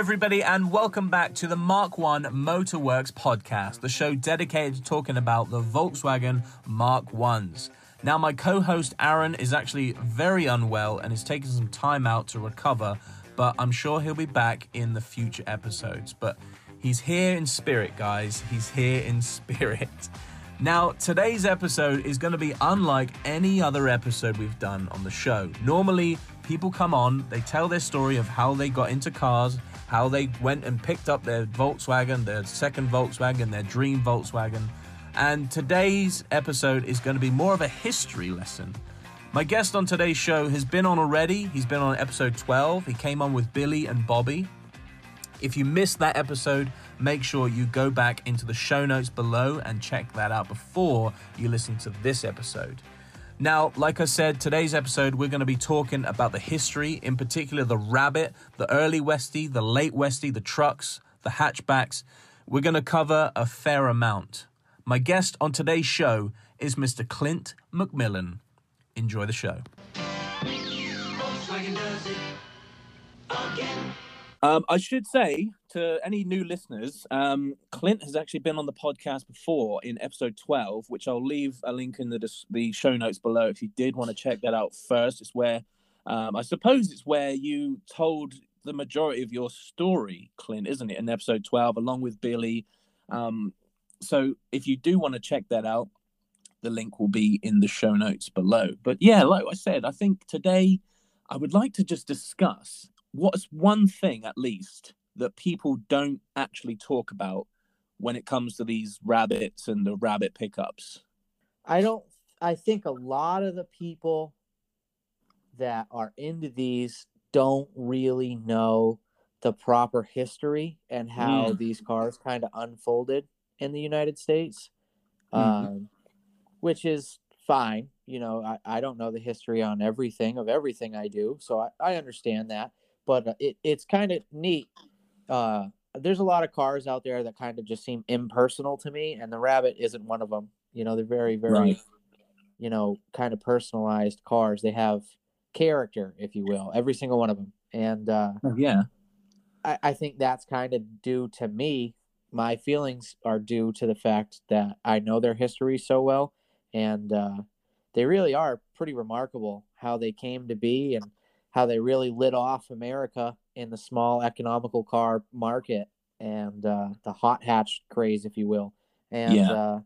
everybody, and welcome back to the Mark One Motorworks podcast, the show dedicated to talking about the Volkswagen Mark Ones. Now, my co host Aaron is actually very unwell and is taking some time out to recover, but I'm sure he'll be back in the future episodes. But he's here in spirit, guys. He's here in spirit. Now, today's episode is going to be unlike any other episode we've done on the show. Normally, people come on, they tell their story of how they got into cars, how they went and picked up their Volkswagen, their second Volkswagen, their dream Volkswagen. And today's episode is going to be more of a history lesson. My guest on today's show has been on already. He's been on episode 12. He came on with Billy and Bobby. If you missed that episode, make sure you go back into the show notes below and check that out before you listen to this episode. Now, like I said, today's episode, we're going to be talking about the history, in particular the Rabbit, the early Westie, the late Westie, the trucks, the hatchbacks. We're going to cover a fair amount. My guest on today's show is Mr. Clint McMillan. Enjoy the show. Volkswagen does it again. Um, I should say to any new listeners, um, Clint has actually been on the podcast before in episode 12, which I'll leave a link in the, the show notes below if you did want to check that out first. It's where, um, I suppose it's where you told the majority of your story, Clint, isn't it, in episode 12, along with Billy. Um, so if you do want to check that out, the link will be in the show notes below. But yeah, like I said, I think today I would like to just discuss what's one thing at least that people don't actually talk about when it comes to these rabbits and the rabbit pickups. I don't. I think a lot of the people that are into these don't really know the proper history and how Mm. these cars kind of unfolded in the United States, Mhm. um, which is fine. You know, I, I don't know the history on everything of everything I do, so I, I understand that. But uh, it, it's kind of neat. Uh, there's a lot of cars out there that kind of just seem impersonal to me, and the Rabbit isn't one of them. You know, they're very, very, Right. you know, kind of personalized cars. They have character, if you will, every single one of them. And uh, Oh, yeah. I, I think that's kind of due to me. My feelings are due to the fact that I know their history so well, and uh, they really are pretty remarkable how they came to be and how they really lit off America in the small economical car market and uh, the hot hatch craze, if you will. And Yeah. uh,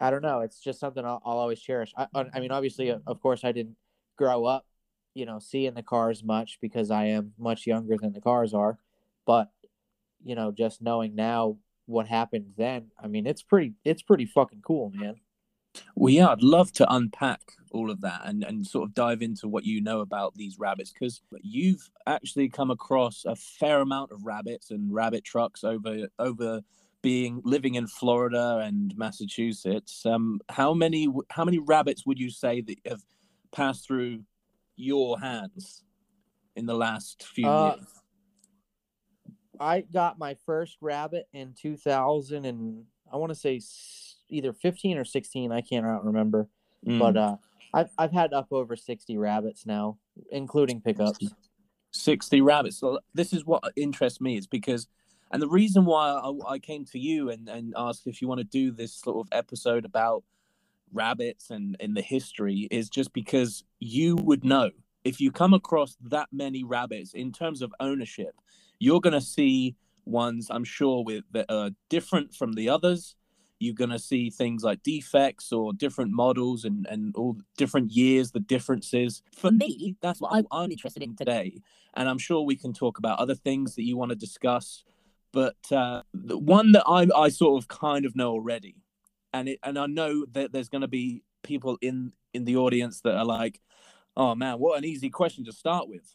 I don't know, it's just something I'll, I'll always cherish. I, I mean, obviously, of course, I didn't grow up, you know, seeing the cars much because I am much younger than the cars are but you know just knowing now what happened then i mean it's pretty it's pretty fucking cool man Well, yeah, I'd love to unpack all of that and, and sort of dive into what you know about these rabbits because you've actually come across a fair amount of rabbits and rabbit trucks over over being living in Florida and Massachusetts. Um, how many how many rabbits would you say that have passed through your hands in the last few Uh, years? i got my first rabbit in 2000 and i want to say either 15 or 16 i can't remember Mm. but uh I've, I've had up over 60 rabbits now including pickups 60 rabbits. So this is what interests me is because, and the reason why I, I came to you and, and asked if you want to do this sort of episode about rabbits and in the history is just because you would know if you come across that many rabbits in terms of ownership, you're going to see ones I'm sure with that are different from the others. You're going to see things like defects or different models and, and all different years, the differences. For me, that's what I'm, I'm interested in today. And I'm sure we can talk about other things that you want to discuss. But uh, the one that I, I sort of kind of know already, and it, and I know that there's going to be people in in the audience that are like, "Oh man, what an easy question to start with."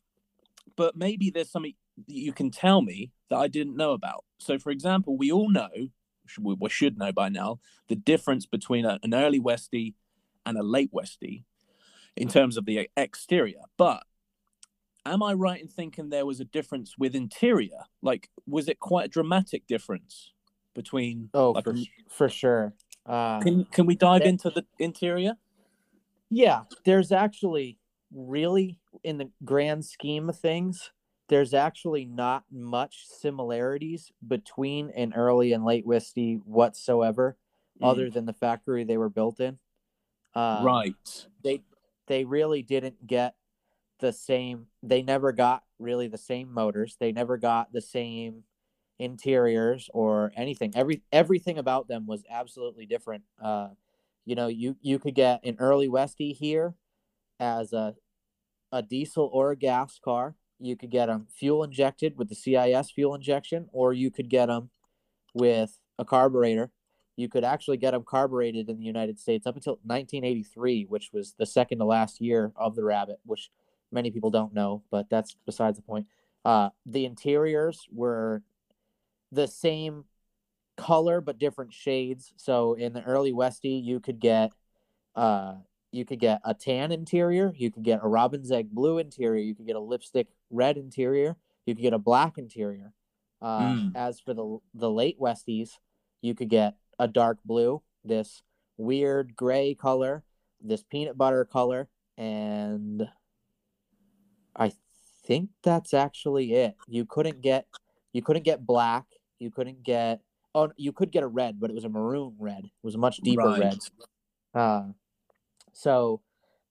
But maybe there's something you can tell me that I didn't know about. So, for example, we all know, we, we should know by now, the difference between a, an early Westie and a late Westie in terms of the exterior. But am I right in thinking there was a difference with interior? Like, was it quite a dramatic difference between? oh like, for, for sure uh, can can we dive Yeah. into the interior? Yeah, there's actually really, in the grand scheme of things, there's actually not much similarities between an early and late Westy whatsoever, other than the factory they were built in. Uh, right. They they really didn't get the same. They never got really the same motors. They never got the same interiors or anything. Every everything about them was absolutely different. Uh, you know, you you could get an early Westy here as a a diesel or a gas car. You could get them fuel injected with the CIS fuel injection, or you could get them with a carburetor. You could actually get them carbureted in the United States up until 1983, which was the second to last year of the Rabbit, which many people don't know, but that's besides the point. Uh, the interiors were the same color but different shades. So in the early Westy, you could get uh, you could get a tan interior, you could get a robin's egg blue interior, you could get a lipstick red interior, you could get a black interior. Uh, Mm. As for the the late Westies, you could get a dark blue, this weird gray color, this peanut butter color, and I think that's actually it. You couldn't get you couldn't get black. You couldn't get oh you could get a red, but it was a maroon red. It was a much deeper right. red. Uh, so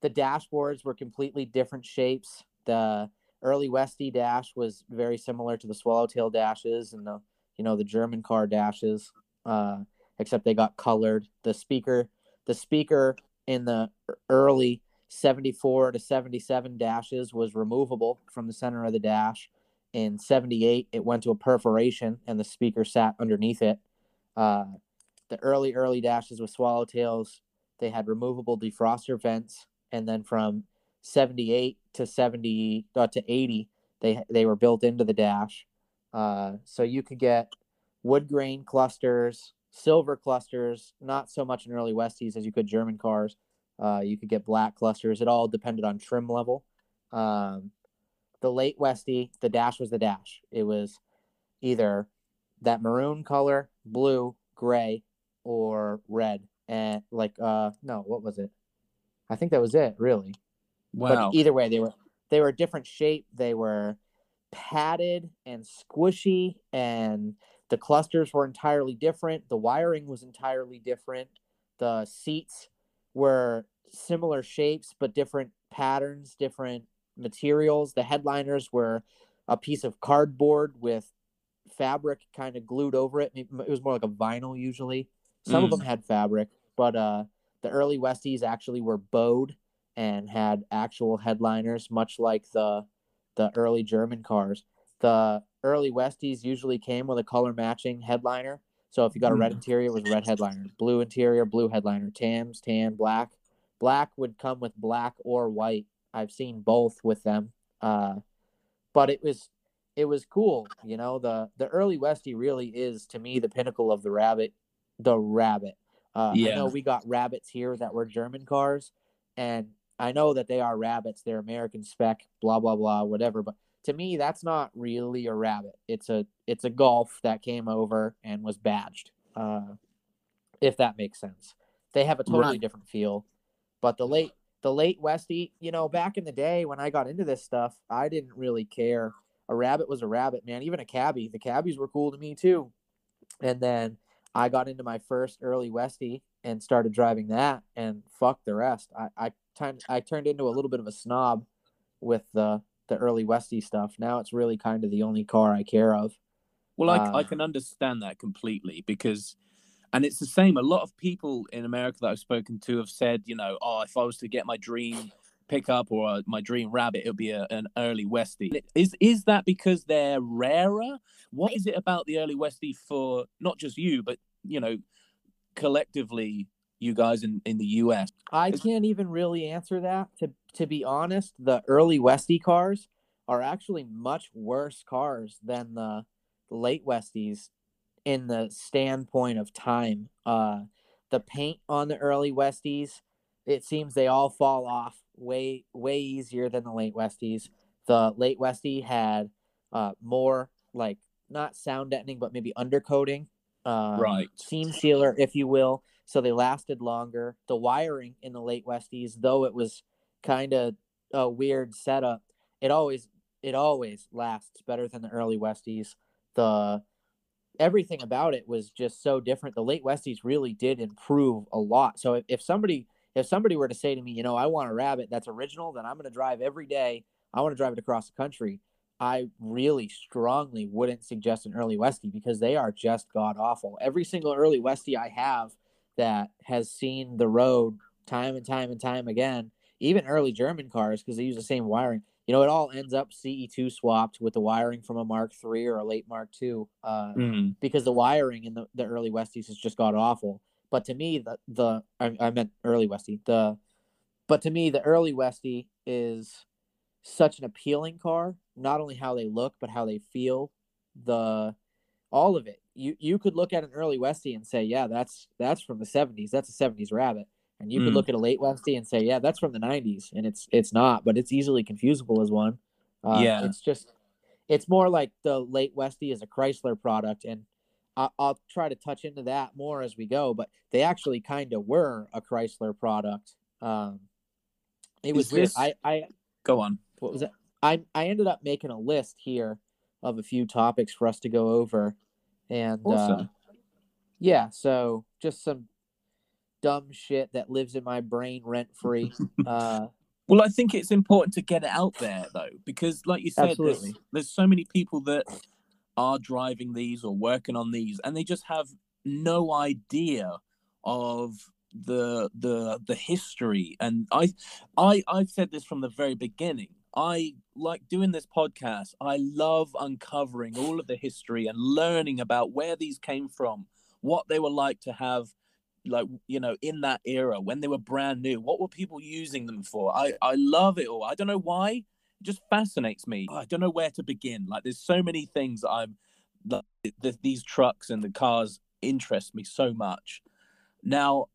the dashboards were completely different shapes. The early Westy dash was very similar to the Swallowtail dashes and the you know the German car dashes, uh, except they got colored. The speaker, the speaker in the early 74 to 77 dashes was removable from the center of the dash. In 78, it went to a perforation and the speaker sat underneath it. Uh, the early, early dashes with Swallowtails, they had removable defroster vents. And then from 78 to 70 uh, to 80, they, they were built into the dash. Uh, so you could get wood grain clusters, silver clusters, not so much in early Westies as you could German cars. Uh, you could get black clusters. It all depended on trim level. Um, the late Westy, the dash was the dash. It was either that maroon color, blue, gray, or red. And like, uh, no, what was it? I think that was it, really. Wow. But either way, they were they were a different shape. They were padded and squishy, and the clusters were entirely different. The wiring was entirely different. The seats were similar shapes but different patterns, different materials. The headliners were a piece of cardboard with fabric kind of glued over it. It was more like a vinyl usually. Some of Mm. them had fabric, but uh, the early Westies actually were bowed and had actual headliners, much like the the early German cars. The early Westies usually came with a color matching headliner. So if you got a red Mm. interior, it was red headliner. Blue interior, blue headliner. Tams, tan, black. Black would come with black or white. I've seen both with them. Uh, but it was it was cool. You know, the the early Westie really is to me the pinnacle of the rabbit. The rabbit. Uh, I know we got rabbits here that were German cars, and I know that they are rabbits. They're American spec, blah blah blah, whatever. But to me, that's not really a rabbit. It's a it's a Golf that came over and was badged. Uh, if that makes sense, they have a totally Right. different feel. But the late the late Westie, you know, back in the day when I got into this stuff, I didn't really care. A rabbit was a rabbit, man. Even a cabbie, the cabbies were cool to me too. And then I got into my first early Westie and started driving that, and fuck the rest. I I time I turned into a little bit of a snob with the the early Westy stuff. Now it's really kind of the only car I care of. Well, I, Uh, I can understand that completely because, and it's the same. A lot of people in America that I've spoken to have said, you know, oh, if I was to get my dream pickup or uh, my dream rabbit, it would be a, an early Westie. Is is that because they're rarer? What is it about the early Westie for not just you, but you know, collectively, you guys in in the US? I can't even really answer that. To to be honest, the early Westie cars are actually much worse cars than the late Westies in the standpoint of time. Uh, the paint on the early Westies, it seems they all fall off way way easier than the late Westies. The late Westie had uh, more like not sound deadening, but maybe undercoating, um, Right. Seam sealer, if you will, so they lasted longer. The wiring in the late Westies, though it was kind of a weird setup, it always it always lasts better than the early Westies. The everything about it was just so different. The late Westies really did improve a lot. So if, if somebody if somebody were to say to me, you know, I want a rabbit that's original, then I'm going to drive every day. I want to drive it across the country. I really strongly wouldn't suggest an early Westie because they are just god awful. Every single early Westie I have that has seen the road time and time and time again, even early German cars because they use the same wiring. You know, it all ends up CE2 swapped with the wiring from a Mark III or a late Mark II uh, Mm. because the wiring in the, the early Westies has just got awful. But to me, the the I, I meant early Westie. The but to me, the early Westie is such an appealing car. Not only how they look, but how they feel. The all of it. You you could look at an early Westie and say, yeah, that's that's from the '70s. That's a '70s Rabbit. And you could Mm. look at a late Westie and say, yeah, that's from the '90s, and it's it's not, but it's easily confusable as one. Uh, Yeah. it's just it's more like the late Westie is a Chrysler product, and I, I'll try to touch into that more as we go. But they actually kind of were a Chrysler product. Um, it was Is weird. I I Go on. what was it? I I ended up making a list here of a few topics for us to go over, and uh, yeah, so just some dumb shit that lives in my brain rent free. uh, Well, I think it's important to get it out there though, because like you said, there's, there's so many people that are driving these or working on these, and they just have no idea of the the the history. And I I I've said this from the very beginning. I like doing this podcast. I love uncovering all of the history and learning about where these came from, what they were like to have like you know in that era when they were brand new. What were people using them for? I i love it all. I don't know why. It just fascinates me. I don't know where to begin. Like there's so many things i'm that th- these trucks and the cars interest me so much. Now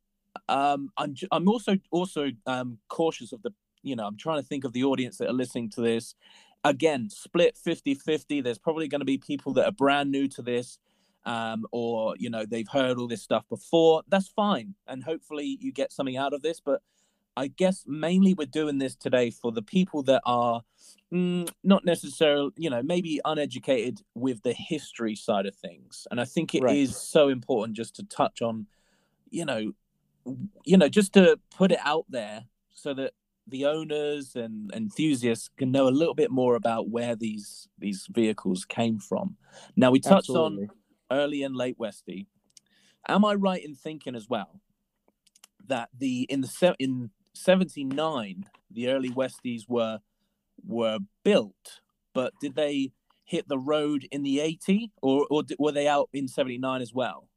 um i'm i'm also also um cautious of the you know i'm trying to think of the audience that are listening to this. Again split 50 50 there's probably going to be people that are brand new to this um, or you know they've heard all this stuff before. That's fine and hopefully you get something out of this but i guess mainly we're doing this today for the people that are mm, not necessarily you know maybe uneducated with the history side of things. And i think it is Right. so important just to touch on you know you know just to put it out there so that the owners and enthusiasts can know a little bit more about where these these vehicles came from now we touched on early and late Westie. Am I right in thinking as well that the in the in seventy nine the early Westies were were built, but did they hit the road in the eighty or or were they out in seventy nine as well?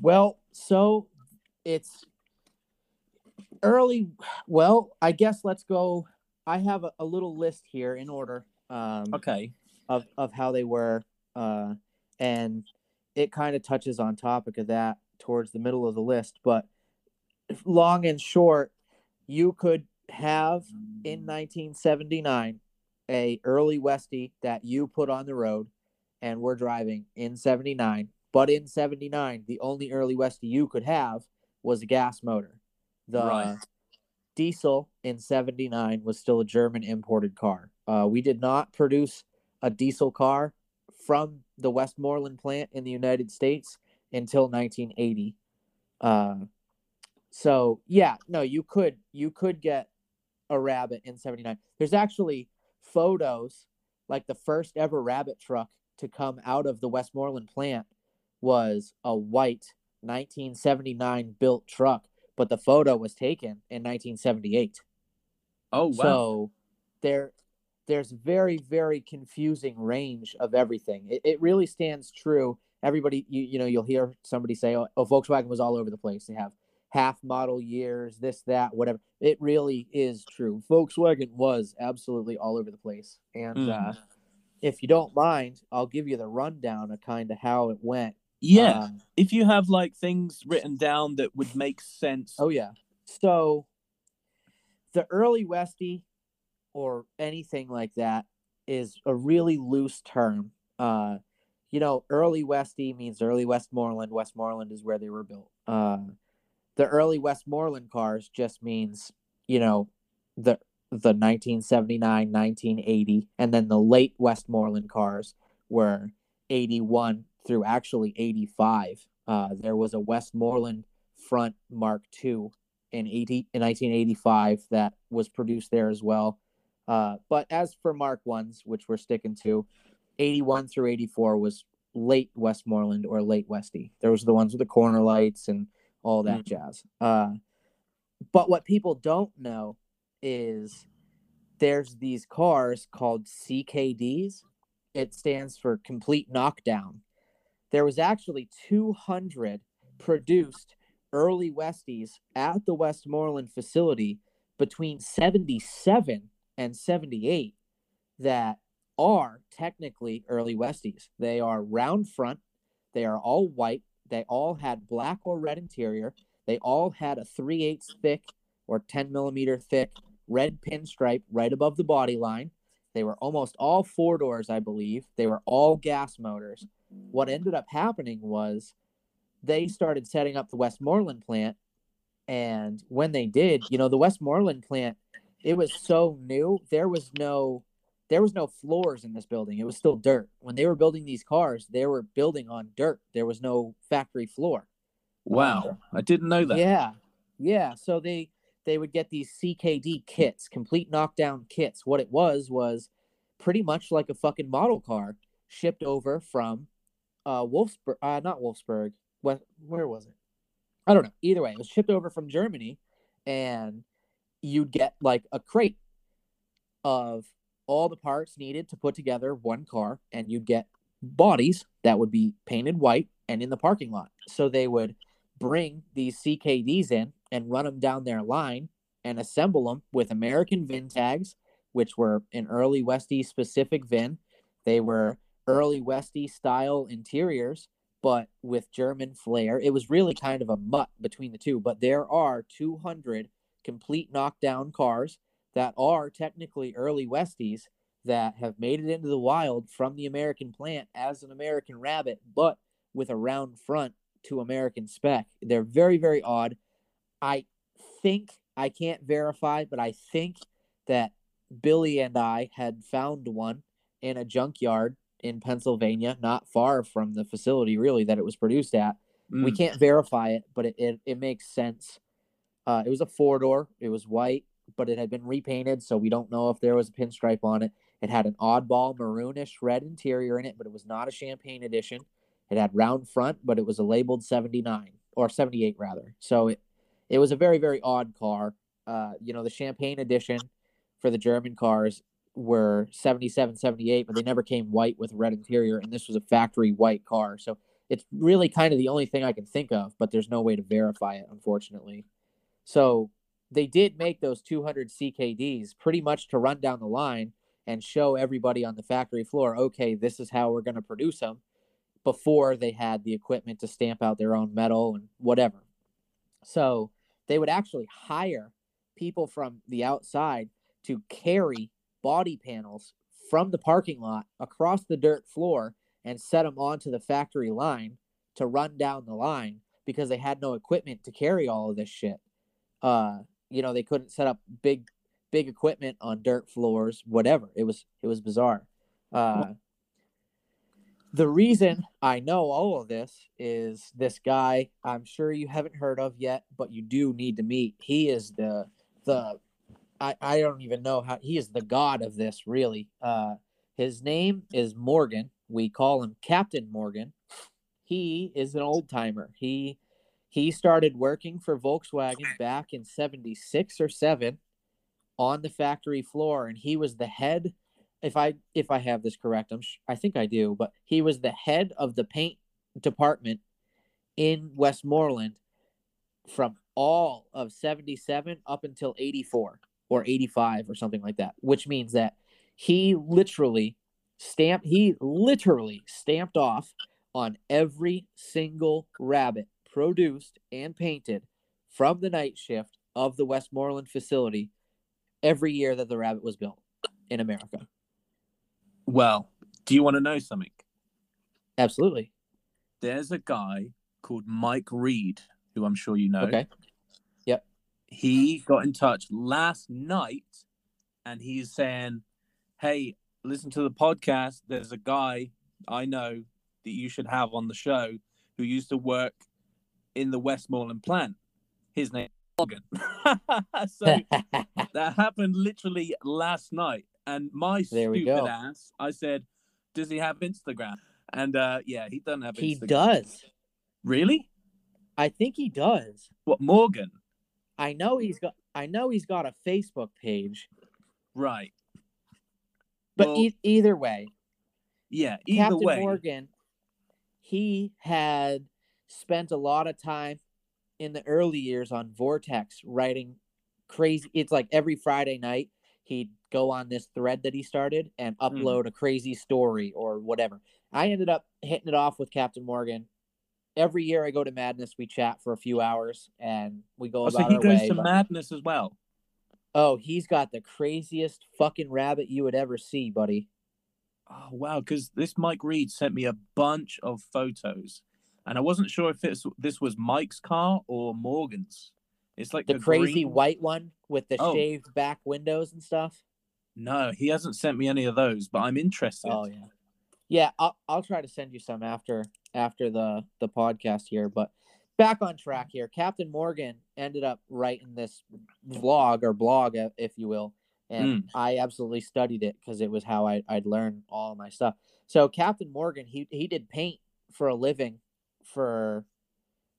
Well, so it's early. Well, I guess let's go. I have a, a little list here in order um, Okay. of of how they were, uh, and it kind of touches on topic of that towards the middle of the list. But long and short, you could have in 1979 a early Westie that you put on the road, and we're driving in 79. But in 79, the only early Westie you could have was a gas motor. The Right. diesel in 79 was still a German imported car. Uh, we did not produce a diesel car from the Westmoreland plant in the United States until 1980. Uh, so yeah, no, you could you could get a rabbit in 79. There's actually photos like the first ever rabbit truck to come out of the Westmoreland plant was a white 1979 built truck, but the photo was taken in 1978. Oh wow. So there there's very very confusing range of everything. It, it really stands true. Everybody you you know you'll hear somebody say oh, oh Volkswagen was all over the place. They have half model years, this that whatever. It really is true. Volkswagen was absolutely all over the place. And Mm. uh if you don't mind, I'll give you the rundown of kind of how it went. Yeah. Um, if you have like things written down that would make sense. Oh yeah. So the early Westie or anything like that is a really loose term. Uh you know, early Westie means early Westmoreland. Westmoreland is where they were built. Uh the early Westmoreland cars just means, you know, the the 1979, 1980, and then the late Westmoreland cars were 81 through actually 85. Uh, there was a Westmoreland front Mark II in 80 in 1985 that was produced there as well. Uh, but as for Mark ones, which we're sticking to, 81 through 84 was late Westmoreland or late Westy. There was the ones with the corner lights and all that jazz. Uh, but what people don't know is there's these cars called CKDs. It stands for complete knockdown. There was actually 200 produced early Westies at the Westmoreland facility between 77 and 78 that are technically early Westies. They are round front, they are all white, they all had black or red interior, they all had a 3 8 thick or 10 millimeter thick red pinstripe right above the body line. They were almost all four doors, I believe. They were all gas motors. What ended up happening was they started setting up the Westmoreland plant. And when they did, you know, the Westmoreland plant, it was so new. There was no there was no floors in this building. It was still dirt. When they were building these cars, they were building on dirt. There was no factory floor. Wow, I didn't know that. Yeah. Yeah. So they they would get these CKD kits, complete knockdown kits. What it was was pretty much like a fucking model car shipped over from uh Wolfsburg uh not Wolfsburg. What where was it? I don't know. Either way, it was shipped over from Germany and you'd get like a crate of all the parts needed to put together one car and you'd get bodies that would be painted white and in the parking lot. So they would bring these CKDs in and run them down their line and assemble them with American VIN tags, which were an early Westy specific VIN. They were early Westy style interiors, but with German flair. It was really kind of a mutt between the two, but there are 200 complete knockdown cars that are technically early Westies that have made it into the wild from the American plant as an American rabbit, but with a round front to American spec. They're very, very odd. I think I can't verify, but I think that Billy and I had found one in a junkyard in Pennsylvania, not far from the facility really that it was produced at. We Mm. can't verify it, but it, it, it makes sense. Uh, it was a four door, it was white, but it had been repainted, so we don't know if there was a pinstripe on it. It had an oddball maroonish red interior in it, but it was not a champagne edition. It had round front, but it was a labeled 79 or 78 rather. So it it was a very very odd car. Uh, you know, the champagne edition for the German cars were 77, 78, but they never came white with red interior, and this was a factory white car. So it's really kind of the only thing I can think of, but there's no way to verify it, unfortunately. So they did make those 200 CKDs pretty much to run down the line and show everybody on the factory floor, okay, this is how we're going to produce them before they had the equipment to stamp out their own metal and whatever. So they would actually hire people from the outside to carry body panels from the parking lot across the dirt floor and set them onto the factory line to run down the line because they had no equipment to carry all of this shit. Uh, you know, they couldn't set up big big equipment on dirt floors, whatever. It was it was bizarre. Uh, the reason I know all of this is this guy I'm sure you haven't heard of yet, but you do need to meet. He is the the I, I don't even know how he is the god of this really. Uh his name is Morgan. We call him Captain Morgan. He is an old timer. He he started working for Volkswagen back in 76 or 7 on the factory floor and he was the head if I if I have this correct, I'm sh- I think I do, but he was the head of the paint department in Westmoreland from all of 77 up until 84 or 85 or something like that, which means that he literally stamped he literally stamped off on every single rabbit produced and painted from the night shift of the Westmoreland facility every year that the rabbit was built in America. Well, do you want to know something? Absolutely. There's a guy called Mike Reed, who I'm sure you know. Okay. Yep. He got in touch last night and he's saying, "Hey, listen to the podcast. There's a guy I know that you should have on the show who used to work in the Westmoreland plant. His name is Morgan." so that happened literally last night, and my There stupid ass, I said, "Does he have Instagram?" And uh, yeah, he doesn't have he Instagram. does. Really? I think he does. What Morgan? I know he's got. I know he's got a Facebook page, Right. but Well, e- either way, Yeah. Either Captain way. Morgan, he had spent a lot of time in the early years on Vortex writing crazy. It's like every Friday night he'd go on this thread that he started and Hmm. upload a crazy story or whatever. I ended up hitting it off with Captain Morgan. Every year I go to Madness, we chat for a few hours and we go Oh, so about he our goes way. to but- madness as well. oh, he's got the craziest fucking rabbit you would ever see, buddy. Oh wow! Because this Mike Reed sent me a bunch of photos, and I wasn't sure if it's, this was Mike's car or Morgan's. It's like The crazy green- white one with the Oh. shaved back windows and stuff. No, he hasn't sent me any of those, but I'm interested. Oh yeah, yeah. I'll I'll try to send you some after after the the podcast here. But back on track here. Captain Morgan ended up writing this vlog or blog, uh, if you will, and I absolutely studied it because it was how I I'd learn all my stuff. So Captain Morgan, he he did paint for a living for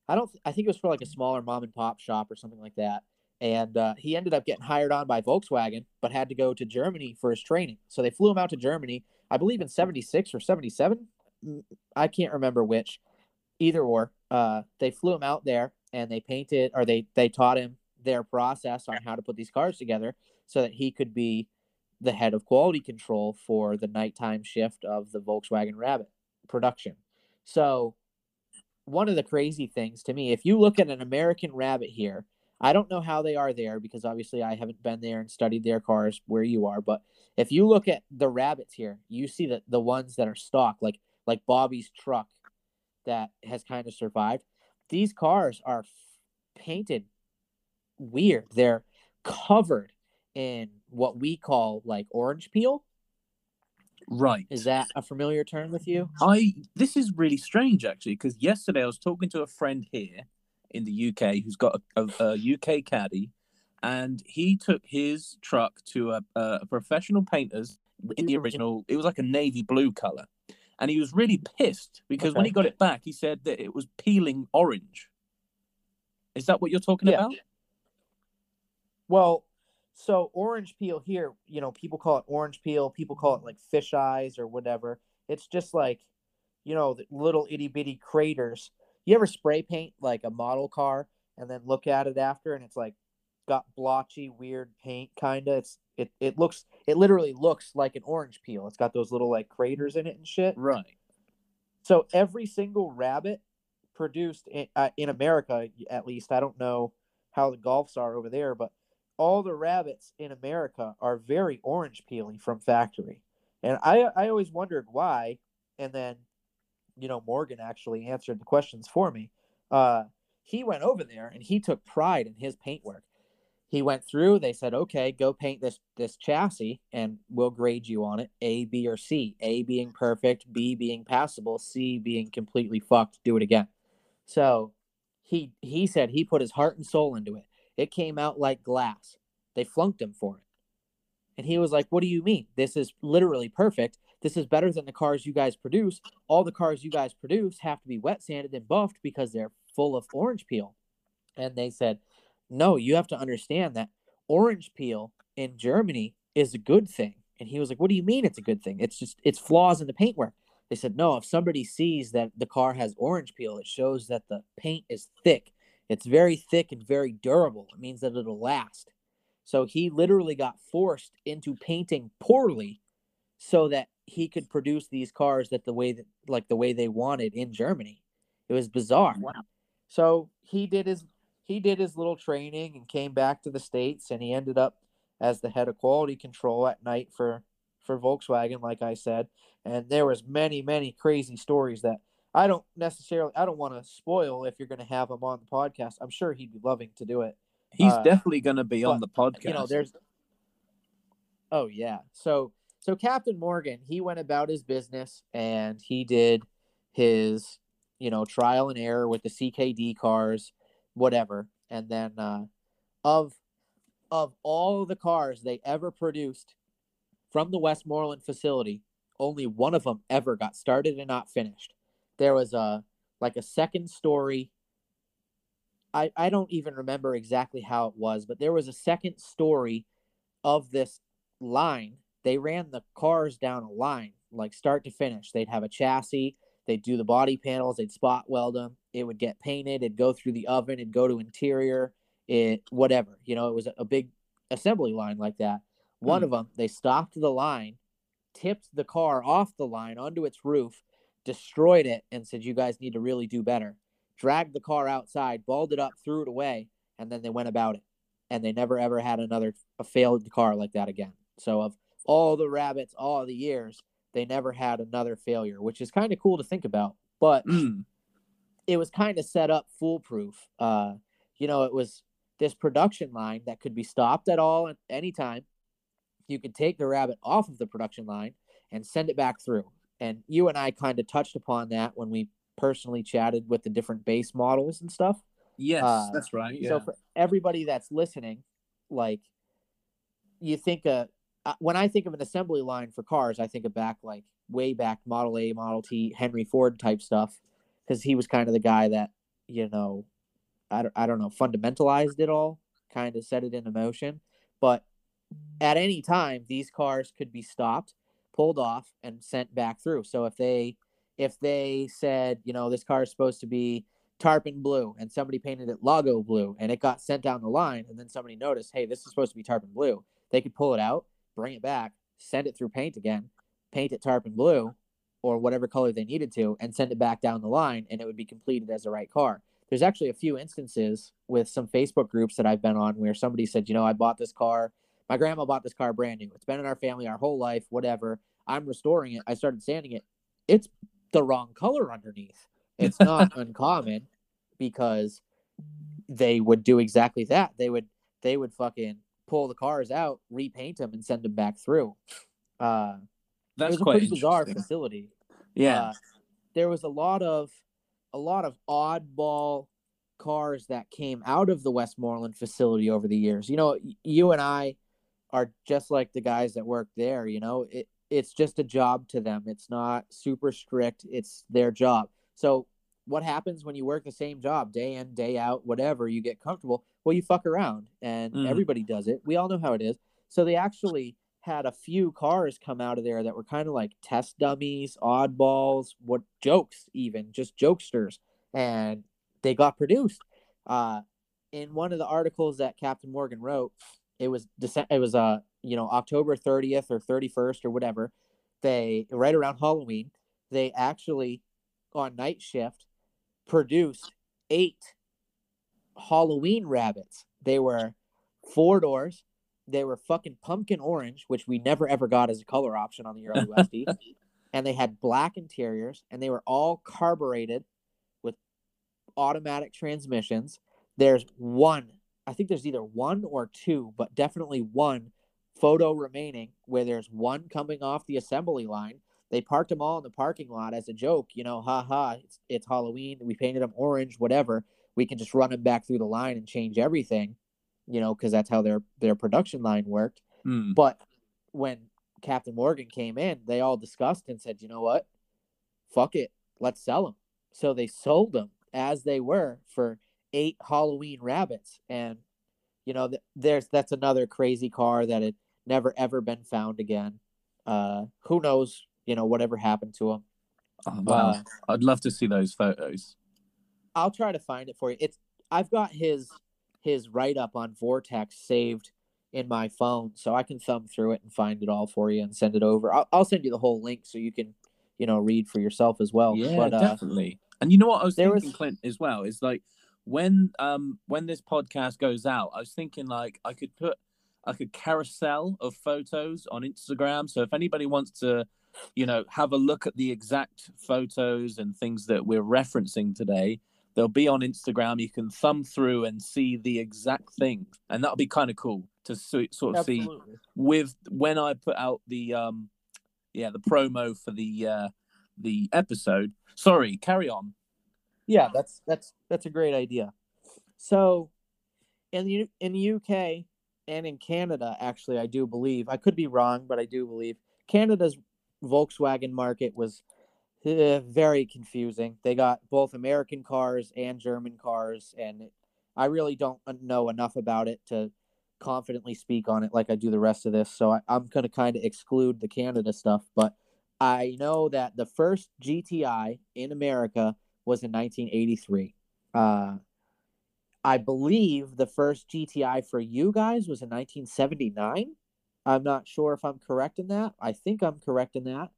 I don't I think it was for like a smaller mom and pop shop or something like that. And uh, he ended up getting hired on by Volkswagen, but had to go to Germany for his training. So they flew him out to Germany, I believe in 76 or 77. Mm, I can't remember which, either or. Uh, they flew him out there and they painted or they, they taught him their process on how to put these cars together so that he could be the head of quality control for the nighttime shift of the Volkswagen Rabbit production. So, one of the crazy things to me, if you look at an American Rabbit here, I don't know how they are there because obviously I haven't been there and studied their cars where you are. But if you look at the rabbits here, you see that the ones that are stock, like like Bobby's truck, that has kind of survived. These cars are f- painted weird. They're covered in what we call like orange peel. right. Is that a familiar term with you? I this is really strange actually because yesterday I was talking to a friend here in the UK who's got a, a, a UK caddy, and he took his truck to a, a professional painter's in the original. It was like a navy blue color, and he was really pissed because when he got it back, he said that it was peeling orange. Is that what you're talking Yeah. about? Well, so orange peel here, you know, people call it orange peel, people call it like fish eyes or whatever. It's just like, you know, the little itty bitty craters. You ever spray paint like a model car and then look at it after and it's like got blotchy, weird paint kinda. It's it it looks it literally looks like an orange peel. It's got those little like craters in it and shit. Right. So every single rabbit produced in, uh, in America, at least, I don't know how the golfs are over there, but all the rabbits in America are very orange peely from factory. And I, I always wondered why. And then, you know, Morgan actually answered the questions for me. Uh, he went over there and he took pride in his paint work. He went through, they said, okay, go paint this this chassis and we'll grade you on it. A, B, or C. A being perfect, B being passable, C being completely fucked. Do it again. So he he said he put his heart and soul into it. It came out like glass. They flunked him for it. And he was like, What do you mean? This is literally perfect. This is better than the cars you guys produce. All the cars you guys produce have to be wet sanded and buffed because they're full of orange peel. And they said, No, you have to understand that orange peel in Germany is a good thing. And he was like, What do you mean it's a good thing? It's just it's flaws in the paintwork. They said, No, if somebody sees that the car has orange peel, it shows that the paint is thick. It's very thick and very durable. It means that it'll last. So he literally got forced into painting poorly so that he could produce these cars that the way that like the way they wanted in Germany. It was bizarre. Wow. So he did his he did his little training and came back to the states and he ended up as the head of quality control at night for for Volkswagen like I said and there was many many crazy stories that I don't necessarily I don't want to spoil if you're going to have him on the podcast. I'm sure he'd be loving to do it. He's Uh, definitely going to be on the podcast. You know, there's Oh yeah. So so Captain Morgan, he went about his business and he did his, you know, trial and error with the CKD cars, whatever. And then uh of of all the cars they ever produced from the Westmoreland facility, only one of them ever got started and not finished. There was a like a second story I, I don't even remember exactly how it was, but there was a second story of this line. They ran the cars down a line, like start to finish. They'd have a chassis, they'd do the body panels, they'd spot weld them. It would get painted, it'd go through the oven, it'd go to interior, it whatever. You know, it was a big assembly line like that. One Hmm. of them, they stopped the line, tipped the car off the line onto its roof, destroyed it, and said, "You guys need to really do better." Dragged the car outside, balled it up, threw it away, and then they went about it. And they never ever had another a failed car like that again. So of all the rabbits, all the years, they never had another failure, which is kind of cool to think about. But Mm. it was kind of set up foolproof. Uh, you know, it was this production line that could be stopped at all at any time. You could take the rabbit off of the production line and send it back through. And you and I kind of touched upon that when we personally chatted with the different base models and stuff. Yes, Uh, that's right. Yeah. So for everybody that's listening, like you think uh uh, when I think of an assembly line for cars, I think of back like way back Model A, Model T, Henry Ford type stuff, because he was kind of the guy that you know, I don't, I don't know, fundamentalized it all, kind of set it into motion. But at any time, these cars could be stopped, pulled off, and sent back through. So if they if they said, you know, this car is supposed to be tarpon blue and somebody painted it lago blue and it got sent down the line and then somebody noticed hey this is supposed to be tarpon blue they could pull it out bring it back send it through paint again paint it tarpon blue or whatever color they needed to and send it back down the line and it would be completed as the right car. There's actually a few instances with some facebook groups that i've been on where somebody said you know i bought this car. My grandma bought this car brand new. It's been in our family our whole life whatever. I'm restoring it. I started sanding it. It's the wrong color underneath. It's not uncommon because they would do exactly that. They would they would fucking pull the cars out, repaint them, and send them back through. Uh, that's it was a quite pretty bizarre facility. Yeah. Uh, there was a lot of a lot of oddball cars that came out of the Westmoreland facility over the years. You know, you and I are just like the guys that work there. You know, it it's just a job to them. It's not super strict. It's their job. So what happens when you work the same job day in day out whatever you get comfortable well you fuck around and Mhm. everybody does it. We all know how it is. So they actually had a few cars come out of there that were kind of like test dummies oddballs what jokes even just jokesters. And they got produced. Uh in one of the articles that captain morgan wrote it was Dece- it was uh you know october 30th or 31st or whatever they right around halloween they actually on night shift produced eight Halloween rabbits. They were four doors. They were fucking pumpkin orange, which we never ever got as a color option on the early Westies. and they had black interiors, and they were all carbureted with automatic transmissions. There's one, I think there's either one or two, but definitely one photo remaining where there's one coming off the assembly line. They parked them all in the parking lot as a joke, you know, ha ha, it's, it's Halloween. We painted them orange, whatever. We can just run them back through the line and change everything, you know, because that's how their their production line worked. Mm. But when Captain Morgan came in, they all discussed and said, you know what? Fuck it. Let's sell them. So they sold them as they were for eight Halloween rabbits. And, you know, th- there's that's another crazy car that had never ever been found again. Uh, who knows, you know, whatever happened to them. Oh, wow. Uh, I'd love to see those photos. I'll try to find it for you. It's I've got his his write up on Vortex saved in my phone, so I can thumb through it and find it all for you and send it over. I'll, I'll send you the whole link so you can you know read for yourself as well. yeah, but uh, definitely. And you know what I was there thinking, was- Clint, as well, is like when um when this podcast goes out, I was thinking like I could put like a carousel of photos on Instagram. So if anybody wants to, you know, have a look at the exact photos and things that we're referencing today, they'll be on Instagram. You can thumb through and see the exact thing, and that'll be kind of cool. to so, sort of see with when I put out the um yeah the promo for the uh the episode. Sorry, carry on. Yeah, that's that's that's a great idea. So, in the in the UK and in Canada, actually, I do believe I could be wrong, but I do believe Canada's Volkswagen market was very confusing. They got both American cars and German cars, and I really don't know enough about it to confidently speak on it like I do the rest of this. So I, I'm going to kind of exclude the Canada stuff, but I know that the first GTI in America was in 1983. Uh, I believe the first GTI for you guys was in 1979. I'm not sure if I'm correct in that. I think I'm correct in that.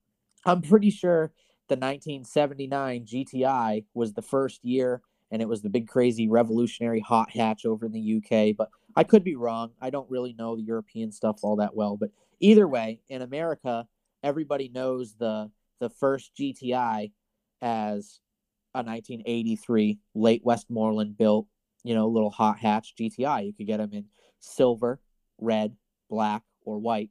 I'm pretty sure the 1979 GTI was the first year and it was the big crazy revolutionary hot hatch over in the UK, but I could be wrong. I don't really know the European stuff all that well, but either way, in America, everybody knows the the first GTI as a 1983 late Westmoreland built, you know, little hot hatch GTI. You could get them in silver, red, black, or white,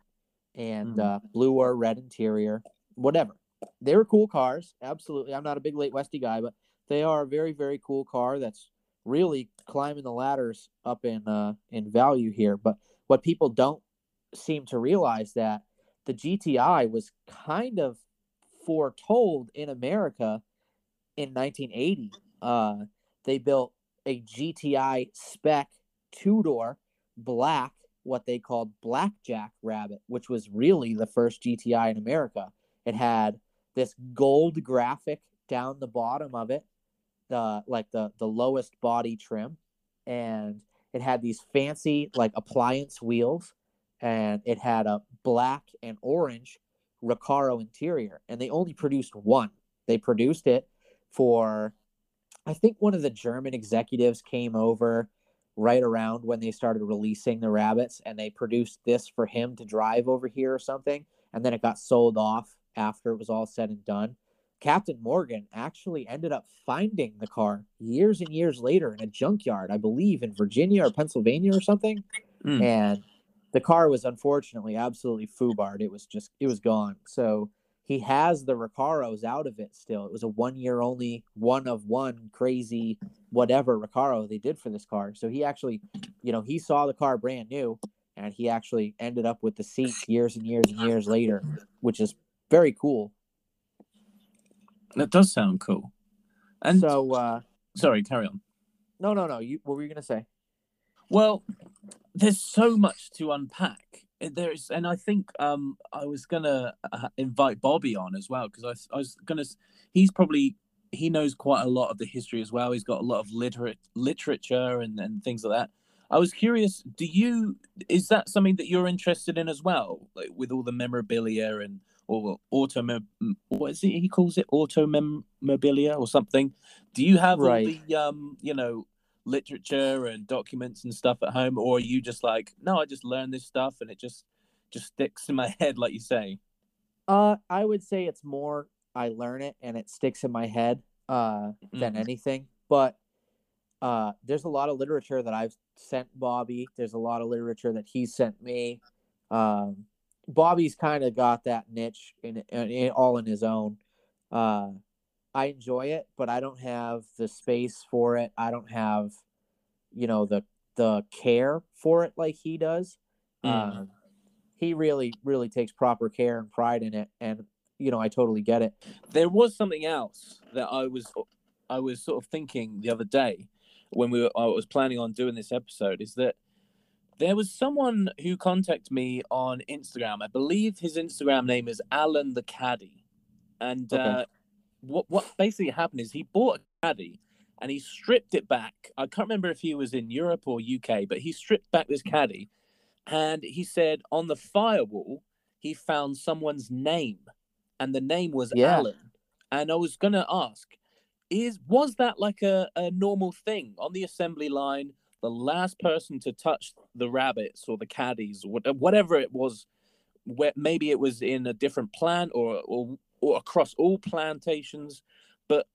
and Mhm. uh, blue or red interior, whatever. They were cool cars, absolutely. I'm not a big late Westy guy, but they are a very, very cool car that's really climbing the ladders up in uh, in value here. But what people don't seem to realize that the GTI was kind of foretold in America in 1980. Uh, they built a GTI spec two door black, what they called Blackjack Rabbit, which was really the first GTI in America. It had this gold graphic down the bottom of it, the like the the lowest body trim, and it had these fancy like appliance wheels, and it had a black and orange Recaro interior, and they only produced one. They produced it for, I think one of the German executives came over right around when they started releasing the rabbits, and they produced this for him to drive over here or something, and then it got sold off after it was all said and done. Captain Morgan actually ended up finding the car years and years later in a junkyard, I believe in Virginia or Pennsylvania or something. Mm. And the car was unfortunately absolutely foobarred. It was just it was gone. So he has the Recaros out of it still. It was a one year only one of one crazy whatever Recaro they did for this car. So he actually, you know, he saw the car brand new and he actually ended up with the seats years and years and years later, which is very cool. That does sound cool. And so uh sorry, carry on. no no no, you what were you gonna say? Well, there's so much to unpack. There's, and I think um, I was gonna uh, invite Bobby on as well because I, was- I was gonna. He's probably he knows quite a lot of the history as well. He's got a lot of literate literature and, and things like that. I was curious. Do you is that something that you're interested in as well, like with all the memorabilia and or auto what is it he calls it auto memorabilia or something? Do you have Right. all the um you know literature and documents and stuff at home or are you just like no i just learned this stuff and it just just sticks in my head like you say Uh I would say it's more I learn it and it sticks in my head uh than Mhm. anything. But uh there's a lot of literature that I've sent Bobby. There's a lot of literature that he sent me. Um Bobby's kind of got that niche in, in, in all in his own. Uh I enjoy it, but I don't have the space for it. I don't have you know the the care for it like he does. Mm. Um, he really really takes proper care and pride in it and you know, I totally get it. there was something else that i was i was sort of thinking the other day when we were i was planning on doing this episode is that there was someone who contacted me on instagram i believe his instagram name is alan the caddy and Okay. uh what what basically happened is he bought a caddy and he stripped it back. I can't remember if he was in Europe or UK, but he stripped back this caddy and he said on the firewall he found someone's name and the name was Yeah. Alan. And I was gonna ask, is was that like a, a normal thing on the assembly line? The last person to touch the rabbits or the caddies or whatever it was, where maybe it was in a different plant or or or across all plantations, but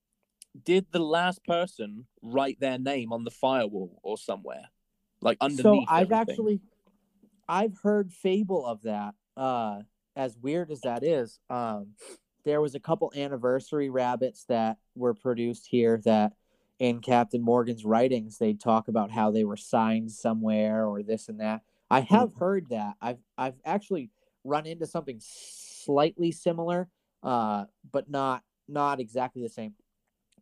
did the last person write their name on the firewall or somewhere, like underneath? So I've everything? actually I've heard fable of that. Uh, as weird as that is, um, there was a couple anniversary rabbits that were produced here that in Captain Morgan's writings they talk about how they were signed somewhere or this and that. I have heard that. I've I've actually run into something slightly similar, uh, but not not exactly the same.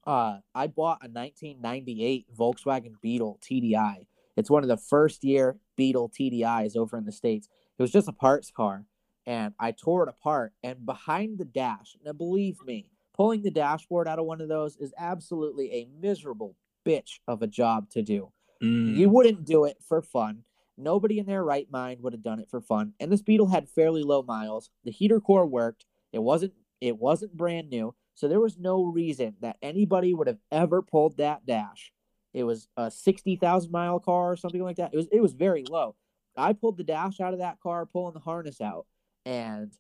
Uh, I bought a 1998 Volkswagen Beetle TDI. It's one of the first year Beetle TDIs over in the states. It was just a parts car, and I tore it apart. And behind the dash, now believe me, pulling the dashboard out of one of those is absolutely a miserable bitch of a job to do. Mm. You wouldn't do it for fun. Nobody in their right mind would have done it for fun. And this Beetle had fairly low miles. The heater core worked. It wasn't it wasn't brand new, so there was no reason that anybody would have ever pulled that dash. It was a 60,000 mile car or something like that. It was it was very low. I pulled the dash out of that car pulling the harness out and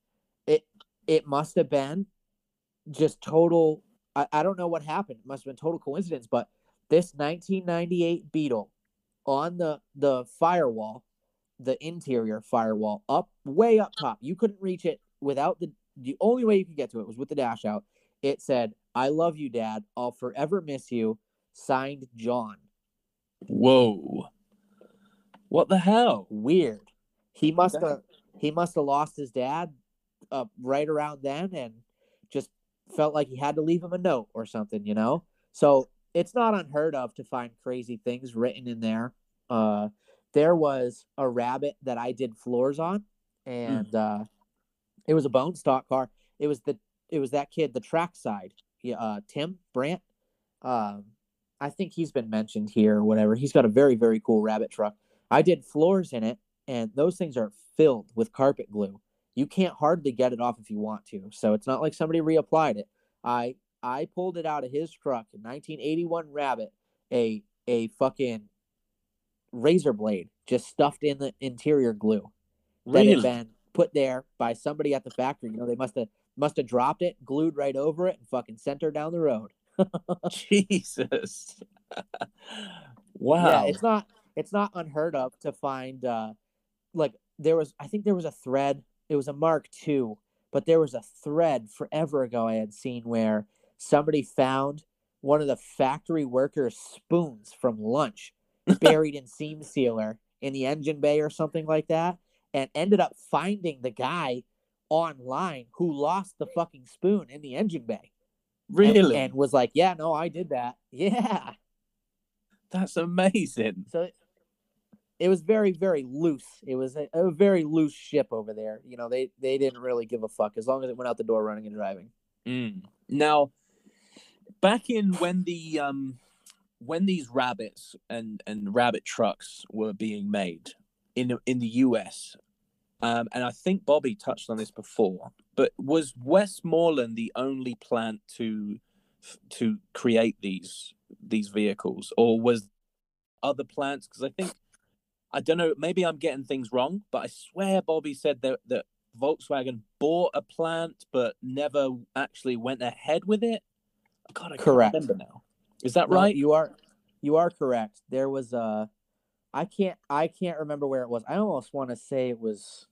it it must have been just total I, I don't know what happened. It must have been total coincidence, but this 1998 Beetle on the the firewall, the interior firewall, up way up top. You couldn't reach it without the the only way you could get to it was with the dash out. It said, "I love you, Dad. I'll forever miss you." Signed, John. Whoa. What the hell? Weird. He must have he must have lost his dad uh, right around then, and just felt like he had to leave him a note or something, you know. So it's not unheard of to find crazy things written in there. Uh, there was a rabbit that I did floors on, and uh, it was a bone stock car. It was the it was that kid, the trackside, yeah, uh, Tim Brandt. Um, I think he's been mentioned here or whatever. He's got a very very cool rabbit truck. I did floors in it, and those things are filled with carpet glue. You can't hardly get it off if you want to. So it's not like somebody reapplied it. I I pulled it out of his truck, a 1981 Rabbit, a a fucking razor blade just stuffed in the interior glue that had been put there by somebody at the factory. You know, they must have must have dropped it, glued right over it, and fucking sent her down the road. Jesus. wow. Yeah, it's not it's not unheard of to find uh like there was I think there was a thread, it was a Mark II, but there was a thread forever ago I had seen where somebody found one of the factory workers' spoons from lunch buried in seam sealer in the engine bay or something like that, and ended up finding the guy online who lost the fucking spoon in the engine bay. and- really? and was like, Yeah, no, I did that. Yeah. That's amazing. So it, was very, very loose. It was a, a very loose ship over there. You know, they they didn't really give a fuck as long as it went out the door running and driving. Mm. Now, back in when the um when these rabbits and and rabbit trucks were being made in in the US, um, and I think Bobby touched on this before, but was Westmoreland the only plant to to create these these vehicles, or was other plants? Because I think I don't know. Maybe I'm getting things wrong, but I swear Bobby said that that Volkswagen bought a plant but never actually went ahead with it. God, I Correct. remember now. Is that No, right? you are you are correct. There was a I can't I can't remember where it was. I almost want to say it was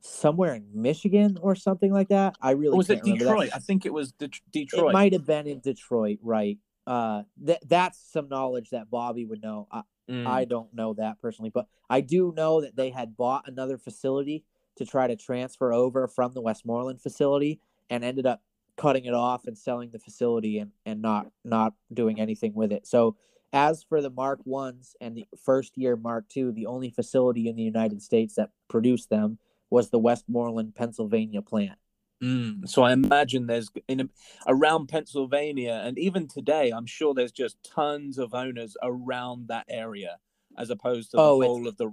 somewhere in Michigan or something like that. I really or was it can't remember that. Detroit? I think it was Det- Detroit. It might have been in Detroit, right? Uh, that that's some knowledge that Bobby would know. I, Mm. I don't know that personally, but I do know that they had bought another facility to try to transfer over from the Westmoreland facility and ended up cutting it off and selling the facility and, and not not doing anything with it. So as for the Mark ones and the first year Mark two, the only facility in the United States that produced them was the Westmoreland, Pennsylvania plant. Mm, so I imagine there's in around Pennsylvania, and even today, I'm sure there's just tons of owners around that area, as opposed to the Oh, it's- whole of the.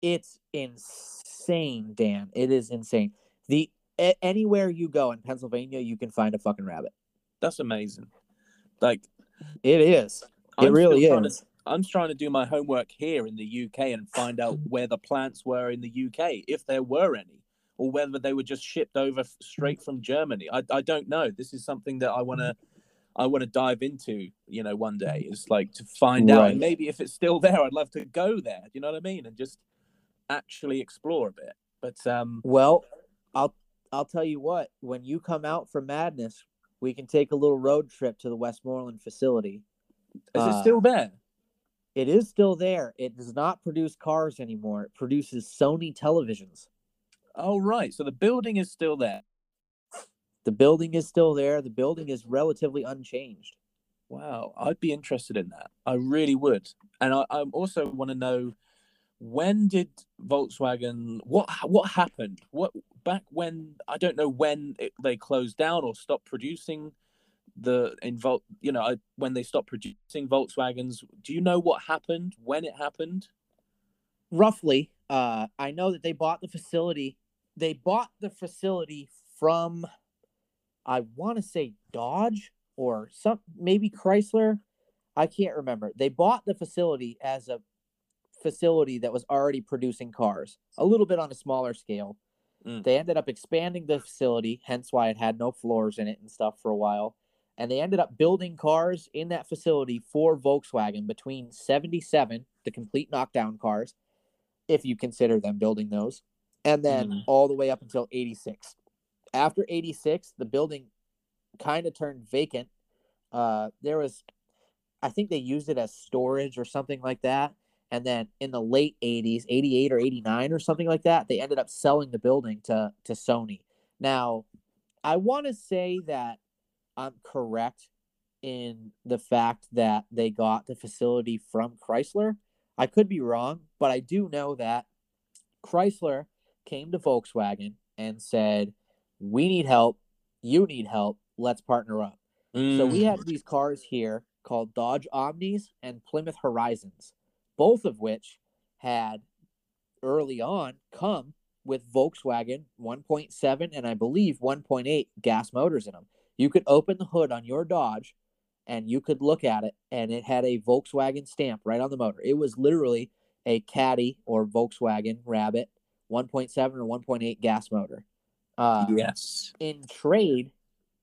it's insane, Dan. It is insane. The a- anywhere you go in Pennsylvania, you can find a fucking rabbit. That's amazing. Like It is. It I'm still really trying to- is. I'm trying to do my homework here in the UK and find out where the plants were in the UK, if there were any, or whether they were just shipped over straight from Germany. I, I don't know. This is something that I want to I want to dive into, you know, one day. Is like to find out, and maybe if it's still there, I'd love to go there. Do you know what I mean? And just actually explore a bit. But um, Well, I'll I'll tell you what. When you come out from Madness, we can take a little road trip to the Westmoreland facility. is Uh, it still there? It is still there. It does not produce cars anymore. It produces Sony televisions. Oh, right. So the building is still there. The building is still there. The building is relatively unchanged. Wow, I'd be interested in that. I really would. And I, I also want to know when did Volkswagen what what happened? What back when I don't know when it, they closed down or stopped producing the in Vol, you know, when they stopped producing Volkswagens. Do you know what happened? When it happened? roughly uh i know that they bought the facility they bought the facility from i want to say dodge or some maybe chrysler. I can't remember. They bought the facility as a facility that was already producing cars a little bit on a smaller scale. Mm. they ended up expanding the facility hence why it had no floors in it and stuff for a while. And they ended up building cars in that facility for volkswagen between 77 the complete knockdown cars if you consider them building those, and then Mhm. all the way up until 86. After 86, the building kind of turned vacant. Uh, there was, I think they used it as storage or something like that. And then in the late 80s, 88 or 89 or something like that, they ended up selling the building to, to Sony. Now, I want to say that I'm correct in the fact that they got the facility from Chrysler. I could be wrong, but I do know that Chrysler came to Volkswagen and said, "We need help. You need help. Let's partner up." So we Mm. had these cars here called Dodge Omnis and Plymouth Horizons, both of which had early on come with Volkswagen 1.7 and I believe 1.8 gas motors in them. You could open the hood on your Dodge and you could look at it and it had a Volkswagen stamp right on the motor. It was literally a Caddy or Volkswagen Rabbit 1.7 or 1.8 gas motor. Uh, yes. in trade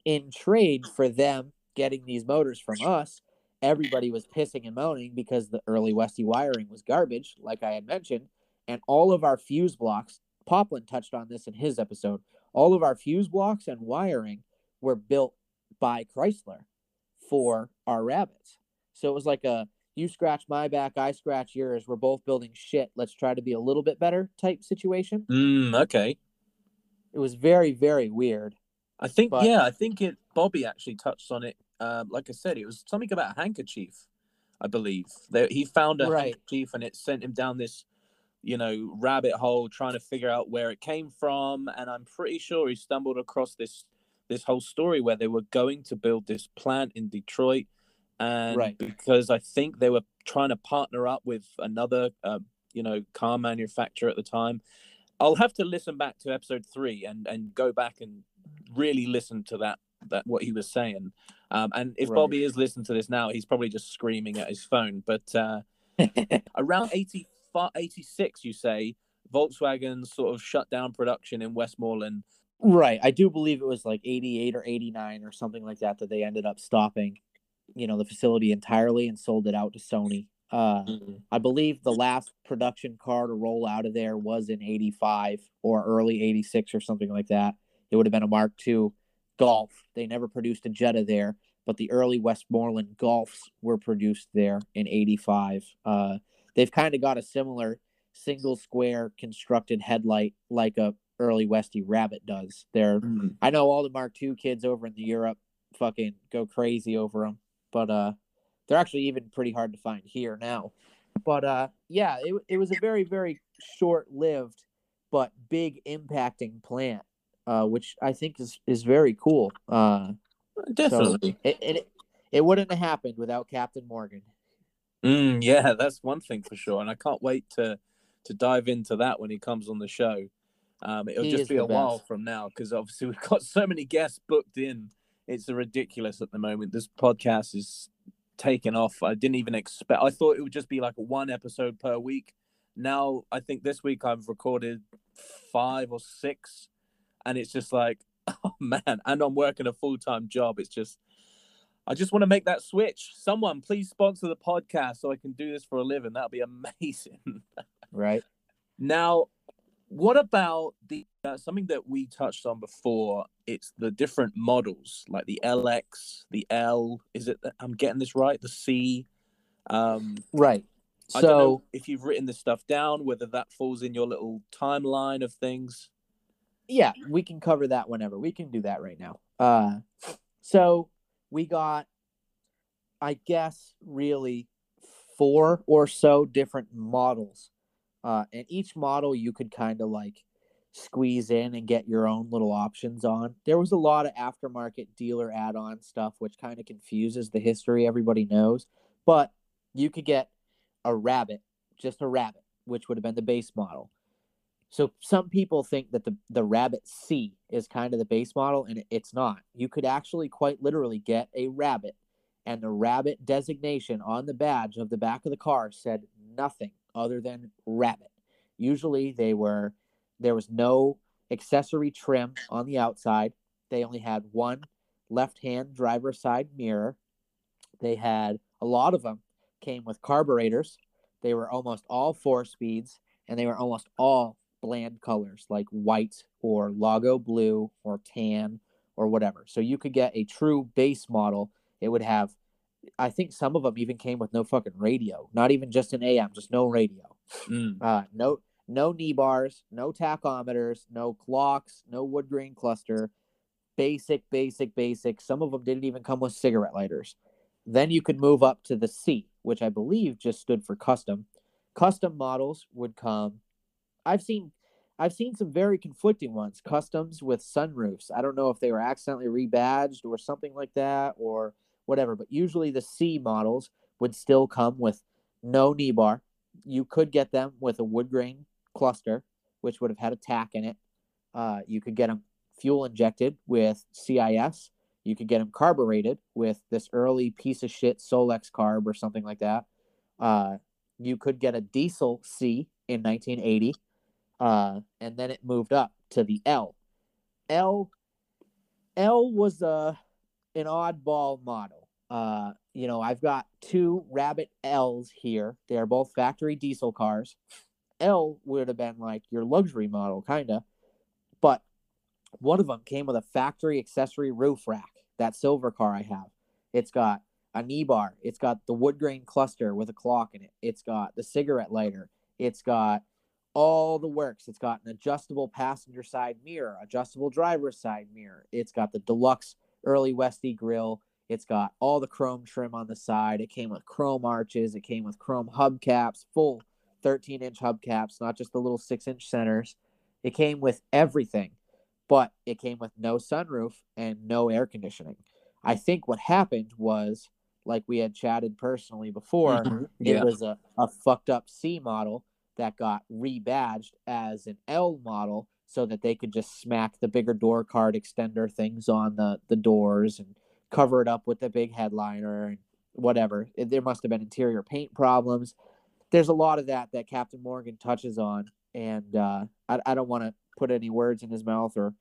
in trade for them getting these motors from us everybody was pissing and moaning because the early westy wiring was garbage like i had mentioned and all of our fuse blocks poplin touched on this in his episode all of our fuse blocks and wiring were built by chrysler for our rabbits so it was like a you scratch my back i scratch yours we're both building shit let's try to be a little bit better type situation Mm, okay. it was very very weird I think But- yeah, I think it. Bobby actually touched on it. Um, like I said, it was something about a handkerchief. I believe that he found a Right. handkerchief and it sent him down this, you know, rabbit hole trying to figure out where it came from. And I'm pretty sure he stumbled across this this whole story where they were going to build this plant in Detroit, and Right. because I think they were trying to partner up with another, uh, you know, car manufacturer at the time. I'll have to listen back to episode three and and go back and really listen to that that what he was saying. Um, and if Right. Bobby is listening to this now, he's probably just screaming at his phone. But uh, around 85, 86, you say Volkswagen sort of shut down production in Westmoreland. Right. I do believe it was like 88 or 89 or something like that that they ended up stopping, you know, the facility entirely and sold it out to Sony. Uh, I believe the last production car to roll out of there was in 85 or early 86 or something like that. It would have been a Mark II Golf. They never produced a Jetta there, but the early Westmoreland Golfs were produced there in 85. Uh, they've kind of got a similar single square constructed headlight like a early Westy Rabbit does. They're Mm. I know all the Mark II kids over in the Europe fucking go crazy over them, but uh, they're actually even pretty hard to find here now. But uh, yeah, it it was a very very short lived, but big impacting plant, uh, which I think is is very cool. Uh, Definitely. it, it it wouldn't have happened without Captain Morgan. Mm, yeah, that's one thing for sure, and I can't wait to to dive into that when he comes on the show. Um, it'll He just be a while from now because obviously we've got so many guests booked in. It's ridiculous at the moment. This podcast is taken off. I didn't even expect. I thought it would just be like one episode per week. Now I think this week I've recorded five or six, and it's just like, oh man! And I'm working a full time job. It's just I just want to make that switch. Someone please sponsor the podcast so I can do this for a living. That'd be amazing. Right. Now, what about the uh, something that we touched on before? It's the different models, like the LX, the L. Is it? I'm getting this right. The C. Um, Right. I don't know So if you've written this stuff down, whether that falls in your little timeline of things. yeah, we can cover that whenever. We can do that right now. Uh so we got I guess really four or so different models. Uh and each model you could kind of like squeeze in and get your own little options on. There was a lot of aftermarket dealer add-on stuff which kind of confuses the history everybody knows, but you could get a rabbit, just a rabbit, which would have been the base model. So some people think that the the Rabbit C is kind of the base model, and it's not. You could actually quite literally get a Rabbit, and the Rabbit designation on the badge of the back of the car said nothing other than Rabbit. Usually they were there was no accessory trim on the outside. They only had one left-hand driver's side mirror. They had a lot of them came with carburetors. They were almost all four speeds, and they were almost all bland colors like white or Lago blue or tan or whatever. So you could get a true base model. It would have, I think some of them even came with no fucking radio, not even just an AM, just no radio. Mm. Uh, no, no knee bars, no tachometers, no clocks, no wood grain cluster. Basic, basic, basic. Some of them didn't even come with cigarette lighters. Then you could move up to the C, which I believe just stood for custom. Custom models would come. I've seen I've seen some very conflicting ones, customs with sunroofs. I don't know if they were accidentally rebadged or something like that or whatever, but usually the C models would still come with no knee bar. You could get them with a wood grain cluster, which would have had a tack in it. Uh, you could get them fuel injected with CIS. You could get them carbureted with this early piece of shit Solex carb or something like that. Uh, you could get a diesel C in 1980, uh, and then it moved up to the L. L L was a an oddball model. Uh, you know, I've got two Rabbit L's here. They are both factory diesel cars. L would have been like your luxury model, kind of, but one of them came with a factory accessory roof rack. That silver car I have. It's got a knee bar. It's got the wood grain cluster with a clock in it. It's got the cigarette lighter. It's got all the works. It's got an adjustable passenger side mirror, adjustable driver's side mirror. It's got the deluxe early Westy grill. It's got all the chrome trim on the side. It came with chrome arches. It came with chrome hubcaps, full 13 inch hubcaps, not just the little six inch centers. It came with everything, but it came with no sunroof and no air conditioning. I think what happened was, like we had chatted personally before, Mhm. it was a, a fucked up C model that got rebadged as an L model so that they could just smack the bigger door card extender things on the, the doors and cover it up with the big headliner and whatever. There must have been interior paint problems. There's a lot of that that Captain Morgan touches on, and uh, I, I don't want to put any words in his mouth or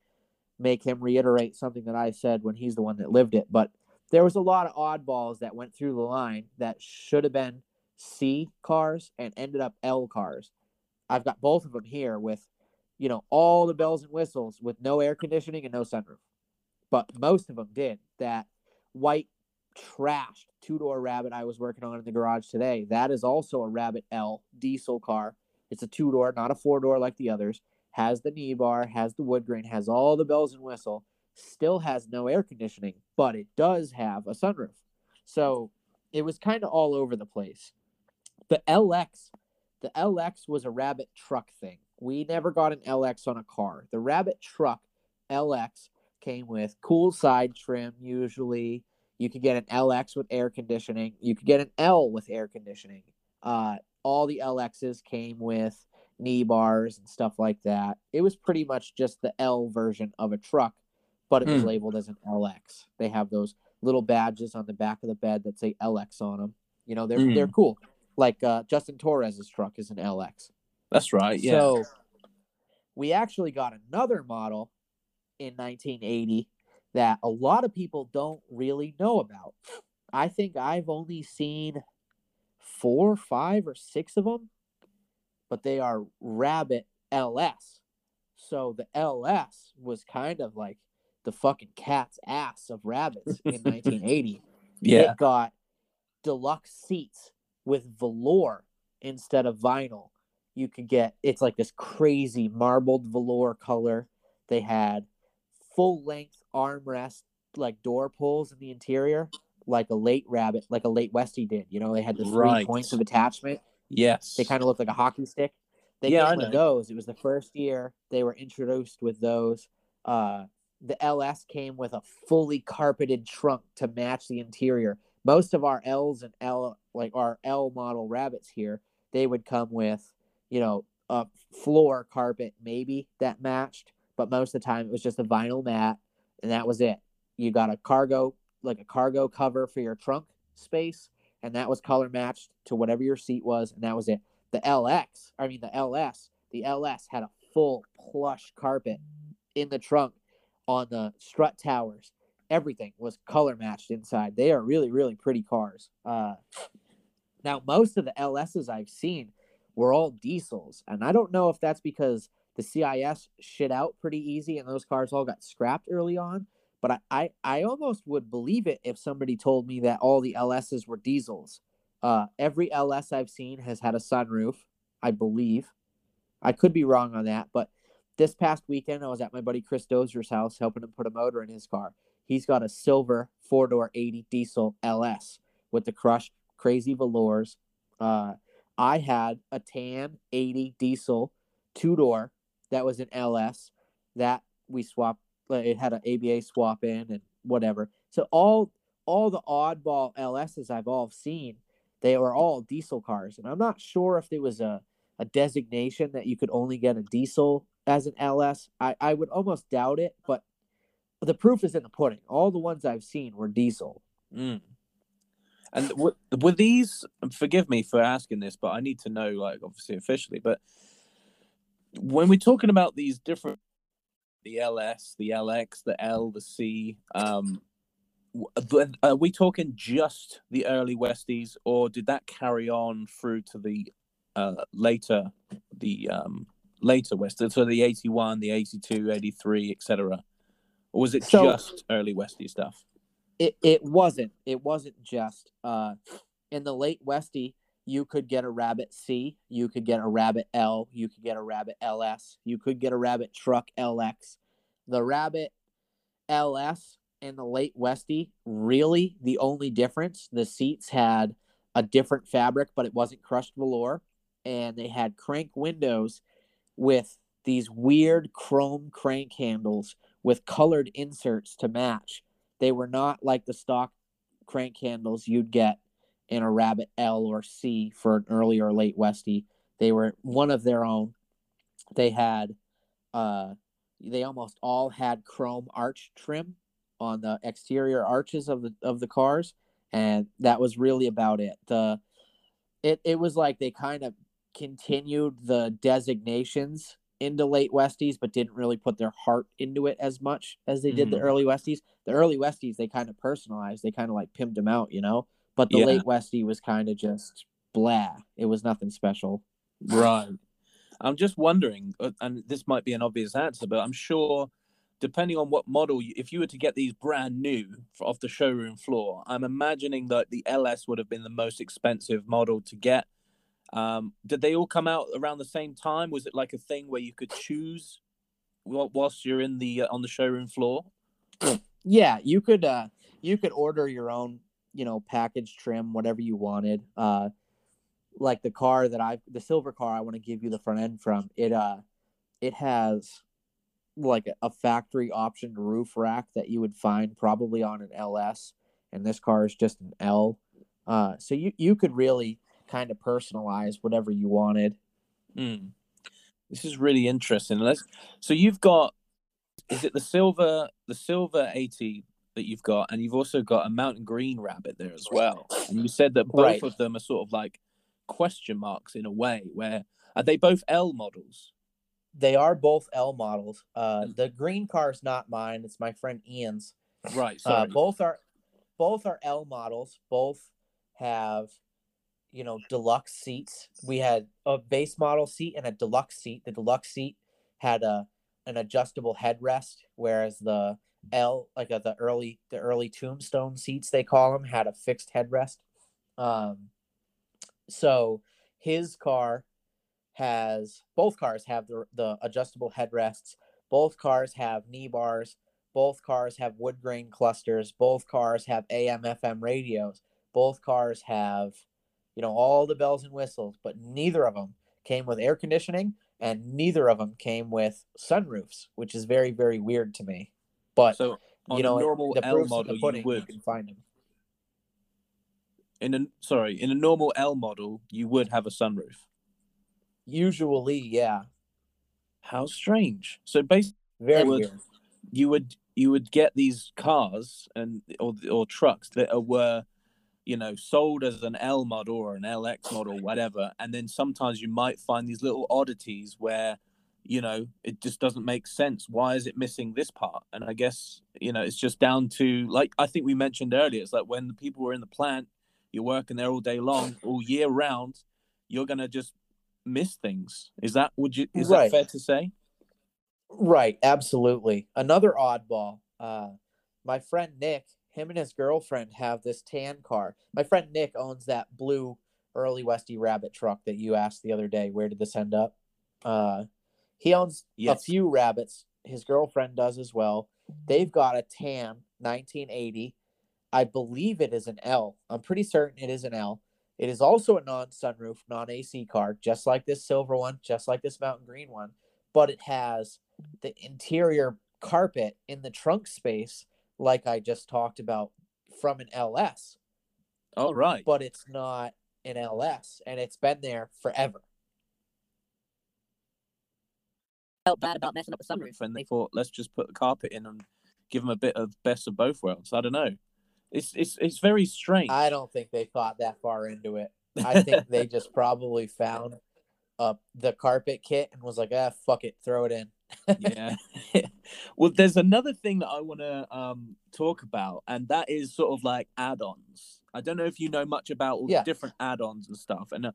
make him reiterate something that I said when he's the one that lived it. But there was a lot of oddballs that went through the line that should have been C cars and ended up L cars. I've got both of them here with, you know, all the bells and whistles with no air conditioning and no sunroof. But most of them did. That white trashed two door Rabbit I was working on in the garage today. That is also a Rabbit L diesel car. It's a two door, not a four door like the others. Has the knee bar, has the wood grain, has all the bells and whistle. Still has no air conditioning, but it does have a sunroof. So it was kind of all over the place. The LX, the LX was a Rabbit truck thing. We never got an LX on a car. The Rabbit truck LX came with cool side trim usually. You could get an LX with air conditioning. You could get an L with air conditioning. Uh, all the LXs came with knee bars and stuff like that. It was pretty much just the L version of a truck, but it was Hmm. labeled as an LX. They have those little badges on the back of the bed that say LX on them. You know, they're Hmm. they're cool. Like uh, Justin Torres's truck is an LX. That's right. Yeah. So we actually got another model in 1980 that a lot of people don't really know about. I think I've only seen four, five, or six of them, but they are Rabbit LS. So the LS was kind of like the fucking cat's ass of rabbits in 1980. Yeah. It got deluxe seats with velour instead of vinyl. You could get it's like this crazy marbled velour color. They had full length armrest like door pulls in the interior, like a late rabbit, like a late Westy did. You know, they had the three Right. points of attachment. Yes. They kind of looked like a hockey stick. They Yeah, came with those. It was the first year they were introduced with those. Uh, the LS came with a fully carpeted trunk to match the interior. Most of our L's and L, like our L model rabbits here, they would come with, you know, a floor carpet maybe that matched, but most of the time it was just a vinyl mat, and that was it. You got a cargo, like a cargo cover for your trunk space, and that was color matched to whatever your seat was, and that was it. The LX, I mean the LS, the LS had a full plush carpet in the trunk on the strut towers. Everything was color matched inside. They are really, really pretty cars. Uh, now, most of the LSs I've seen were all diesels, and I don't know if that's because the CIS shit out pretty easy and those cars all got scrapped early on. But I, I, I almost would believe it if somebody told me that all the LSs were diesels. Uh, every LS I've seen has had a sunroof, I believe. I could be wrong on that, but this past weekend I was at my buddy Chris Dozier's house helping him put a motor in his car. He's got a silver four door 80 diesel LS with the crushed crazy velours. Uh, I had a tan 80 diesel two door that was an LS that we swapped. It had an ABA swap in and whatever. So all all the oddball LSs I've all seen, they were all diesel cars, and I'm not sure if there was a a designation that you could only get a diesel as an LS. I, I would almost doubt it, but the proof is in the pudding. All the ones I've seen were diesel. Mm. And w- were these? Forgive me for asking this, but I need to know, like, obviously officially. But when we're talking about these different, the LS, the LX, the L, the C, um, are we talking just the early Westys, or did that carry on through to the uh, later, the um, later Westys, so the eighty-one, the 82, 83, etc. Or was it So- just early Westy stuff? It it wasn't. It wasn't just uh in the late Westy, you could get a rabbit C, you could get a rabbit L, you could get a rabbit LS, you could get a rabbit truck LX. The rabbit LS and the late Westy, really the only difference, the seats had a different fabric, but it wasn't crushed velour, and they had crank windows with these weird chrome crank handles with colored inserts to match. They were not like the stock crank handles you'd get in a Rabbit L or C for an early or late Westy. They were one of their own. They had, uh, they almost all had chrome arch trim on the exterior arches of the of the cars, and that was really about it. The it it was like they kind of continued the designations into late Westys, but didn't really put their heart into it as much as they did the Mhm. early Westys. The early Westys they kind of personalized, they kind of like pimped them out, you know. But the Yeah. late Westy was kind of just blah. It was nothing special. Right. I'm just wondering, uh, and this might be an obvious answer, but I'm sure, depending on what model, if you were to get these brand new off the showroom floor, I'm imagining that the LS would have been the most expensive model to get. Um, did they all come out around the same time? Was it like a thing where you could choose wh- whilst you're in the uh, on the showroom floor? Yeah, you could uh you could order your own, you know, package trim, whatever you wanted. Uh like the car that I the silver car I want to give you the front end from, it uh it has like a, a factory optioned roof rack that you would find probably on an LS and this car is just an L. Uh so you you could really kind of personalize whatever you wanted. Hmm. This is really interesting. Let's. So you've got, is it the silver, the silver eighty that you've got, and you've also got a mountain green rabbit there as well. And you said that both Right. of them are sort of like question marks in a way. Where are they both L models? They are both L models. Uh, the green car is not mine; it's my friend Ian's. Right. Uh, both are both are L models. Both have you know deluxe seats. We had a base model seat and a deluxe seat. The deluxe seat had a an adjustable headrest, whereas the L like uh, the early the early tombstone seats they call them had a fixed headrest. Um, so his car has both cars have the the adjustable headrests. Both cars have knee bars. Both cars have wood grain clusters. Both cars have AM FM radios. Both cars have, you know, all the bells and whistles, but neither of them came with air conditioning and neither of them came with sunroofs, which is very, very weird to me. But, so on you know, a normal the L in model, the pudding. you would can find them. in a sorry in a normal L model, you would have a sunroof. Usually, yeah. How strange. So basically, Very would- weird. you would you would get these cars and or or trucks that were you know sold as an L model or an LX model whatever and then sometimes you might find these little oddities where you know it just doesn't make sense why is it missing this part and I guess you know it's just down to like I think we mentioned earlier it's like when the people were in the plant you're working there all day long all year round you're going to just miss things is that would you is Right. that fair to say Right, absolutely. Another oddball. Uh, my friend Nick, him and his girlfriend have this tan car. My friend Nick owns that blue early Westy Rabbit truck that you asked the other day. Where did this end up? Uh, he owns a few rabbits. His girlfriend does as well. They've got a tan 1980. I believe it is an L. I'm pretty certain it is an L. It is also a non sunroof, non AC car, just like this silver one, just like this mountain green one, but it has the interior carpet in the trunk space, like I just talked about from an LS, all right but it's not an LS and it's been there forever. felt bad about messing up the sunroof. and they thought let's just put the carpet in and give them a bit of best of both worlds. I don't know. It's it's it's very strange. I don't think they thought that far into it. I think they just probably found uh, the carpet kit and was like, ah, fuck it, throw it in. Yeah. well, there's another thing that I want to um talk about, and that is sort of like add-ons. I don't know if you know much about all Yeah. the different add-ons and stuff. And uh,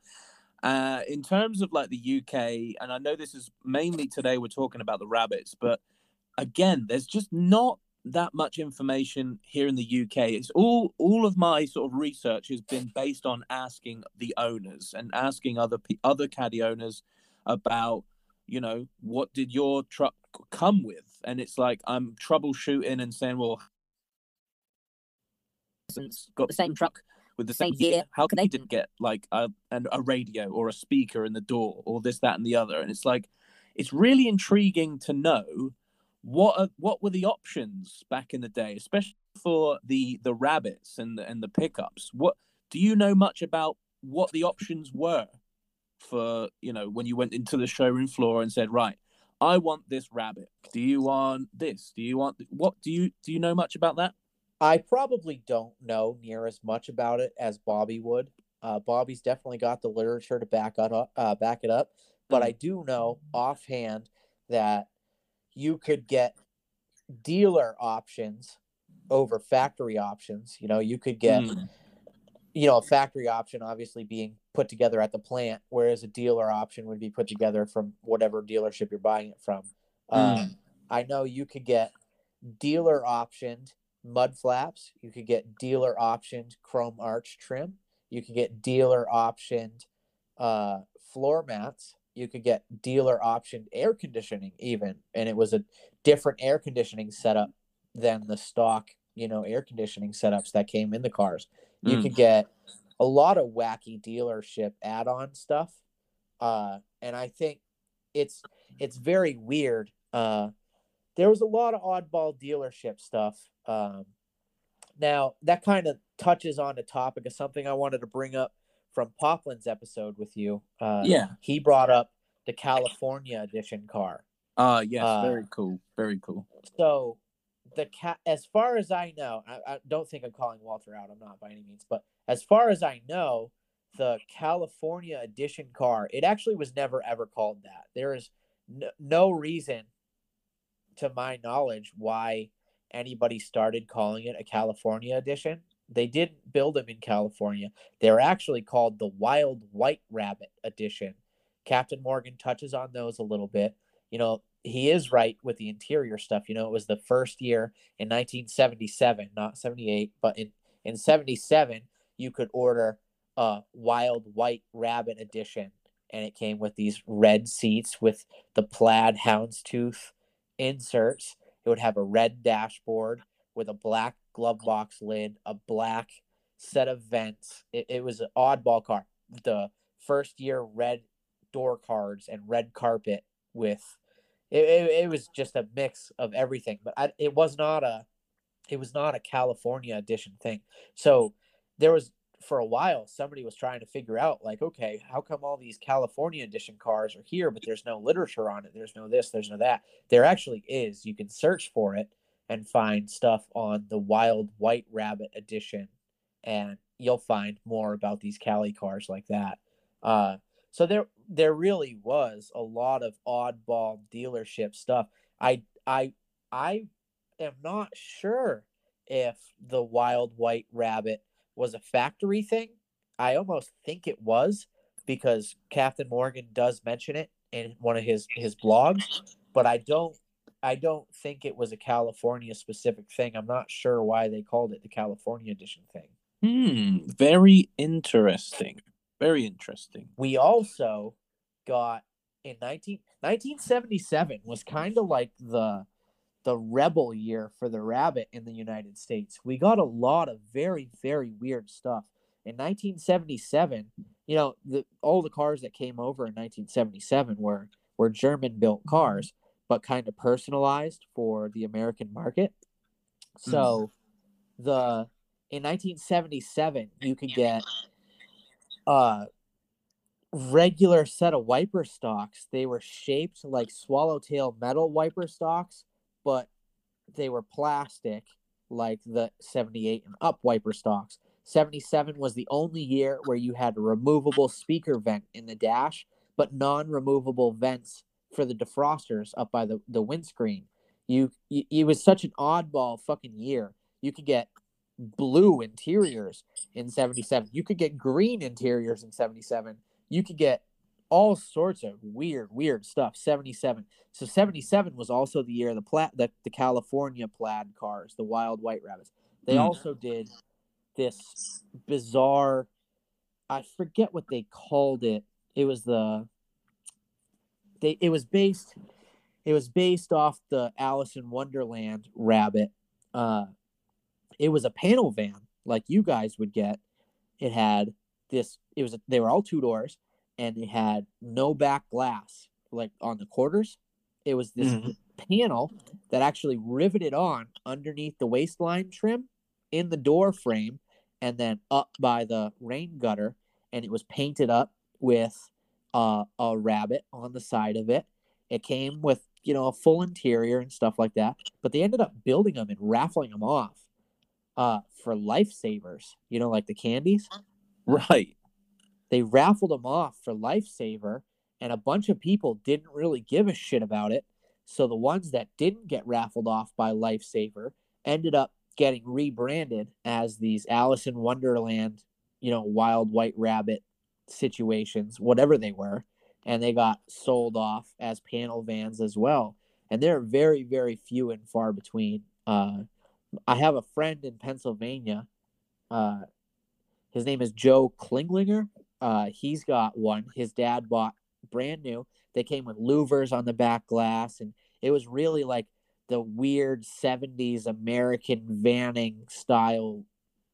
uh, in terms of like the UK, and I know this is mainly today we're talking about the rabbits, but again, there's just not that much information here in the UK. It's all all of my sort of research has been based on asking the owners and asking other other caddy owners about you know what did your truck come with and it's like i'm troubleshooting and saying well it's got The same truck. with the same year year. how come they didn't get like a, an, a radio or a speaker in the door or this that and the other and it's like it's really intriguing to know what are, what were the options back in the day especially for the the rabbits and the, and the pickups what do you know much about what the options were for you know when you went into the showroom floor and said right i want this rabbit do you want this do you want what do you do you know much about that I probably don't know near as much about it as Bobby would. Uh, Bobby's definitely got the literature to back it up. Uh, back it up, but I do know offhand that you could get dealer options over factory options. You know, you could get Mm. you know a factory option obviously being put together at the plant, whereas a dealer option would be put together from whatever dealership you're buying it from. Uh, I know you could get dealer optioned mud flaps. You could get dealer optioned chrome arch trim. You could get dealer optioned uh, floor mats. You could get dealer optioned air conditioning even, and it was a different air conditioning setup than the stock, you know, air conditioning setups that came in the cars. You Mm. could get a lot of wacky dealership add-on stuff, uh, and I think it's it's very weird. Uh, there was a lot of oddball dealership stuff. Um, now that kind of touches on the topic of something I wanted to bring up from Poplin's episode with you. Uh, yeah he brought up the California edition car. uh yes Uh, very cool very cool So the cat, as far as I know, I, I don't think I'm calling Walter out. I'm not by any means, but as far as I know, the California edition car, it actually was never ever called that. There is no, no reason, to my knowledge, why anybody started calling it a California edition. They didn't build them in California. They're actually called the Wild White Rabbit edition. Captain Morgan touches on those a little bit. You know, he is right with the interior stuff. You know, it was the first year in 1977, not 78, but in in 77 you could order a Wild White Rabbit edition and it came with these red seats with the plaid houndstooth inserts. It would have a red dashboard with a black glove box lid, a black set of vents. It, it was an oddball car. The first year red door cards and red carpet with it, it, it was just a mix of everything but I, it was not a it was not a california edition thing. So there was for a while somebody was trying to figure out like okay how come all these california edition cars are here but there's no literature on it? There's no this there's no that. There actually is. You can search for it and find stuff on the wild white rabbit edition and you'll find more about these cali cars like that. Uh, so there there really was a lot of oddball dealership stuff i i i am not sure if the wild white rabbit was a factory thing. I almost think it was because Captain Morgan does mention it in one of his his blogs, but I don't I don't think it was a California specific thing. I'm not sure why they called it the California edition thing. Hmm. Very interesting. Very interesting. We also got in 19, 1977 was kind of like the the rebel year for the rabbit in the United States. We got a lot of very, very weird stuff. In 1977, you know, the all the cars that came over in 1977 were were German built cars, but kind of personalized for the American market. So mm-hmm. the in 1977, you could get a regular set of wiper stocks. They were shaped like swallowtail metal wiper stocks, but they were plastic like the 78 and up wiper stocks. 77 was the only year where you had a removable speaker vent in the dash, but non-removable vents for the defrosters up by the, the windscreen. You, you it was such an oddball fucking year. You could get blue interiors in 77. You could get green interiors in 77. You could get all sorts of weird, weird stuff. 77. So 77 was also the year the plat the, the California plaid cars, the wild white rabbits. They Hmm. also did this bizarre I forget what they called it. It was the they it was based it was based off the Alice in Wonderland rabbit. Uh it was a panel van like you guys would get. It had this it was they were all two doors and it had no back glass like on the quarters. It was this Mhm. panel that actually riveted on underneath the waistline trim in the door frame and then up by the rain gutter and it was painted up with uh, a rabbit on the side of it. It came with you know a full interior and stuff like that, but they ended up building them and raffling them off uh, for lifesavers. You know, like the candies Right. they raffled them off for Lifesaver, and a bunch of people didn't really give a shit about it. So the ones that didn't get raffled off by Lifesaver ended up getting rebranded as these Alice in Wonderland, you know, wild white rabbit situations, whatever they were, and they got sold off as panel vans as well. And they're very, very few and far between. Uh, I have a friend in Pennsylvania. Uh, his name is Joe Klinglinger. Uh, he's got one. His dad bought brand new. They came with louvers on the back glass, and it was really like the weird 70s American vanning style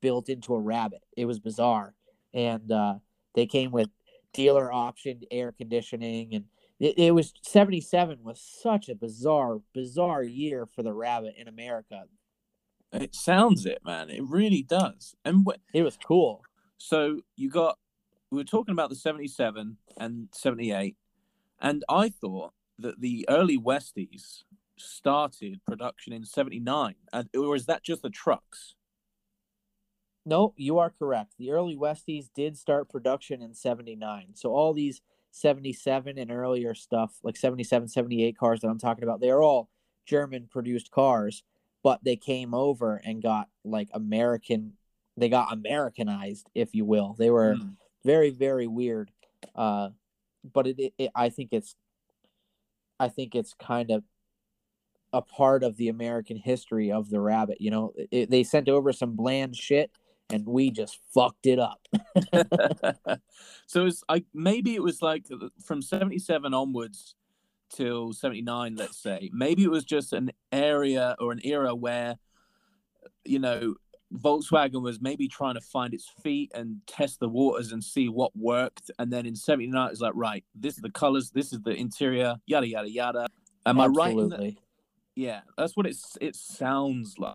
built into a rabbit. It was bizarre. And uh, they came with dealer optioned air conditioning and it, it was 77 was such a bizarre bizarre year for the rabbit in america It sounds it, man. It really does. And wh- it was cool so you got we were talking about the 77 and 78 and i thought that the early westies started production in 79 and or is that just the trucks No, you are correct. The early Westies did start production in 79. So all these 77 and earlier stuff, like 77, 78 cars that I'm talking about, they're all German produced cars. But they came over and got like American. They got Americanized, if you will. They were Mm. very very weird. Uh, but it, it, it I think it's I think it's kind of a part of the American history of the rabbit. You know, it, they sent over some bland shit, and we just fucked it up. so it's like maybe it was like from 77 onwards till 79 let's say maybe it was just an area or an era where you know Volkswagen was maybe trying to find its feet and test the waters and see what worked and then in 79 it's like right this is the colors this is the interior yada yada yada am I right that? Absolutely. yeah that's what it's it sounds like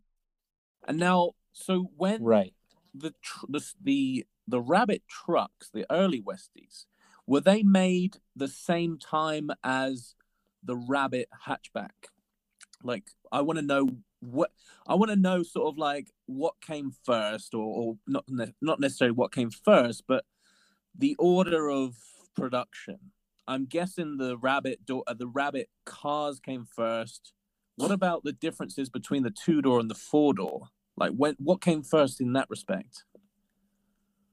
and now so when Right. the tr- the the the rabbit trucks, the early Westies, were they made the same time as the rabbit hatchback? Like, I want to know what I want to know, sort of like what came first, or, or not ne- not necessarily what came first, but the order of production. I'm guessing the rabbit door, uh, the rabbit cars came first. What about the differences between the two door and the four door? Like, when what came first in that respect?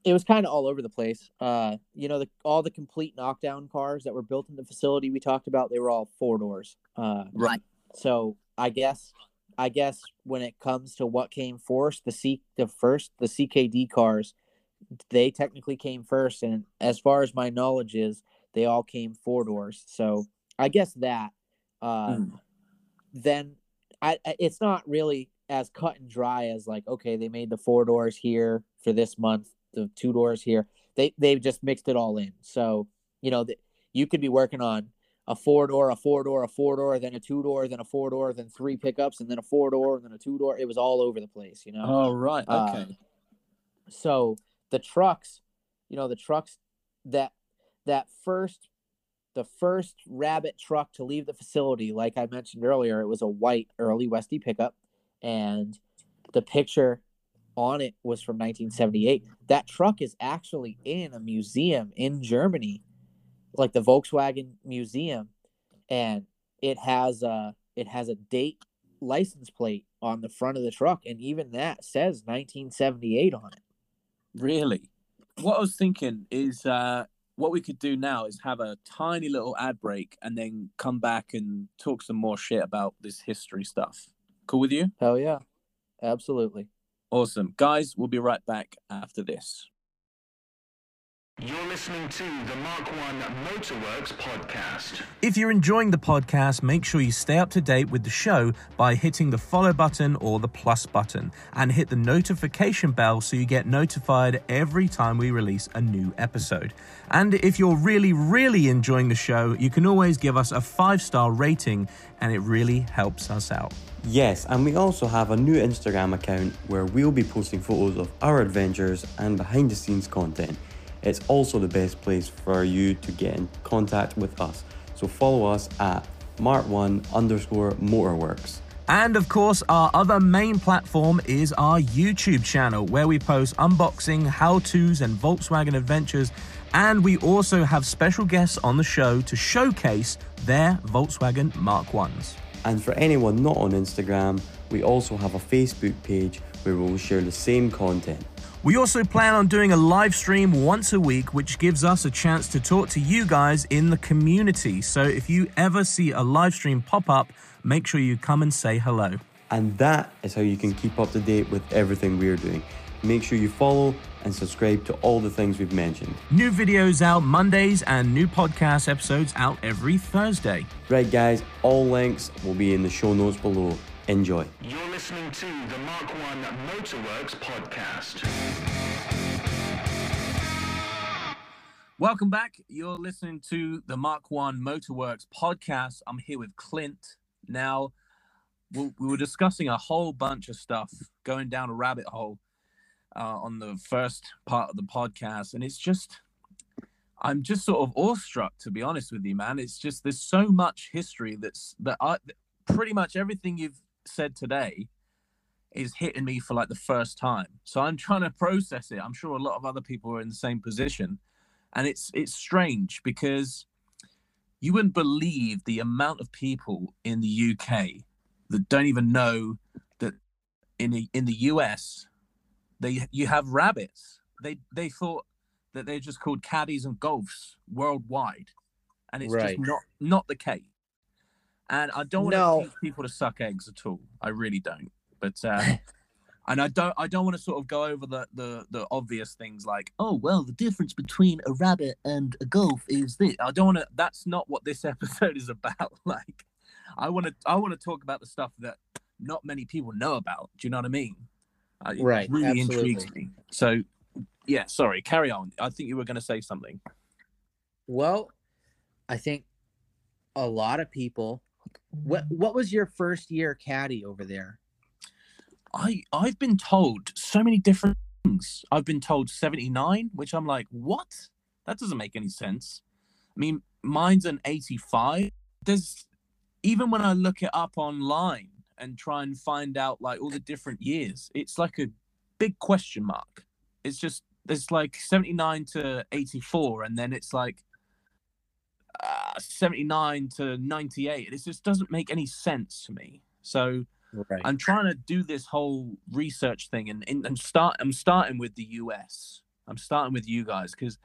It was kind of all over the place. Uh, you know, the all the complete knockdown cars that were built in the facility we talked about, they were all four doors. Uh, Right. so I guess, I guess when it comes to what came first, the C, the first, the CKD cars, they technically came first, and as far as my knowledge is, they all came four doors. So I guess that. Uh, Mm. then I I- it's not really as cut and dry as like okay they made the four doors here for this month the two doors here. They they've just mixed it all in. So you know that you could be working on a four door a four door a four door then a two door then a four door then three pickups and then a four door and then a two door. It was all over the place you know? Oh, right. Uh, Okay. so the trucks you know the trucks that that first the first rabbit truck to leave the facility like i mentioned earlier it was a white early westy pickup. And the picture on it was from 1978 that truck is actually in a museum in germany like the volkswagen museum and it has a it has a date license plate on the front of the truck and even that says 1978 on it Really? What I was thinking is uh, what we could do now is have a tiny little ad break and then come back and talk some more shit about this history stuff. Cool with you? hell yeah absolutely Awesome. Guys, we'll be right back after this. You're listening to the Mark One Motorworks podcast. If you're enjoying the podcast, make sure you stay up to date with the show by hitting the follow button or the plus button and hit the notification bell so you get notified every time we release a new episode. And if you're really, really enjoying the show, you can always give us a five star rating and it really helps us out. Yes, and we also have a new Instagram account where we'll be posting photos of our adventures and behind the scenes content. It's also the best place for you to get in contact with us. So follow us at Mark1 underscore Motorworks. And of course, our other main platform is our YouTube channel where we post unboxing, how to's, and Volkswagen adventures. And we also have special guests on the show to showcase their Volkswagen Mark 1s. And for anyone not on Instagram, we also have a Facebook page where we will share the same content. We also plan on doing a live stream once a week, which gives us a chance to talk to you guys in the community. So if you ever see a live stream pop up, make sure you come and say hello. And that is how you can keep up to date with everything we're doing. Make sure you follow and subscribe to all the things we've mentioned. New videos out Mondays and new podcast episodes out every Thursday. Right, guys, all links will be in the show notes below. Enjoy. You're listening to the Mark One Motorworks podcast. Welcome back. You're listening to the Mark One Motorworks podcast. I'm here with Clint. Now, we we were discussing a whole bunch of stuff, going down a rabbit hole uh, on the first part of the podcast, and it's just, I'm just sort of awestruck, to be honest with you, man. It's just there's so much history that's that I pretty much everything you've said today is hitting me for like the first time. So I'm trying to process it. I'm sure a lot of other people are in the same position and it's it's strange because you wouldn't believe the amount of people in the UK that don't even know that in the in the US, they you have rabbits. They they thought that they're just called caddies and golfs worldwide, and it's Right. just not not the case. And I don't want to No. teach people to suck eggs at all. I really don't. But uh, and I don't I don't want to sort of go over the, the the obvious things like oh well the difference between a rabbit and a golf is this. I don't want to. That's not what this episode is about. Like I want to I want to talk about the stuff that not many people know about. Do you know what I mean? Uh, it Right, Really intrigues absolutely. me. So yeah, sorry. Carry on. I think you were going to say something. Well, I think a lot of people. What What was your first year caddy over there? I I've been told so many different things. I've been told 79, which I'm like, what? That doesn't make any sense. I mean, mine's an 85. There's even when I look it up online and try and find out like all the different years, it's like a big question mark. It's just there's like 79 to 84, and then it's like 79 to 98. It just doesn't make any sense to me. So Right. I'm trying to do this whole research thing and, and, and start I'm starting with the US. I'm starting with you guys because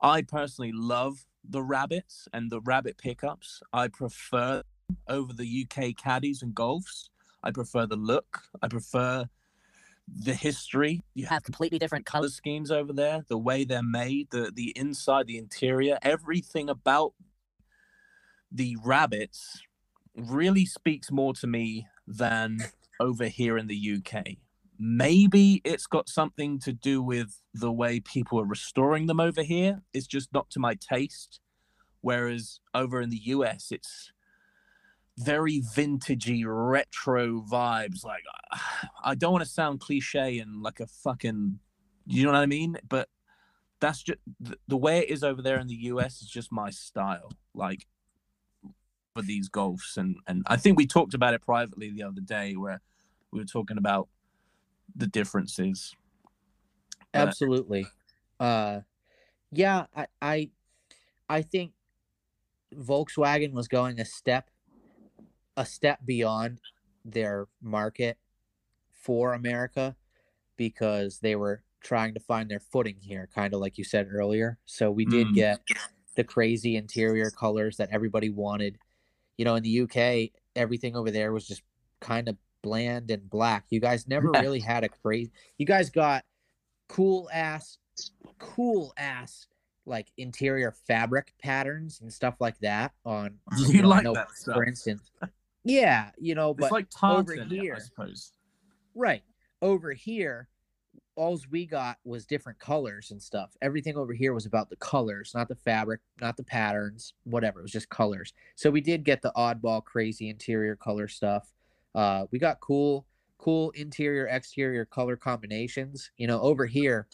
I personally love the rabbits and the rabbit pickups. I prefer over the UK caddies and golfs. I prefer the look. I prefer the history. You have completely different color schemes over there, the way they're made, the the inside, the interior, everything about the rabbits really speaks more to me than over here in the UK. Maybe it's got something to do with the way people are restoring them over here. It's just not to my taste. Whereas over in the US, it's very vintagey, retro vibes. Like, I don't want to sound cliche and like a fucking, you know what I mean? But that's just the, way it is over there in the US is just my style. Like, for these golfs and and I think we talked about it privately the other day where we were talking about the differences. Absolutely. Uh yeah, I, I I think Volkswagen was going a step a step beyond their market for America because they were trying to find their footing here, kind of like you said earlier. So we did Mm. get the crazy interior colors that everybody wanted. You know, in the UK, everything over there was just kind of bland and black. You guys never Yeah. really had a crazy. You guys got cool ass, cool ass like interior fabric patterns and stuff like that on. You know, like know, that stuff. For instance, yeah, you know, but it's like over here- I suppose. Right. Over here, all we got was different colors and stuff. Everything over here was about the colors, not the fabric, not the patterns, whatever. It was just colors. So we did get the oddball, crazy interior color stuff. Uh, we got cool, cool interior, exterior color combinations. You know, over here,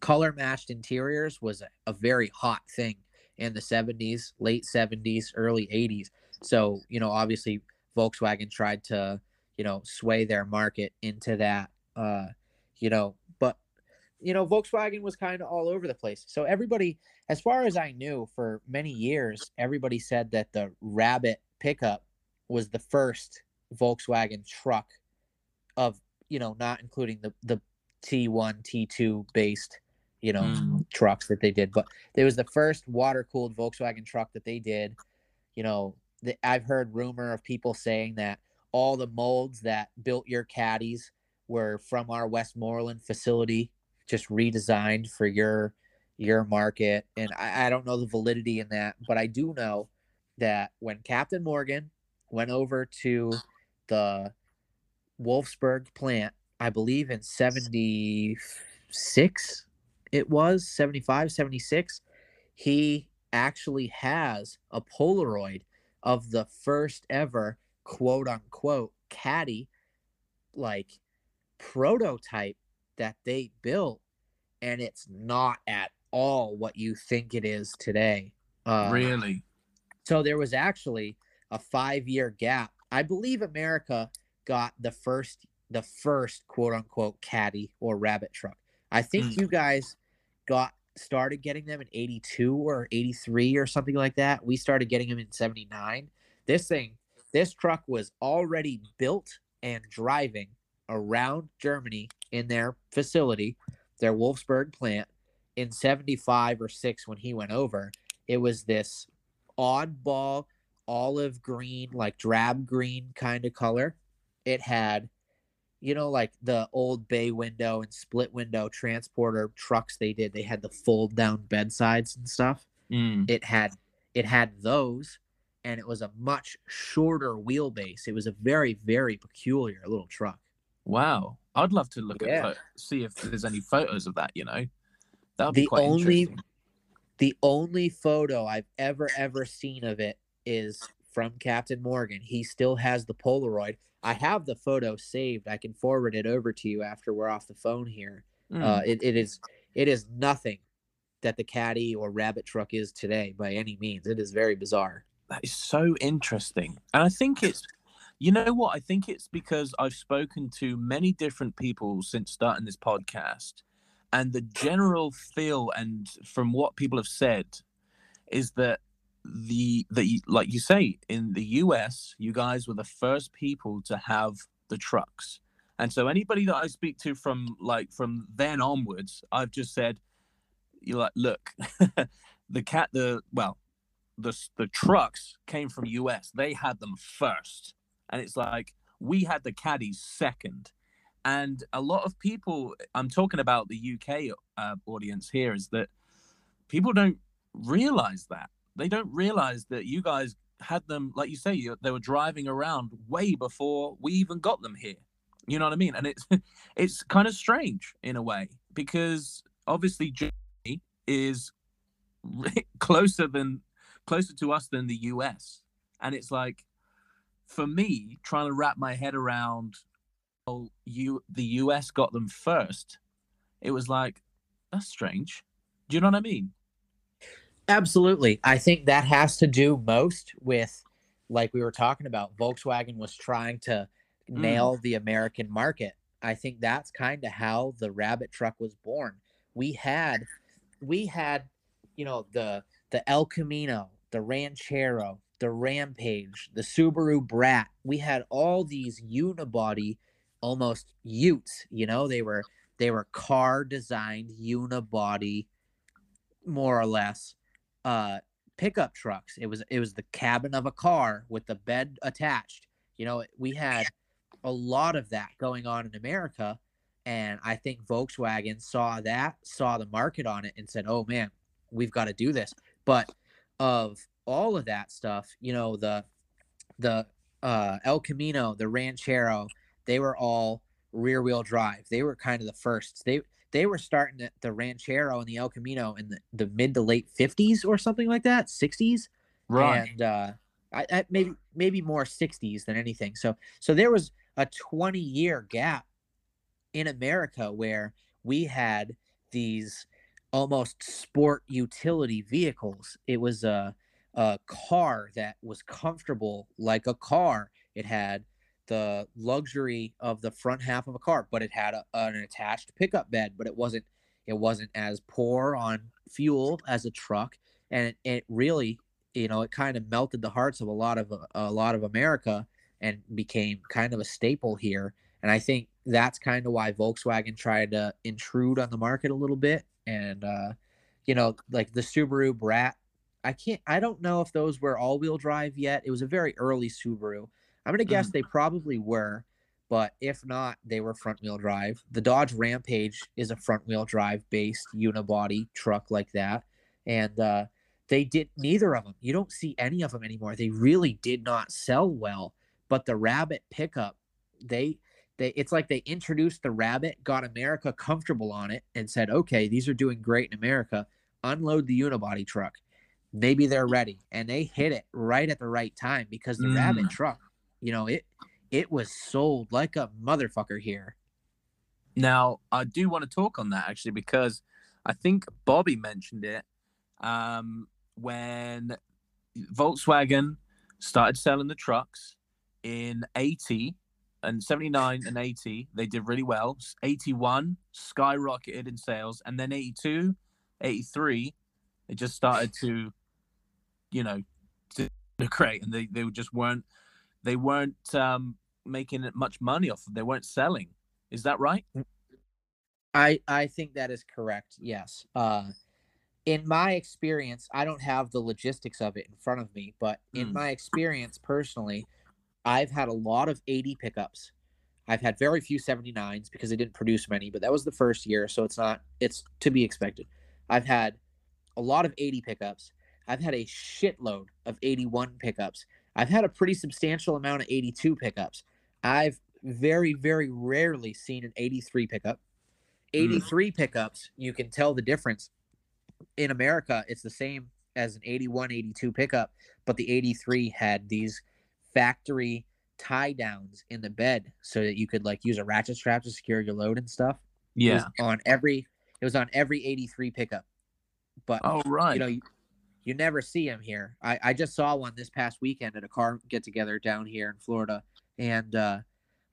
color matched interiors was a, a very hot thing in the 70s, late 70s, early 80s. So, you know, obviously Volkswagen tried to you know sway their market into that uh you know but you know volkswagen was kind of all over the place so everybody as far as i knew for many years everybody said that the rabbit pickup was the first volkswagen truck of you know not including the the t1 t2 based you know Mm. trucks that they did but it was the first water cooled volkswagen truck that they did you know the, i've heard rumor of people saying that all the molds that built your caddies were from our Westmoreland facility, just redesigned for your your market. And I, I don't know the validity in that, but I do know that when Captain Morgan went over to the Wolfsburg plant, I believe in 76 it was 75 76 he actually has a polaroid of the first ever quote unquote caddy like prototype that they built and it's not at all what you think it is today uh, really? so there was actually a five year gap i believe america got the first the first quote unquote caddy or rabbit truck i think Mm. you guys got started getting them in 82 or 83 or something like that we started getting them in 79 this thing this truck was already built and driving around Germany in their facility, their Wolfsburg plant in 75 or 6 when he went over. It was this oddball olive green, like drab green kind of color. It had, you know, like the old bay window and split window transporter trucks they did. They had the fold down bedsides and stuff. Mm. It had it had those and it was a much shorter wheelbase. It was a very, very peculiar little truck. Wow, I'd love to look Yeah. at see if there's any photos of that. You know, that would be quite only- interesting. The only photo I've ever, ever seen of it is from Captain Morgan. He still has the Polaroid. I have the photo saved. I can forward it over to you after we're off the phone here. Mm. Uh, it, it is it is nothing that the caddy or rabbit truck is today by any means. It is very bizarre. that is so interesting, and I think it's. You know what? I think it's because I've spoken to many different people since starting this podcast, and the general feel and from what people have said is that the the like you say in the US, you guys were the first people to have the trucks, and so anybody that I speak to from like from then onwards, I've just said, you like look, the cat the well, the the trucks came from US. They had them first, and it's like we had the caddies second. And a lot of people, I'm talking about the UK uh, audience here, is that people don't realize that. They don't realize that you guys had them, like you say, you, they were driving around way before we even got them here. You know what I mean? And it's it's kind of strange in a way because obviously Germany is closer than closer to us than the US, and it's like for me trying to wrap my head around oh you the US got them first. It was like that's strange. Do you know what I mean? Absolutely. I think that has to do most with, like we were talking about, Volkswagen was trying to mm. nail the American market. I think that's kind of how the rabbit truck was born. We had, we had, you know, the the El Camino, the Ranchero, the Rampage, the Subaru Brat. We had all these unibody, almost Utes. You know, they were they were car designed unibody, more or less uh pickup trucks. It was it was the cabin of a car with the bed attached. You know we had a lot of that going on in america and i think volkswagen saw that saw the market on it and said oh man we've got to do this. But of all of that stuff you know the the uh el camino the ranchero they were all rear wheel drive. They were kind of the first they they were starting the, the Ranchero and the El Camino in the, the mid to late 50s or something like that, 60s. Right. And uh, I, I, maybe maybe more 60s than anything. So so there was a 20 year gap in America where we had these almost sport utility vehicles. It was a a car that was comfortable like a car. It had the luxury of the front half of a car, but it had a, an attached pickup bed, but it wasn't it wasn't as poor on fuel as a truck, and it, it really you know it kind of melted the hearts of a lot of a lot of America and became kind of a staple here. And I think that's kind of why Volkswagen tried to intrude on the market a little bit, and uh, you know like the Subaru Brat. I can't. I don't know if those were all-wheel drive yet. It was a very early Subaru. I'm gonna guess they probably were, but if not, they were front wheel drive. The Dodge Rampage is a front wheel drive based unibody truck like that, and uh, they did neither of them. You don't see any of them anymore. They really did not sell well. But the Rabbit pickup, they they it's like they introduced the Rabbit, got America comfortable on it, and said, okay, these are doing great in America. Unload the unibody truck. Maybe they're ready, and they hit it right at the right time because the Rabbit Mm. truck you know it it was sold like a motherfucker here Now, I do want to talk on that actually because I think Bobby mentioned it um, when Volkswagen started selling the trucks in 80 and 79 and 80. They did really well. 81 skyrocketed in sales. And then 82, 83, it just started to, you know, to great. And they, they just weren't, they weren't um, making much money off. Them. They weren't selling Is that right? I I think that is correct. Yes. Uh, in my experience, I don't have the logistics of it in front of me, but in Mm. my experience personally, I've had a lot of 80 pickups. I've had very few 79s because they didn't produce many, but that was the first year, so it's not it's to be expected. I've had a lot of 80 pickups. I've had a shitload of 81 pickups. I've had a pretty substantial amount of 82 pickups. I've very very rarely seen an 83 pickup. Hmm. 83 pickups, you can tell the difference. In America, it's the same as an 81, 82 pickup, but the 83 had these factory tie downs in the bed so that you could like use a ratchet strap to secure your load and stuff. It Yeah. was on every it was on every 83 pickup. But Oh right. you know, you, never see them here. I, I just saw one this past weekend at a car get together down here in Florida, and uh,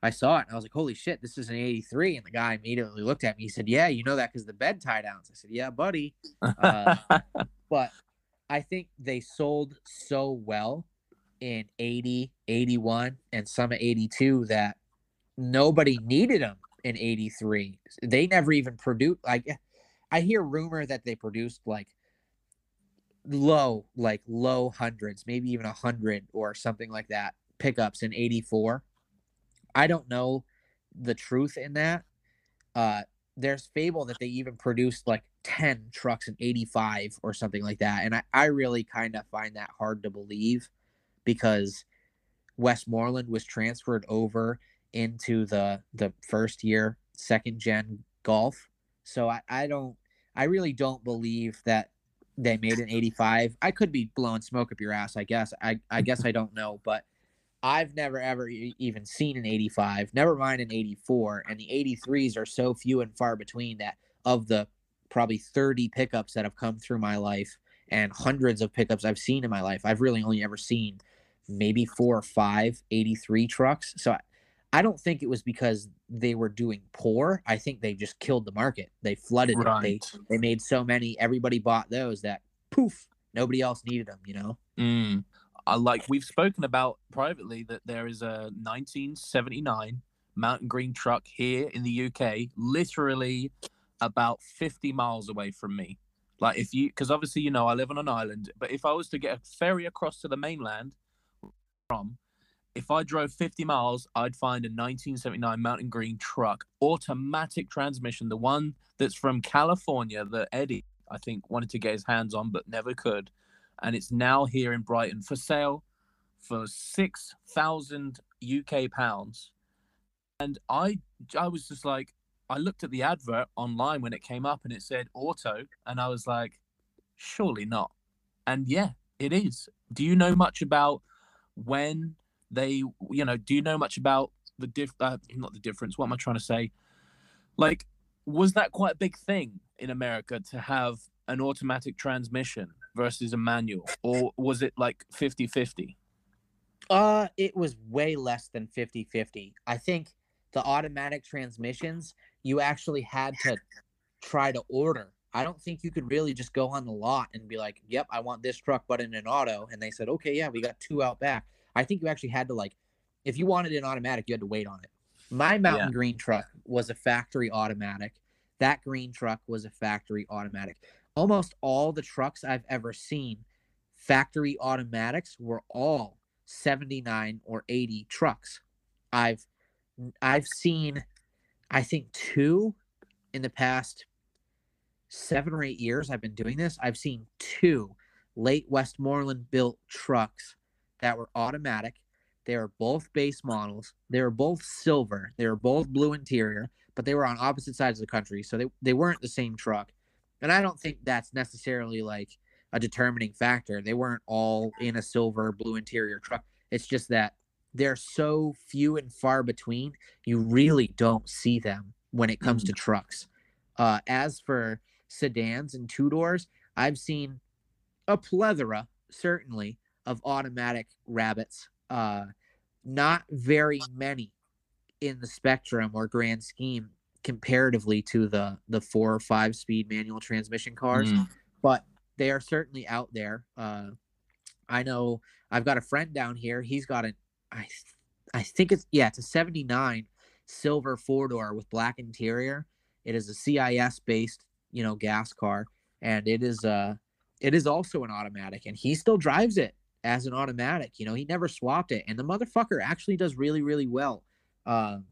I saw it and I was like, "Holy shit, this is an '83!" And the guy immediately looked at me. He said, "Yeah, you know that because the bed tie downs." I said, "Yeah, buddy." uh, But I think they sold so well in 80, 81, and some at 82 that nobody needed them in 83. They never even produced like I hear rumor that they produced like low, like low hundreds, maybe even a hundred or something like that pickups in 84. I don't know the truth in that. Uh there's fable that they even produced like 10 trucks in 85 or something like that. And I, I really kind of find that hard to believe because Westmoreland was transferred over into the the first year second gen golf. So I, I don't I really don't believe that they made an 85. I could be blowing smoke up your ass, I guess. I, I guess I don't know, but I've never ever e- even seen an 85, never mind an 84. And the 83s are so few and far between that of the probably 30 pickups that have come through my life and hundreds of pickups I've seen in my life, I've really only ever seen maybe four or five 83 trucks. So I, don't think it was because they were doing poor. I think they just killed the market. They flooded it. They they made so many everybody bought those that poof nobody else needed them you know Mm. I like we've spoken about privately that there is a 1979 Mountain Green truck here in the UK, literally about 50 miles away from me. Like if you, because obviously you know I live on an island, but if I was to get a ferry across to the mainland from, if I drove 50 miles, I'd find a 1979 Mountain Green truck, automatic transmission, the one that's from California that Eddie I think wanted to get his hands on but never could and it's now here in Brighton for sale for six thousand UK pounds. And I, I was just like, I looked at the advert online when it came up, and it said auto, and I was like, surely not. And yeah, it is. Do you know much about when they, you know, do you know much about the diff? Uh, not the difference. What am I trying to say? Like, was that quite a big thing in America to have an automatic transmission versus a manual or was it like 50-50 uh it was way less than 50-50 i think the automatic transmissions you actually had to try to order i don't think you could really just go on the lot and be like yep i want this truck but in an auto and they said okay yeah we got two out back i think you actually had to like if you wanted an automatic you had to wait on it. My mountain Yeah. green truck was a factory automatic. That green truck was a factory automatic. Almost all the trucks i've ever seen factory automatics were all 79 or 80 trucks. I've i've seen i think two in the past seven or eight years i've been doing this. I've seen two late westmoreland built trucks that were automatic. They were both base models. They were both silver. They were both blue interior but they were on opposite sides of the country so they, they weren't the same truck. And i don't think that's necessarily like a determining factor. They weren't all in a silver blue interior truck. It's just that they're so few and far between you really don't see them when it comes to trucks. Uh, as for sedans and two doors i've seen a plethora certainly of automatic rabbits uh, not very many in the spectrum or grand scheme comparatively to the the four or five speed manual transmission cars Mm. but they are certainly out there uh, i know i've got a friend down here he's got an i i think it's yeah it's a 79 silver four door with black interior. It is a CIS based, you know, gas car, and it is uh it is also an automatic, and he still drives it as an automatic. You know, he never swapped it, and the motherfucker actually does really, really well. Um,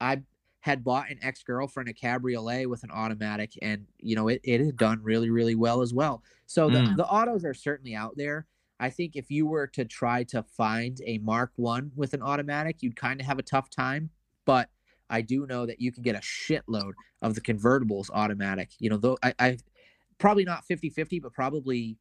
I had bought an ex girlfriend a cabriolet with an automatic, and you know, it it had done really, really well as well. So the, Mm. the autos are certainly out there. I think if you were to try to find a Mark One with an automatic, you'd kind of have a tough time. But I do know that you can get a shitload of the convertibles automatic. You know, though I, I probably not 50-50, but probably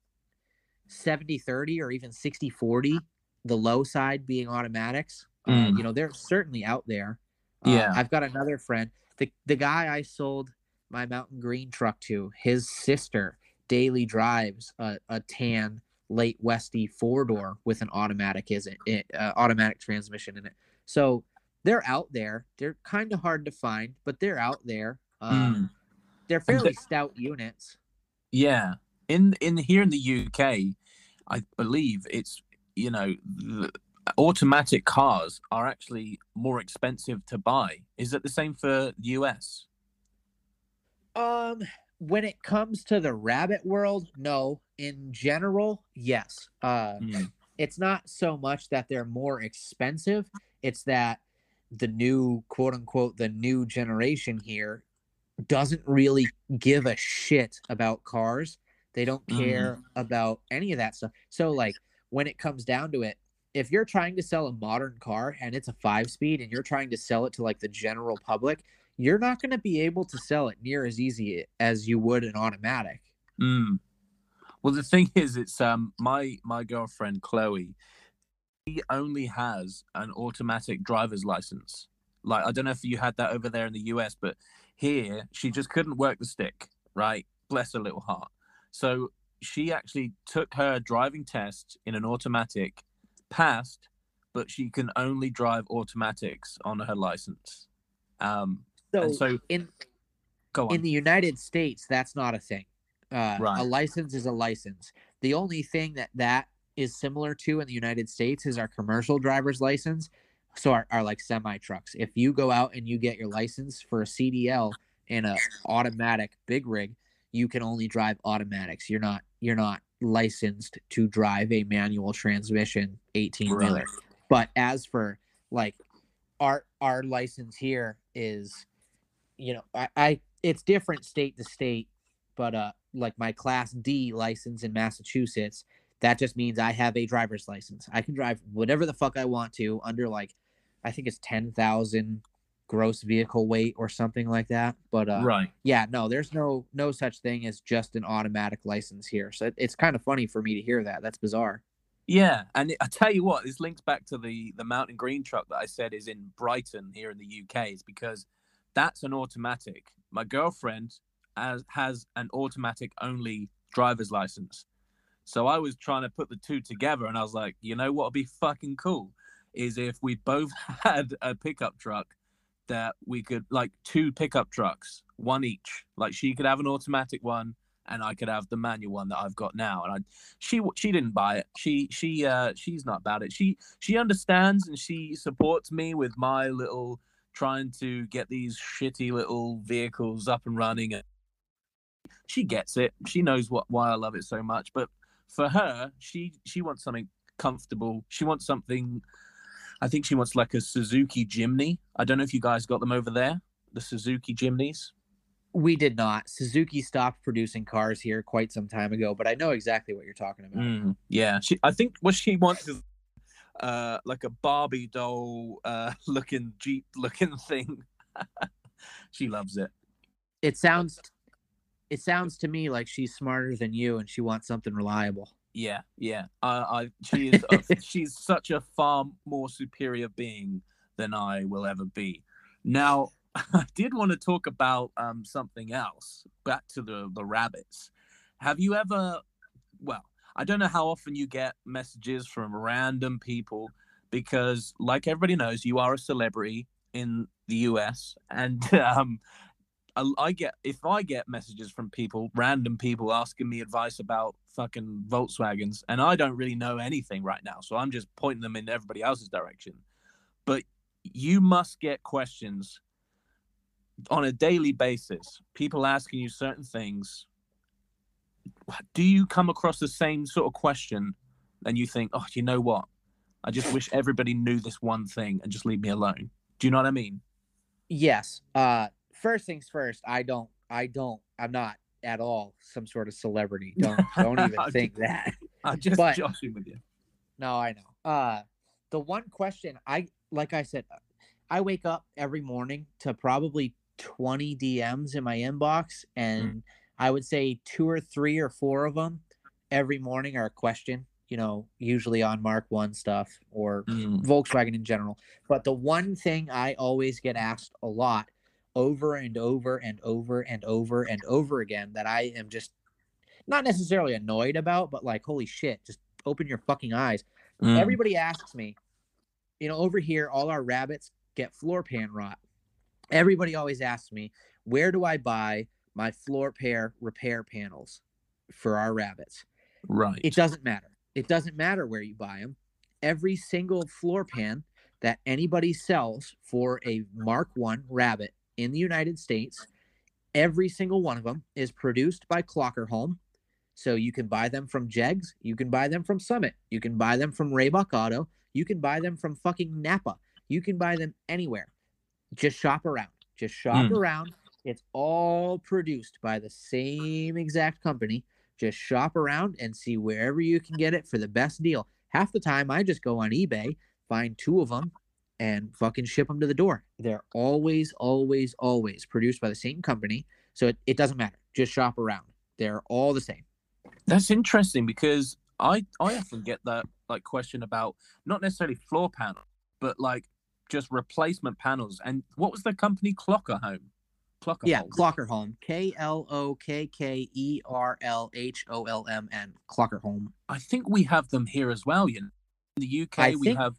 70-30 or even 60-40, the low side being automatics. Uh, Mm. you know, they're certainly out there. Uh, Yeah. I've got another friend. The the guy I sold my mountain green truck to, his sister daily drives a, a tan late westy four door with an automatic is it uh, automatic transmission in it. So they're out there. They're kind of hard to find, but they're out there. Um, Mm. They're fairly stout units. Yeah, in in here in the UK, I believe it's you know the automatic cars are actually more expensive to buy. Is it the same for the US? Um, when it comes to the rabbit world, no. In general, yes. Uh, Mm. it's not so much that they're more expensive it's that the new quote unquote the new generation here doesn't really give a shit about cars they don't Mhm. care about any of that stuff so like when it comes down to it if you're trying to sell a modern car and it's a five speed and you're trying to sell it to like the general public you're not going to be able to sell it near as easy as you would an automatic Mm. Well, the thing is, it's um my my girlfriend Chloe. She only has an automatic driver's license. Like I don't know if you had that over there in the US, but here she just couldn't work the stick. Right, bless her little heart. So she actually took her driving test in an automatic, passed, but she can only drive automatics on her license. Um, so, so in go on. in the United States, that's not a thing. Uh, A license is a license. The only thing that that is similar to in the United States is our commercial driver's license. So our, our like semi trucks. If you go out and you get your license for a CDL in a automatic big rig, you can only drive automatics. You're not you're not licensed to drive a manual transmission 18 wheeler. Right. But as for like our our license here is you know I, I it's different state to state but uh like my class d license in massachusetts that just means i have a driver's license i can drive whatever the fuck i want to under like i think it's 10000 gross vehicle weight or something like that but uh right. yeah no there's no no such thing as just an automatic license here so it, it's kind of funny for me to hear that that's bizarre Yeah, and I tell you what, this links back to the the mountain green truck that I said is in Brighton here in the UK, is because that's an automatic. My girlfriend has has an automatic only driver's license, so I was trying to put the two together, and I was like, you know what would be fucking cool is if we both had a pickup truck that we could like two pickup trucks, one each. Like she could have an automatic one, and I could have the manual one that I've got now, and I she she didn't buy it. She she uh she's not about it. She she understands and she supports me with my little trying to get these shitty little vehicles up and running. And she gets it. She knows what why I love it so much. But for her, she she wants something comfortable. She wants something. I think she wants like a Suzuki Jimny. I don't know if you guys got them over there. The Suzuki Jimneys. we did not suzuki stopped producing cars here quite some time ago but i know exactly what you're talking about Mm, yeah, she. I think what she wants is uh like a Barbie doll uh looking Jeep looking thing. she loves it. it sounds it sounds to me like she's smarter than you and she wants something reliable Yeah, yeah. I, I she is. A, she's such a far more superior being than I will ever be. Now, I did want to talk about um something else. Back to the the rabbits. Have you ever? Well, I don't know how often you get messages from random people because, like everybody knows, you are a celebrity in the US, and um, I, I get if I get messages from people, random people asking me advice about fucking Volkswagens, and I don't really know anything right now, so I'm just pointing them in everybody else's direction. But you must get questions on a daily basis. People asking you certain things. Do you come across the same sort of question and you think, oh, you know what? I just wish everybody knew this one thing and just leave me alone. Do you know what I mean? Yes. Uh first things first, I don't I don't I'm not at all some sort of celebrity. Don't don't even think that. I'm just But- joshing with you. No, I know. Uh the one question I like I said I wake up every morning to probably 20 DMs in my inbox and I would say two or three or four of them every morning are a question, you know, usually on Mark 1 stuff or Mm, Volkswagen in general. But the one thing I always get asked a lot over and over and over and over and over again that I am just not necessarily annoyed about, but like, holy shit, just open your fucking eyes. mm. Everybody asks me, you know, over here, all our rabbits get floor pan rot. Everybody always asks me, where do I buy my floor pair repair panels for our rabbits? right. It doesn't matter. It doesn't matter where you buy them. Every single floor pan that anybody sells for a Mark One rabbit in the United States, every single one of them is produced by Klokkerholm. So you can buy them from Jegs, you can buy them from Summit, you can buy them from Raybuck Auto, you can buy them from fucking Napa, you can buy them anywhere. Just shop around. Just shop Mm. around. It's all produced by the same exact company. Just shop around and see wherever you can get it for the best deal. Half the time, I just go on eBay, find two of them, and fucking ship them to the door. They're always, always, always produced by the same company. So it, it doesn't matter. Just shop around. They're all the same. That's interesting because I I often get that like question about not necessarily floor panel, but like just replacement panels. And what was the company Klokkerholm? Clocker Yeah, Home. Klokkerholm. K L O K K E R L H O L M N. Klokkerholm. I think we have them here as well. You know, in the UK I we think- have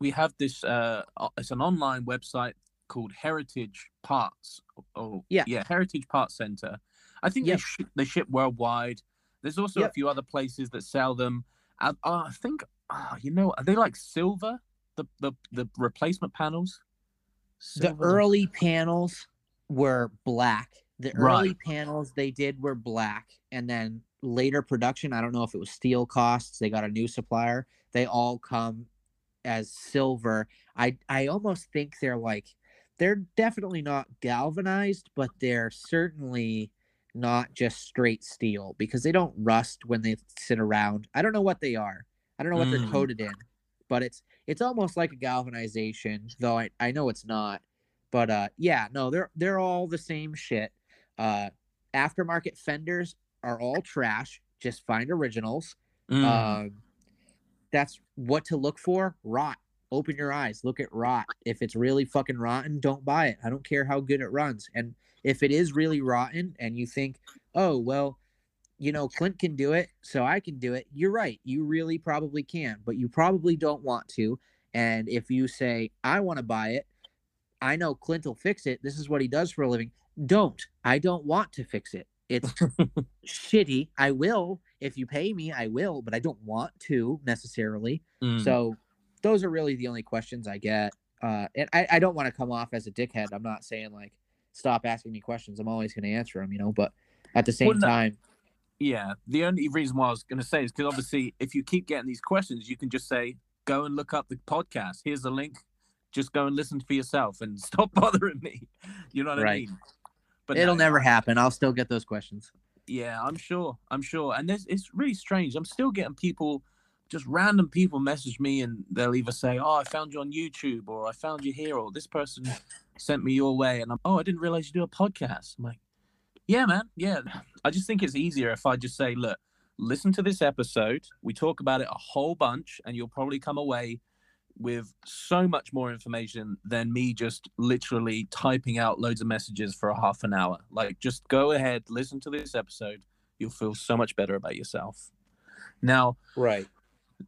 we have this. Uh, it's an online website called Heritage Parts. Oh Yeah. yeah, Heritage Parts Center. I think Yep. they ship they ship worldwide. There's also a few other places that sell them. I, uh, I think, uh, you know, are they like silver? The the the replacement panels. The early panels were black. The Right. early panels they did were black. And then later production, I don't know if it was steel costs, they got a new supplier. They all come as silver. I I almost think they're like they're definitely not galvanized, but they're certainly not just straight steel because they don't rust when they sit around. I don't know what they are. I don't know what they're Mm. coated in, but it's it's almost like a galvanization, though I, I know it's not. But uh yeah, no, they're they're all the same shit. Uh aftermarket fenders are all trash. Just find originals. Mm. Um, that's what to look for. Rot. Open your eyes. Look at rot. If it's really fucking rotten, don't buy it. I don't care how good it runs. And if it is really rotten, and you think, oh well, you know Clint can do it, so I can do it. You're right. You really probably can, but you probably don't want to. And if you say, I want to buy it, I know Clint will fix it. This is what he does for a living. Don't. I don't want to fix it. It's shitty. I will. If you pay me, I will, but I don't want to necessarily. Mm. So those are really the only questions I get. Uh, and I, I don't want to come off as a dickhead. I'm not saying like stop asking me questions. I'm always going to answer them, you know, but at the same Well, no- time, Yeah, the only reason why I was going to say is because obviously, if you keep getting these questions, you can just say, "Go and look up the podcast. Here's the link. Just go and listen for yourself, and stop bothering me." You know what I mean? But it'll no, never happen. I'll still get those questions. Yeah, I'm sure. I'm sure. And there's, it's really strange. I'm still getting people, just random people message me and they'll either say, Oh, I found you on YouTube or I found you here or this person sent me your way. And I'm, Oh, I didn't realize you do a podcast. I'm like, Yeah, man. Yeah. I just think it's easier if I just say, Look, listen to this episode. We talk about it a whole bunch and you'll probably come away with so much more information than me just literally typing out loads of messages for a half an hour. Like, just go ahead, listen to this episode. You'll feel so much better about yourself. Now, Right.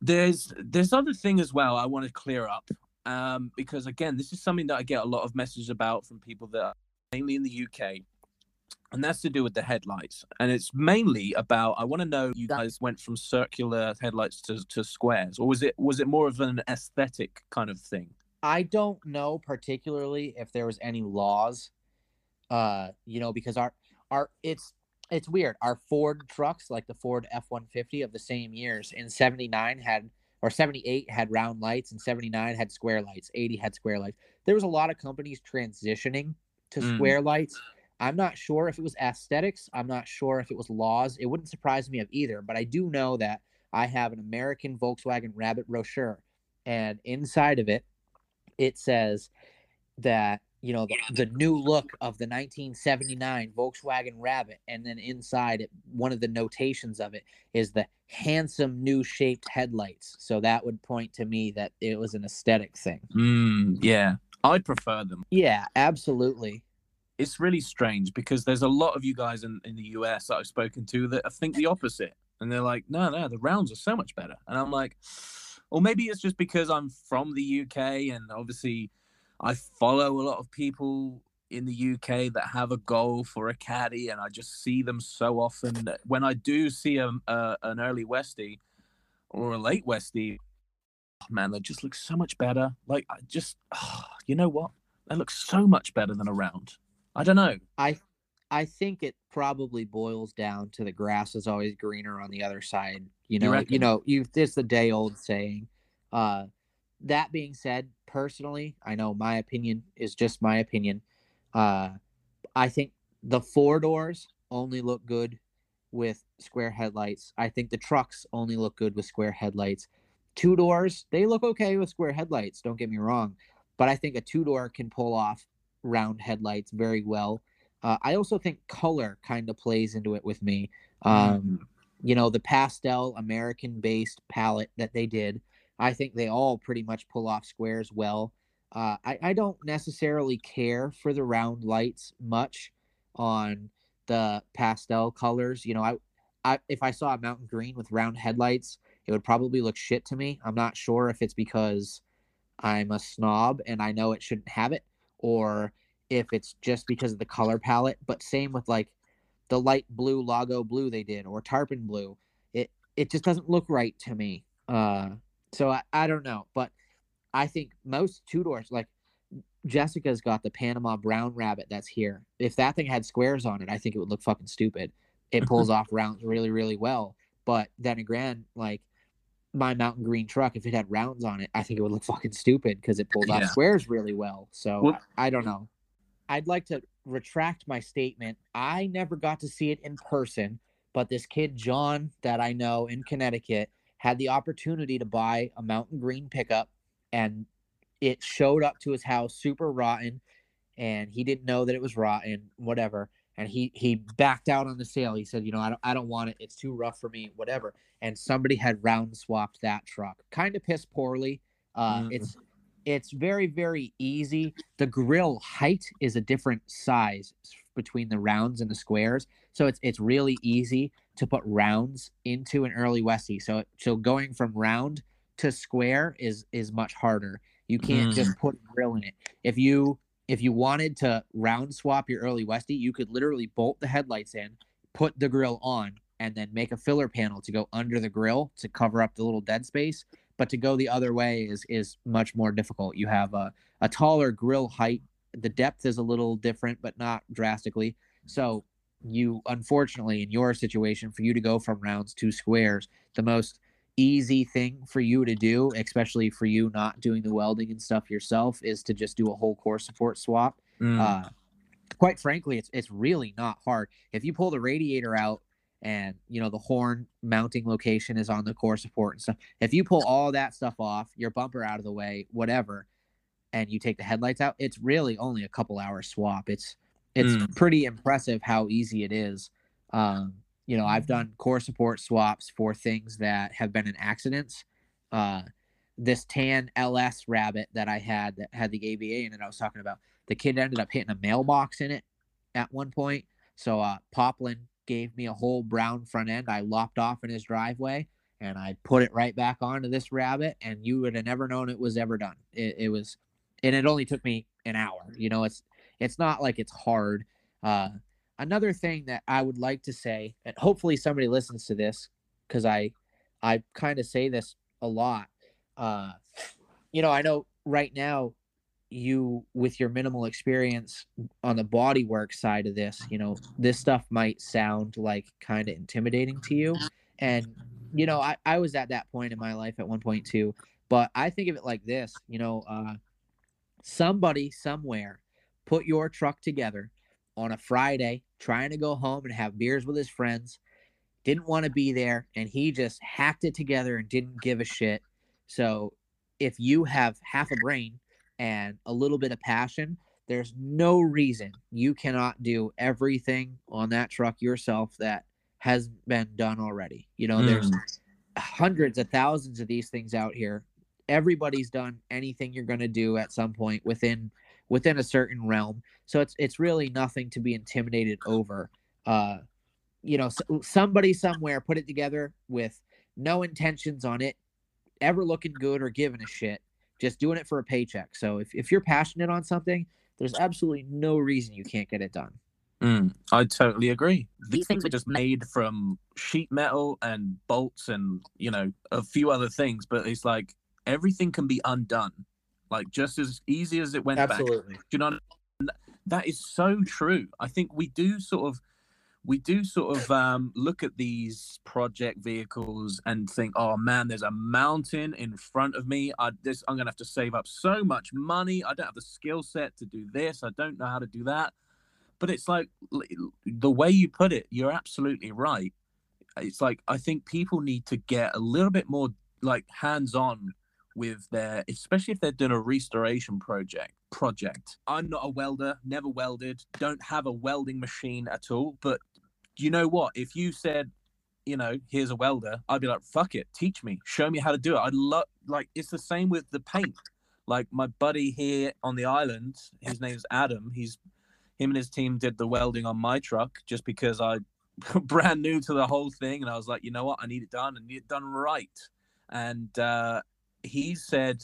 there's there's other thing as well I want to clear up um, because again, this is something that I get a lot of messages about from people that are mainly in the UK, and that's to do with the headlights. And it's mainly about I want to know you guys went from circular headlights to, to squares, or was it was it more of an aesthetic kind of thing? I don't know particularly if there was any laws, uh, you know, because our our it's it's weird. Our Ford trucks, like the Ford F one fifty of the same years, in seventy nine had or seventy eight had round lights, and seventy nine had square lights. Eighty had square lights. There was a lot of companies transitioning to Mm. square lights. I'm not sure if it was aesthetics. I'm not sure if it was laws. It wouldn't surprise me of either. But I do know that I have an American Volkswagen Rabbit brochure, and inside of it, it says that you know the, the new look of the 1979 Volkswagen Rabbit, and then inside it, one of the notations of it is the handsome new shaped headlights. So that would point to me that it was an aesthetic thing. Mm, yeah, I prefer them. Yeah, absolutely. It's really strange because there's a lot of you guys in, in the US that I've spoken to that think the opposite. And they're like, no, no, the rounds are so much better. And I'm like, or maybe it's just because I'm from the UK and obviously I follow a lot of people in the UK that have a Golf or a Caddy, and I just see them so often. When I do see a, a an early Westy or a late Westy, oh, man, they just look so much better. Like, I just, you know what? They look so much better than a round. I don't know. I I think it probably boils down to the grass is always greener on the other side. You You know, you, reckon? know, you it's the day old saying. Uh that being said, personally, I know my opinion is just my opinion. Uh I think the four doors only look good with square headlights. I think the trucks only look good with square headlights. Two doors, they look okay with square headlights, don't get me wrong. But I think a two door can pull off round headlights very well. Uh, I also think color kind of plays into it with me. Um, you know, the pastel American based palette that they did, I think they all pretty much pull off squares well. Uh, I, I don't necessarily care for the round lights much on the pastel colors. You know, I, I if I saw a mountain green with round headlights, it would probably look shit to me. I'm not sure if it's because I'm a snob and I know it shouldn't have it, or if it's just because of the color palette. But same with like the light blue Lago blue they did or tarpon blue. It it just doesn't look right to me. Uh so I, I don't know. But I think most two doors like Jessica's got the Panama brown rabbit that's here. If that thing had squares on it, I think it would look fucking stupid. It pulls off rounds really, really well. But then again, like my mountain green truck, if it had rounds on it, I think it would look fucking stupid because it pulls off Yeah. squares really well. So Well- I, I don't know. I'd like to retract my statement. I never got to see it in person, but this kid John that I know in Connecticut had the opportunity to buy a mountain green pickup and it showed up to his house super rotten and he didn't know that it was rotten whatever and he he backed out on the sale. He said you know i don't, I don't want it. It's too rough for me whatever. And somebody had round swapped that truck. Kind of pissed poorly. Uh Mm. it's it's very very easy. The grill height is a different size between the rounds and the squares. So it's it's really easy to put rounds into an early Westy. So so going from round to square is is much harder. You can't Mm. just put a grill in it. If you if you wanted to round swap your early Westy you could literally bolt the headlights in put the grill on and then make a filler panel to go under the grill to cover up the little dead space. But to go the other way is is much more difficult. You have a, a taller grill height. The depth is a little different but not drastically. So you unfortunately in your situation for you to go from rounds to squares the most easy thing for you to do especially for you not doing the welding and stuff yourself is to just do a whole core support swap Mm. uh, quite frankly, it's it's really not hard. If you pull the radiator out and you know the horn mounting location is on the core support and stuff, if you pull all that stuff off, your bumper out of the way, whatever, and you take the headlights out, it's really only a couple hours swap. It's it's Mm. pretty impressive how easy it is. Um, you know, I've done core support swaps for things that have been in accidents. Uh, this tan LS rabbit that I had that had the ABA in it, I was talking about the kid ended up hitting a mailbox in it at one point. So uh, Poplin gave me a whole brown front end. I lopped off in his driveway and I put it right back onto this rabbit, and you would have never known it was ever done. It, it was, and it only took me an hour. You know, it's it's not like it's hard. Uh, another thing that I would like to say, and hopefully somebody listens to this, because I I kind of say this a lot. Uh, you know, I know right now you with your minimal experience on the body work side of this you know this stuff might sound like kind of intimidating to you and you know I, I was at that point in my life at one point too but i think of it like this you know uh somebody somewhere put your truck together on a friday trying to go home and have beers with his friends didn't want to be there and he just hacked it together and didn't give a shit so if you have half a brain and a little bit of passion, there's no reason you cannot do everything on that truck yourself that has been done already. You know, there's hmm. hundreds of thousands of these things out here. Everybody's done anything you're going to do at some point within within a certain realm. So it's it's really nothing to be intimidated over. Uh you know, s- somebody somewhere put it together with no intentions on it ever looking good or giving a shit, just doing it for a paycheck. So if, if you're passionate on something, there's absolutely no reason you can't get it done. Mm, I totally agree. These These things things are are just made from sheet metal and bolts and you know a few other things, but it's like everything can be undone, like just as easy as it went back. Do you know? what I mean? That is so true. I think we do sort of we do sort of um, look at these project vehicles and think, oh man, there's a mountain in front of me. I this I'm gonna have to save up so much money. I don't have the skill set to do this. I don't know how to do that. But it's like the way you put it, you're absolutely right. It's like I think people need to get a little bit more like hands-on with their especially if they're doing a restoration project project. I'm not a welder never welded don't have a welding machine at all but you know what? If you said you know here's a welder i'd be like fuck it teach me show me how to do it. I'd love like it's the same with the paint. Like my buddy here on the island his name's adam he's him and his team did the welding on my truck just because i brand new to the whole thing and i was like you know what? I need it done and need it done right. And uh he said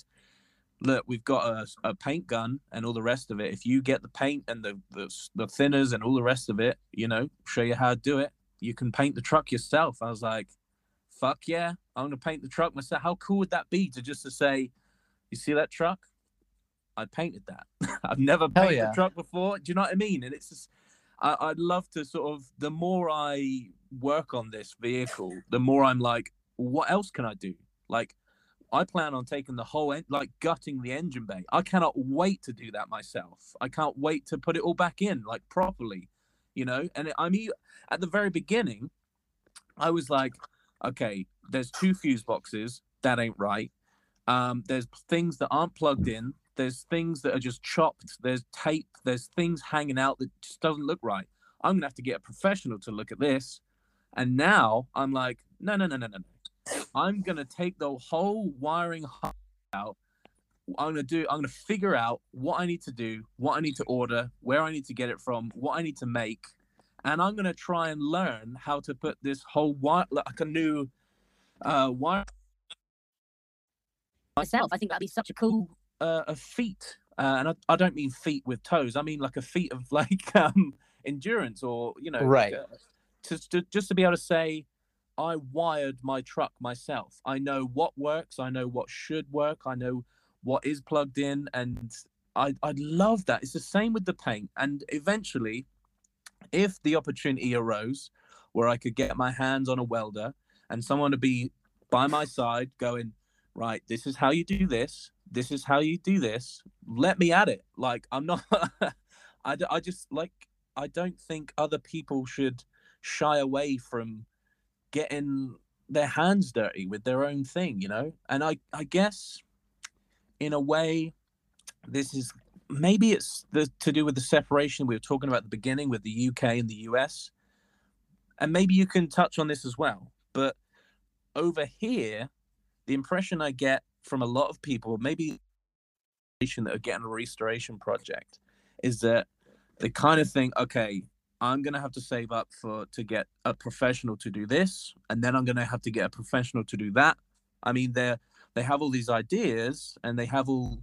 look we've got a, a paint gun and all the rest of it. If you get the paint and the, the the thinners and all the rest of it you know show you how to do it you can paint the truck yourself. I was like fuck yeah i'm gonna paint the truck myself. How cool would that be to just to say you see that truck? I painted that. I've never painted yeah. a truck before. Do you know what i mean? And it's just I, i'd love to sort of the more i work on this vehicle the more i'm like what else can i do? Like I plan on taking the whole en- like gutting the engine bay. I cannot wait to do that myself. I can't wait to put it all back in like properly, you know. And I mean, at the very beginning, I was like, okay, there's two fuse boxes. That ain't right. Um, there's things that aren't plugged in. There's things that are just chopped. There's tape. There's things hanging out that just doesn't look right. I'm gonna have to get a professional to look at this. And now I'm like, no, no, no, no, no, no. I'm gonna take the whole wiring out. I'm gonna do. I'm gonna figure out what I need to do, what I need to order, where I need to get it from, what I need to make, and I'm gonna try and learn how to put this whole wire like a new uh wire Myself, I think that'd be such a cool. uh, a feat, uh, and I, I don't mean feet with toes. I mean like a feat of like um endurance or you know Right. like, uh, to, to just to be able to say I wired my truck myself. I know what works. I know what should work. I know what is plugged in, and I I love that. It's the same with the paint. And eventually, if the opportunity arose where I could get my hands on a welder and someone to be by my side, going, right, this is how you do this. This is how you do this. Let me at it. Like I'm not. I, I just like I don't think other people should shy away from getting their hands dirty with their own thing, you know? And I, I guess in a way, this is maybe it's the, to do with the separation we were talking about at the beginning with the UK and the US. And maybe you can touch on this as well. But over here, the impression I get from a lot of people, maybe that are getting a restoration project, is that they kind of think, okay, I'm gonna have to save up for to get a professional to do this, and then I'm gonna have to get a professional to do that. I mean, they're they have all these ideas and they have all,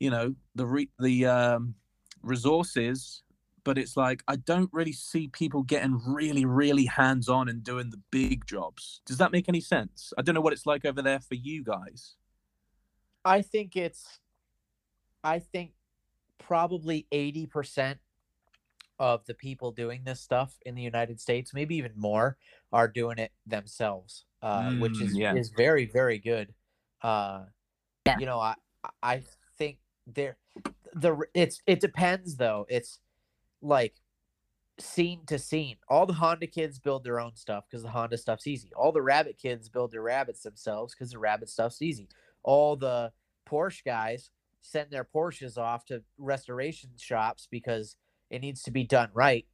you know, the re- the um, resources, but it's like I don't really see people getting really, really hands on and doing the big jobs. Does that make any sense? I don't know what it's like over there for you guys. I think it's I think probably 80% of the people doing this stuff in the United States, maybe even more, are doing it themselves, uh, which Mm, is yeah. is very very good. Uh, Yeah. You know, I I think there the it's it depends though. It's like scene to scene. All the Honda kids build their own stuff because the Honda stuff's easy. All the Rabbit kids build their rabbits themselves because the Rabbit stuff's easy. All the Porsche guys send their Porsches off to restoration shops because it needs to be done right,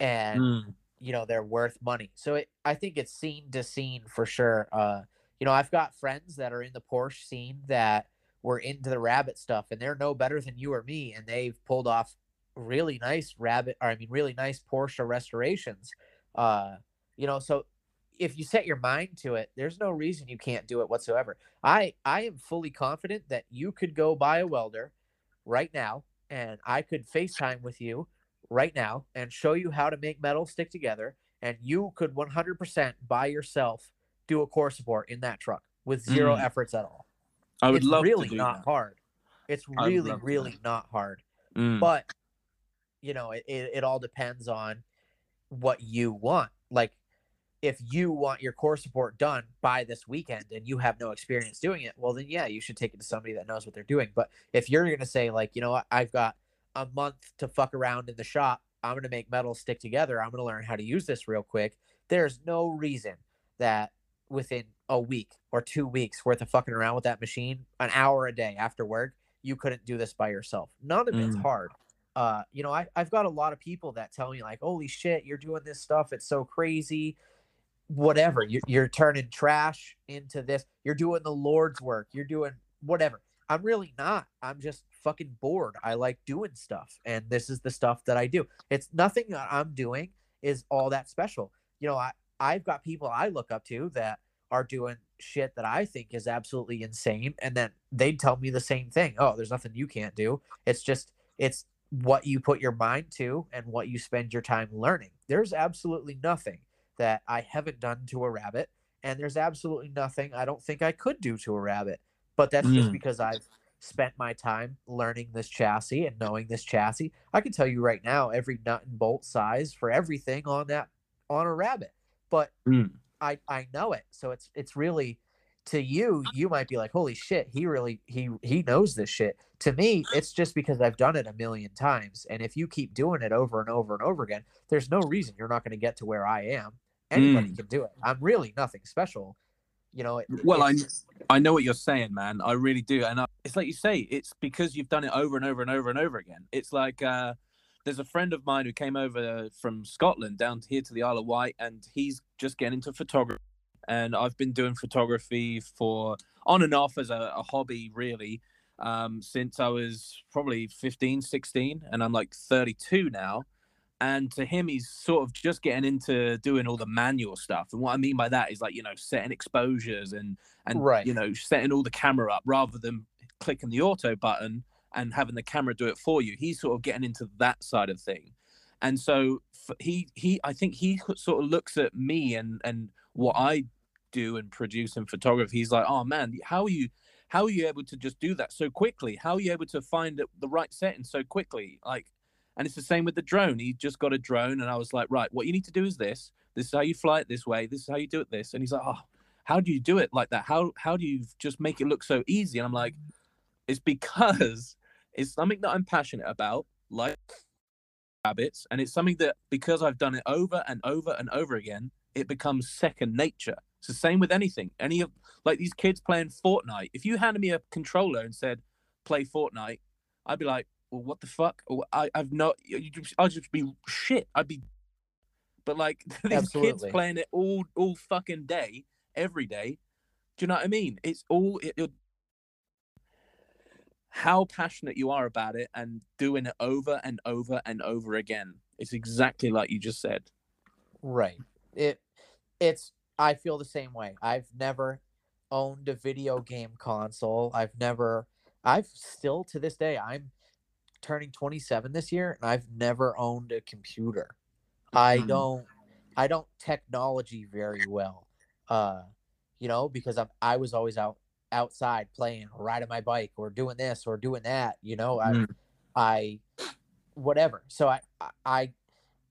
and Mm. you know they're worth money. So it, I think it's scene to scene for sure. Uh, you know, I've got friends that are in the Porsche scene that were into the Rabbit stuff, and they're no better than you or me, and they've pulled off really nice Rabbit, or I mean, really nice Porsche restorations. Uh, you know, so if you set your mind to it, there's no reason you can't do it whatsoever. I I am fully confident that you could go buy a welder right now, and I could FaceTime with you right now and show you how to make metal stick together, and you could 100% by yourself do a core support in that truck with zero Mm. efforts at all. I would it's love really not that. hard. It's really really not hard Mm. but you know it, it, it all depends on what you want like if you want your core support done by this weekend and you have no experience doing it well then yeah you should take it to somebody that knows what they're doing but if you're going to say like you know what i've got a month to fuck around in the shop i'm going to make metal stick together i'm going to learn how to use this real quick there's no reason that within a week or two weeks worth of fucking around with that machine an hour a day after work you couldn't do this by yourself none of it's Mm. hard uh, you know, I, I've got a lot of people that tell me like, holy shit, you're doing this stuff. It's so crazy. Whatever. You're, you're turning trash into this. You're doing the Lord's work. You're doing whatever. I'm really not. I'm just fucking bored. I like doing stuff. And this is the stuff that I do. It's nothing that I'm doing is all that special. You know, I, I've got people I look up to that are doing shit that I think is absolutely insane. And then they'd tell me the same thing. Oh, there's nothing you can't do. It's just, it's what you put your mind to and what you spend your time learning. There's absolutely nothing that I haven't done to a rabbit, and there's absolutely nothing I don't think I could do to a rabbit. But that's just Mm. because I've spent my time learning this chassis and knowing this chassis. I can tell you right now every nut and bolt size for everything on that on a rabbit. But Mm. I I know it. So it's it's really to you, you might be like, "Holy shit, he really he he knows this shit." To me, it's just because I've done it a million times, and if you keep doing it over and over and over again, there's no reason you're not going to get to where I am. Anybody can do it. I'm really nothing special. You know, it, Well, I I know what you're saying, man. I really do, and I, it's like you say, it's because you've done it over and over and over and over again. It's like uh, there's a friend of mine who came over from Scotland down here to the Isle of Wight, and he's just getting into photography. And I've been doing photography for on and off as a, a hobby, really, um, since I was probably 15, 16, and I'm like 32 now. And to him, he's sort of just getting into doing all the manual stuff. And what I mean by that is like, you know, setting exposures and and Right. you know setting all the camera up rather than clicking the auto button and having the camera do it for you. He's sort of getting into that side of thing. And so f- he he i think he sort of looks at me and and what i do and produce in photography he's like oh man how are you how are you able to just do that so quickly? How are you able to find the- the right setting so quickly? Like and it's the same with the drone. He just got a drone and i was like right what you need to do is this. This is how you fly it this way. This is how you do it this. And he's like oh how do you do it like that? How how do you just make it look so easy? And i'm like it's because it's something that i'm passionate about like rabbits and it's something that because i've done it over and over and over again it becomes second nature. It's the same with anything. Any of like these kids playing fortnite if you handed me a controller and said play fortnite i'd be like well what the fuck Or I, i've not i'd just be shit i'd be but like these kids playing it all all fucking day every day do you know what i mean it's all it, it- how passionate you are about it and doing it over and over and over again it's exactly like you just said Right. It it's I feel the same way. I've never owned a video game console. I've never I've still to this day I'm turning 27 this year and I've never owned a computer. I Mhm. don't I don't technology very well. Uh you know, because I'm I was always out outside playing, or riding my bike, or doing this or doing that. You know, I, Mm. I, whatever. So I, I-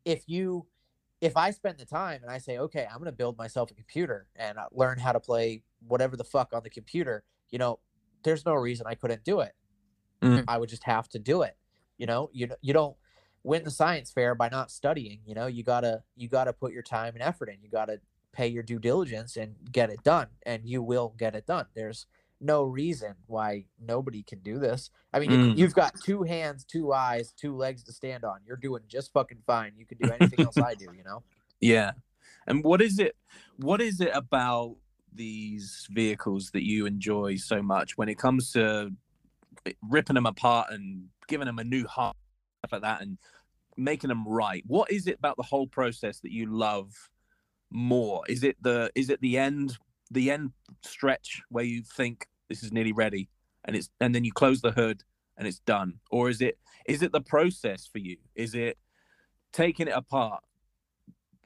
if you, if I spend the time and I say, okay, I'm gonna build myself a computer and uh, learn how to play whatever the fuck on the computer, you know, there's no reason I couldn't do it. Mm. I would just have to do it. You know, you you don't win the science fair by not studying. You know, you gotta you gotta put your time and effort in. You gotta pay your due diligence and get it done, and you will get it done. There's no reason why nobody can do this. I mean, you- Mm. you've got two hands, two eyes, two legs to stand on. You're doing just fucking fine. You can do anything else I do. You know. Yeah. And what is it what is it about these vehicles that you enjoy so much when it comes to ripping them apart and giving them a new heart stuff like that and making them right? What is it about the whole process that you love more? Is it the is it the end the end stretch where you think this is nearly ready and it's and then you close the hood and it's done? Or is it is it the process for you? Is it taking it apart,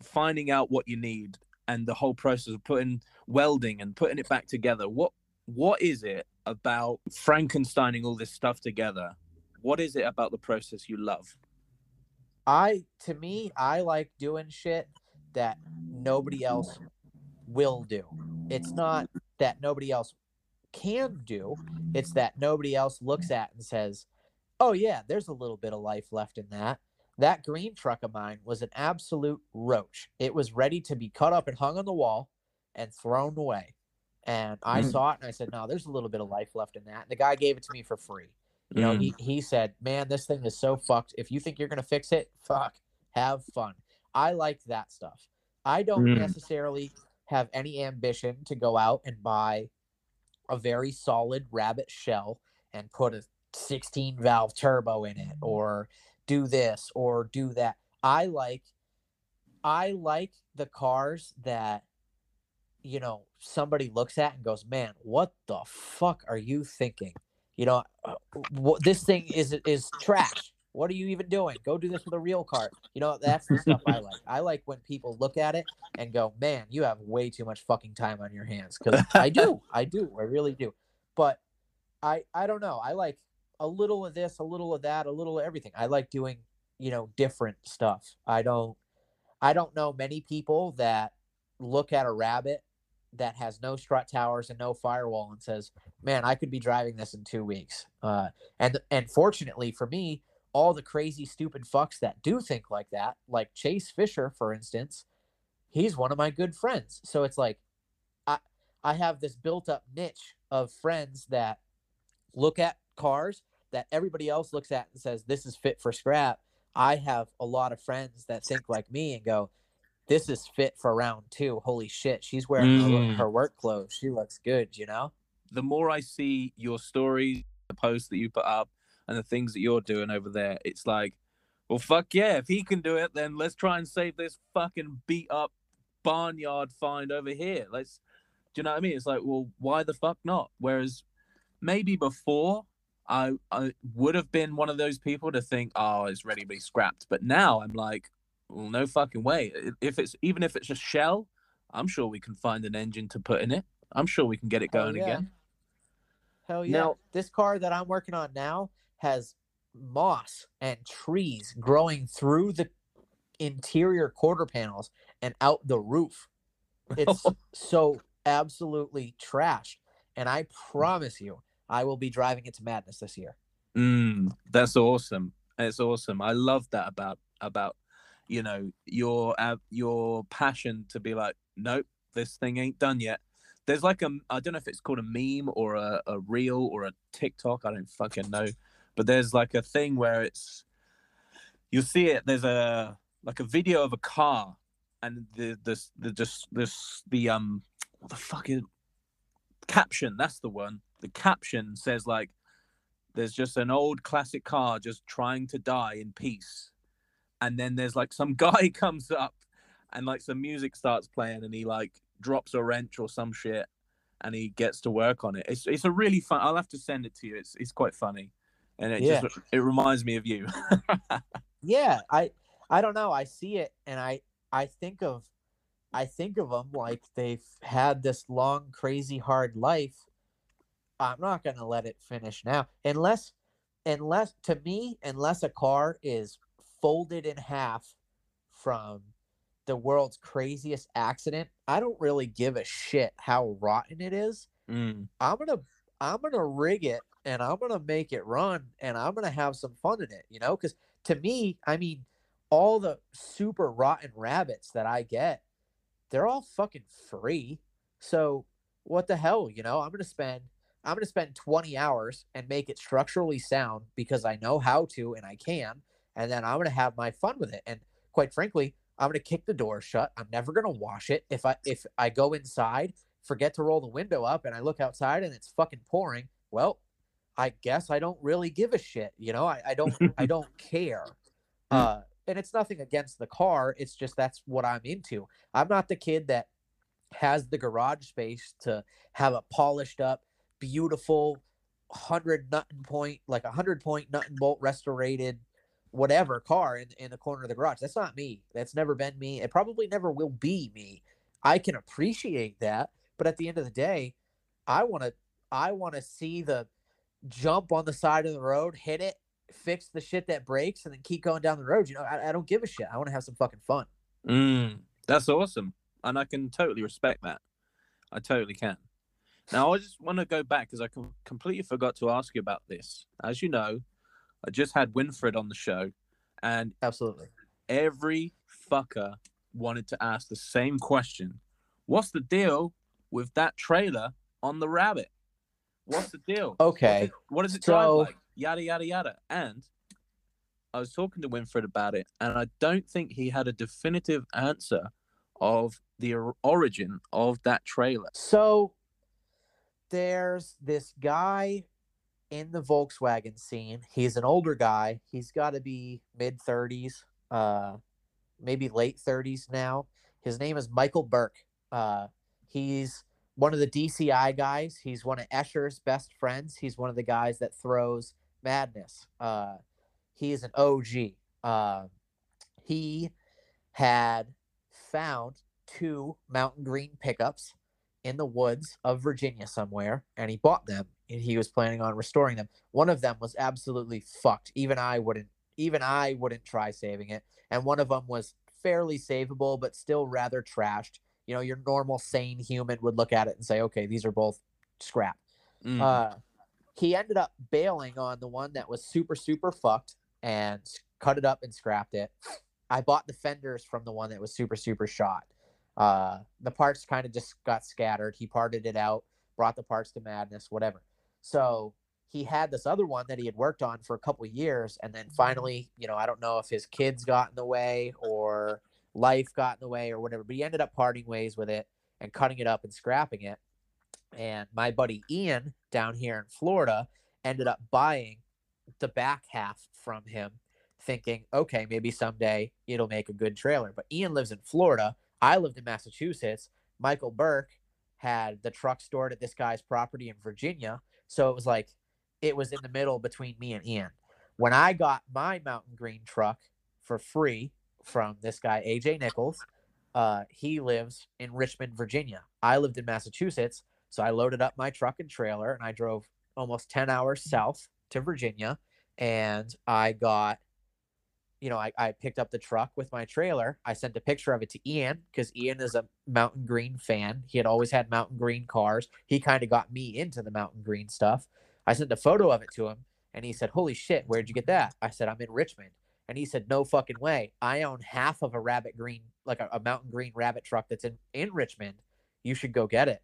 finding out what you need and the whole process of putting welding and putting it back together what what is it about frankensteining all this stuff together what is it about the process you love I to me, I like doing shit that nobody else will do. It's not that nobody else can do, it's that nobody else looks at and says, "Oh yeah, there's a little bit of life left in that." That green truck of mine was an absolute roach. It was ready to be cut up and hung on the wall and thrown away. And I Mm. saw it and I said, "No, there's a little bit of life left in that." And the guy gave it to me for free. You know, Mm. he, he said, Man, this thing is so fucked. If you think you're going to fix it, fuck, have fun. I like that stuff. I don't Mm. necessarily have any ambition to go out and buy a very solid rabbit shell and put a 16 valve turbo in it or do this or do that. I like I like the cars that you know somebody looks at and goes, "Man, what the fuck are you thinking?" You know, uh, what this thing is is trash. What are you even doing? Go do this with a real car. You know, that's the stuff I like. I like when people look at it and go, "Man, you have way too much fucking time on your hands." Because I do, I do, I really do. But I, I don't know. I like a little of this, a little of that, a little of everything. I like doing, you know, different stuff. I don't, I don't know many people that look at a rabbit that has no strut towers and no firewall and says, "Man, I could be driving this in two weeks." Uh, and and fortunately for me, all the crazy stupid fucks that do think like that, like Chase Fisher, for instance, he's one of my good friends. So it's like, I I have this built up niche of friends that look at cars that everybody else looks at and says this is fit for scrap. I have a lot of friends that think like me and go, this is fit for round two. Holy shit, she's wearing her, Mm. her work clothes. She looks good, you know? the more i see your stories the posts that you put up and the things that you're doing over there it's like well fuck yeah if he can do it then let's try and save this fucking beat up barnyard find over here let's do you know what i mean it's like well why the fuck not whereas maybe before i i would have been one of those people to think oh it's ready to be scrapped but now i'm like well no fucking way if it's even if it's a shell i'm sure we can find an engine to put in it i'm sure we can get it Hell going yeah. again Hell yeah. Now- this car that I'm working on now has moss and trees growing through the interior quarter panels and out the roof. It's so absolutely trashed. And I promise you, I will be driving it to madness this year. Mm, that's awesome. It's awesome. I love that about about you know your uh, your passion to be like, nope, this thing ain't done yet. There's like a I don't know if it's called a meme or a, a reel or a TikTok. I don't fucking know, but there's like a thing where it's you'll see it. There's a like a video of a car and the this the just this the um what the fuck is caption? That's the one. The caption says like there's just an old classic car just trying to die in peace and then there's like some guy comes up and like some music starts playing and he like drops a wrench or some shit and he gets to work on it it's it's a really fun i'll have to send it to you it's it's quite funny and it Yeah. just it reminds me of you Yeah, I I don't know. I see it and I I think of I think of them like they've had this long crazy hard life I'm not gonna let it finish now unless unless to me unless a car is folded in half from the world's craziest accident, I don't really give a shit how rotten it is. Mm. I'm gonna I'm gonna rig it and I'm gonna make it run and I'm gonna have some fun in it, you know? Because to me, I mean, all the super rotten rabbits that I get, they're all fucking free. So what the hell, you know? I'm gonna spend I'm gonna spend 20 hours and make it structurally sound because I know how to and I can, and then I'm gonna have my fun with it. And quite frankly, I'm gonna kick the door shut. I'm never gonna wash it. If I if I go inside, forget to roll the window up, and I look outside and it's fucking pouring, well, I guess I don't really give a shit. You know, I, I don't I don't care. Uh, and it's nothing against the car. It's just that's what I'm into. I'm not the kid that has the garage space to have a polished up, beautiful, hundred nut and point, like a hundred point nut and bolt restorated, whatever car in, in the corner of the garage. That's not me. That's never been me. It probably never will be me. I can appreciate that, but at the end of the day, I want to I want to see the jump on the side of the road, hit it, fix the shit that breaks, and then keep going down the road. You know, I, I don't give a shit. I want to have some fucking fun. Mm. That's awesome, and I can totally respect that. I totally can. Now, I just want to go back because I com- completely forgot to ask you about this. As you know, I just had Winfred on the show, and Absolutely. every fucker wanted to ask the same question. What's the deal with that trailer on the rabbit? What's the deal? Okay. it- what does it drive So- like? Yada yada yada. And I was talking to Winfred about it, and I don't think he had a definitive answer of the origin of that trailer. So there's this guy in the Volkswagen scene. He's an older guy. He's got to be mid 30s, uh, maybe late 30s now. His name is Michael Burke. Uh, he's one of the DCI guys. He's one of Escher's best friends. He's one of the guys that throws Madness. Uh, he is an OG. Uh, he had found two mountain green pickups in the woods of Virginia somewhere, and he bought them, he was planning on restoring them. One of them was absolutely fucked. Even I wouldn't. Even I wouldn't try saving it. And one of them was fairly savable, but still rather trashed. You know, your normal sane human would look at it and say, "Okay, these are both scrap." Mm. Uh, he ended up bailing on the one that was super super fucked and cut it up and scrapped it. I bought the fenders from the one that was super super shot. Uh, the parts kind of just got scattered. He parted it out, brought the parts to Madness, whatever. So he had this other one that he had worked on for a couple years, and then finally, you know, I don't know if his kids got in the way or life got in the way or whatever, but he ended up parting ways with it and cutting it up and scrapping it. And my buddy Ian down here in Florida ended up buying the back half from him, thinking, okay, maybe someday it'll make a good trailer. But Ian lives in Florida. I lived in Massachusetts. Michael Burke had the truck stored at this guy's property in Virginia. So it was like it was in the middle between me and Ian. When I got my mountain green truck for free from this guy, AJ Nichols, uh, he lives in Richmond, Virginia. I lived in Massachusetts. So I loaded up my truck and trailer and I drove almost 10 hours south to Virginia and I got you know, I, I picked up the truck with my trailer. I sent a picture of it to Ian because Ian is a mountain green fan. He had always had mountain green cars. He kind of got me into the mountain green stuff. I sent a photo of it to him and he said, Holy shit, where'd you get that? I said, I'm in Richmond. And he said, No fucking way. I own half of a rabbit green, like a, a mountain green rabbit truck that's in, in Richmond. You should go get it.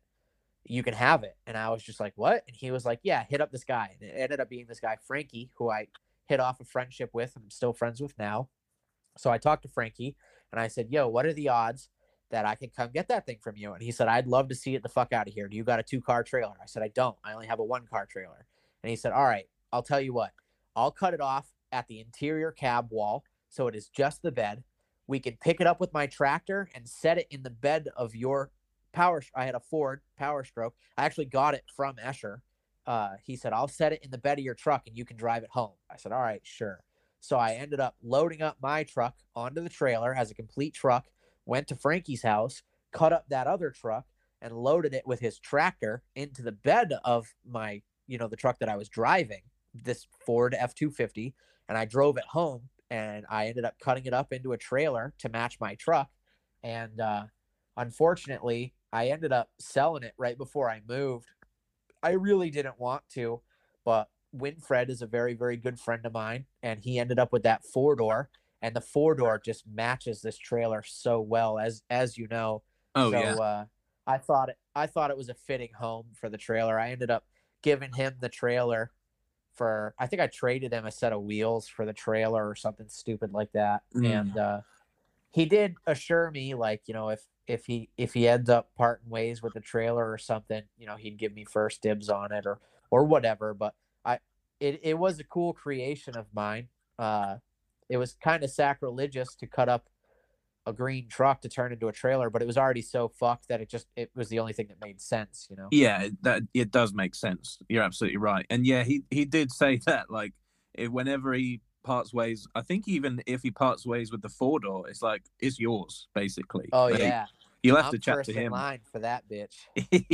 You can have it. And I was just like, What? And he was like, Yeah, hit up this guy. And it ended up being this guy, Frankie, who I hit off a friendship with. And I'm still friends with now. So I talked to Frankie and I said, Yo, what are the odds that I can come get that thing from you? And he said, I'd love to see it the fuck out of here. Do you got a two car trailer? I said, I don't. I only have a one car trailer. And he said, All right, I'll tell you what, I'll cut it off at the interior cab wall. So it is just the bed. We can pick it up with my tractor and set it in the bed of your power. I had a Ford Power Stroke. I actually got it from Escher uh, he said, I'll set it in the bed of your truck and you can drive it home. I said, All right, sure. So I ended up loading up my truck onto the trailer as a complete truck, went to Frankie's house, cut up that other truck, and loaded it with his tractor into the bed of my, you know, the truck that I was driving, this Ford F 250. And I drove it home and I ended up cutting it up into a trailer to match my truck. And uh, unfortunately, I ended up selling it right before I moved. I really didn't want to, but Winfred is a very, very good friend of mine, and he ended up with that four door, and the four door just matches this trailer so well, as as you know. Oh so, yeah. uh, I thought it, I thought it was a fitting home for the trailer. I ended up giving him the trailer for I think I traded him a set of wheels for the trailer or something stupid like that. Mm. And uh, he did assure me like, you know, if if he if he ends up parting ways with the trailer or something, you know, he'd give me first dibs on it or or whatever. But I it, it was a cool creation of mine. Uh it was kind of sacrilegious to cut up a green truck to turn into a trailer, but it was already so fucked that it just it was the only thing that made sense, you know. Yeah, that it does make sense. You're absolutely right. And yeah, he he did say that like whenever he parts ways, I think even if he parts ways with the four door, it's like it's yours basically. Oh Like, yeah. you'll have I'm to chat to him. line for that bitch.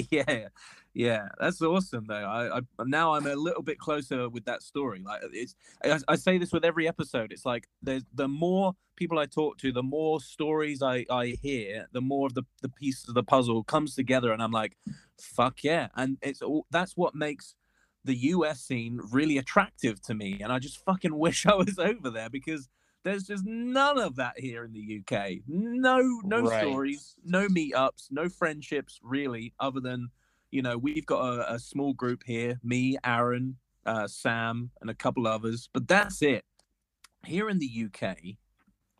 yeah, yeah, that's awesome though. I, I now I'm a little bit closer with that story. Like it's, I, I say this with every episode. It's like there's the more people I talk to, the more stories I I hear, the more of the the pieces of the puzzle comes together, and I'm like, fuck yeah! And it's all that's what makes the US scene really attractive to me, and I just fucking wish I was over there because. There's just none of that here in the UK. No, no Right. stories, no meetups, no friendships, really, other than you know, we've got a, a small group here me, Aaron, uh, Sam, and a couple others, but that's it. Here in the UK,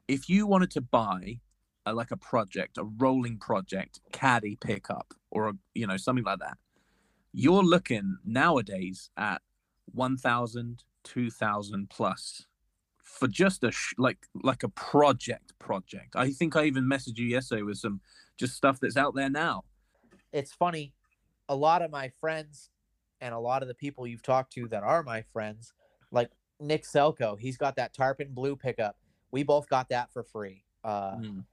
if you wanted to buy a, like a project, a rolling project, caddy pickup, or a, you know, something like that, you're looking nowadays at 1,000, 2,000 plus for just a sh- like like a project project. I think I even messaged you yesterday with some just stuff that's out there now. It's funny. A lot of my friends and a lot of the people you've talked to that are my friends, like Nick Selko, he's got that Tarpon Blue pickup. We both got that for free. Uh, Mm.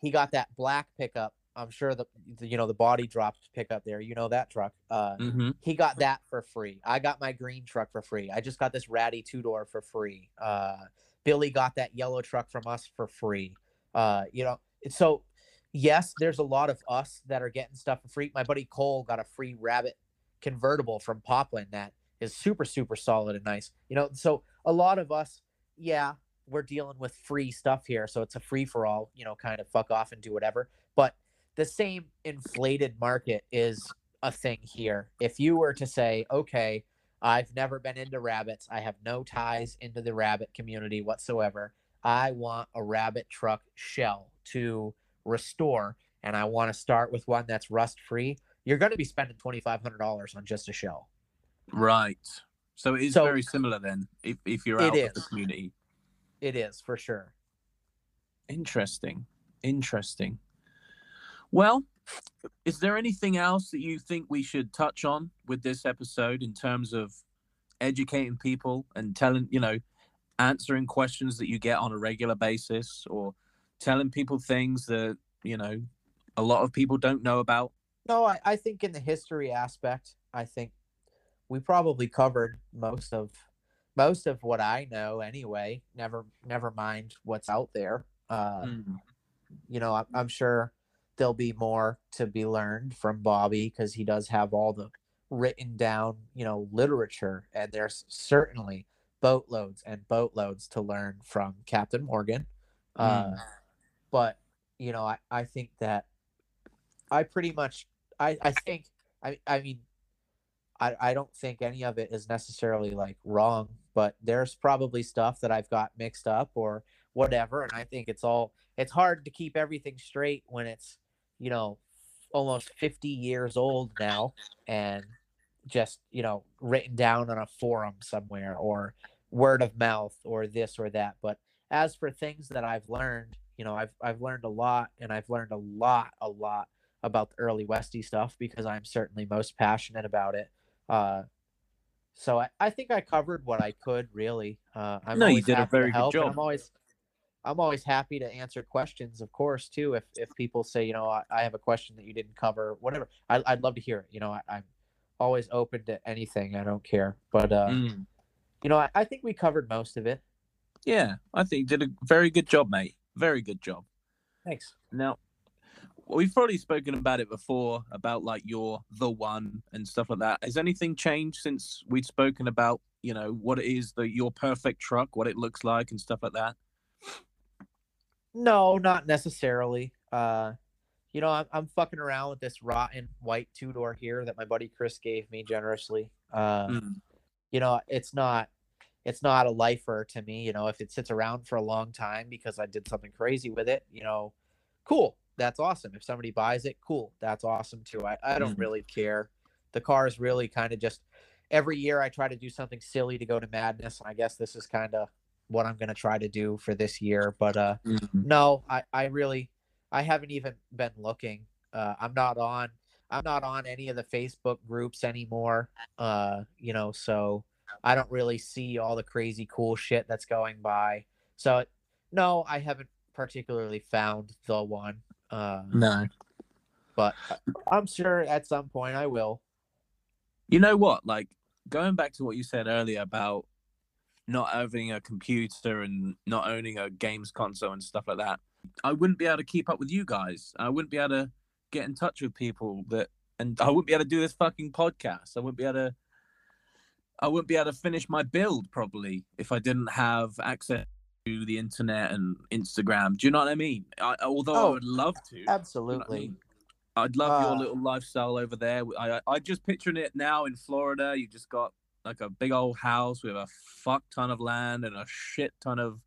he got that black pickup. I'm sure the, the you know the body dropped pickup there. You know that truck. Uh, Mm-hmm. he got that for free. I got my green truck for free. I just got this ratty two door for free. Uh, Billy got that yellow truck from us for free. Uh, you know, so yes, there's a lot of us that are getting stuff for free. My buddy Cole got a free Rabbit convertible from Poplin that is super super solid and nice. You know, so a lot of us, yeah, we're dealing with free stuff here, so it's a free for all. You know, kind of fuck off and do whatever. But the same inflated market is a thing here. If you were to say, okay, I've never been into rabbits, I have no ties into the rabbit community whatsoever. I want a rabbit truck shell to restore, and I want to start with one that's rust free. You're going to be spending twenty five hundred dollars on just a shell. Right. So it is So- very similar then, if, if you're out of the community. It is for sure. Interesting. Interesting. Well, is there anything else that you think we should touch on with this episode in terms of educating people and telling, you know, answering questions that you get on a regular basis or telling people things that, you know, a lot of people don't know about? No, I, I think in the history aspect, I think we probably covered most of most of what I know anyway. Never never mind what's out there. Uh, Mm. you know, I'm, I'm sure there'll be more to be learned from Bobby because he does have all the written down, you know, literature, and there's certainly boatloads and boatloads to learn from Captain Morgan. Uh, but you know, I, I think that I pretty much I, I think I I mean I, I don't think any of it is necessarily like wrong, but there's probably stuff that I've got mixed up or whatever, and I think it's all it's hard to keep everything straight when it's you know almost 50 years old now and just you know written down on a forum somewhere or word of mouth or this or that. But as for things that I've learned you know I've I've learned a lot and I've learned a lot a lot about the early Westy stuff because I'm certainly most passionate about it. Uh so I, I think I covered what I could really. Uh I'm No, you did a very good job. I'm always I'm always happy to answer questions, of course, too. If if people say, you know, I, I have a question that you didn't cover, whatever, I, I'd love to hear it. You know, I, I'm always open to anything. I don't care. But uh, Mm. you know, I, I think we covered most of it. Yeah, I think you did a very good job, mate. Very good job. Thanks. Now, we've probably spoken about it before about like your the one and stuff like that. Has anything changed since we'd spoken about you know what it is the your perfect truck, what it looks like, and stuff like that? No, not necessarily. Uh, you know, I'm, I'm fucking around with this rotten white two door here that my buddy Chris gave me generously. Uh, Mm. you know, it's not, it's not a lifer to me. You know, if it sits around for a long time because I did something crazy with it, you know, cool. That's awesome. If somebody buys it, cool. That's awesome too. I, I don't Mhm. really care. The car is really kind of just every year I try to do something silly to go to madness. And I guess this is kind of what I'm going to try to do for this year. But, uh, Mm. no, I, I really, I haven't even been looking. Uh, I'm not on, I'm not on any of the Facebook groups anymore. Uh, you know, so I don't really see all the crazy cool shit that's going by. So, no, I haven't particularly found the one. Uh, No. but I'm sure at some point I will. You know what? Like going back to what you said earlier about not having a computer and not owning a games console and stuff like that. I wouldn't be able to keep up with you guys. I wouldn't be able to get in touch with people that, and I wouldn't be able to do this fucking podcast. I wouldn't be able to. I wouldn't be able to finish my build probably if I didn't have access to the internet and Instagram. Do you know what I mean? I, although I Oh, would love to. you know I Absolutely. I'd love your Uh, little lifestyle over there. I I I just picturing it now in Florida. You just got like a big old house with a fuck ton of land and a shit ton of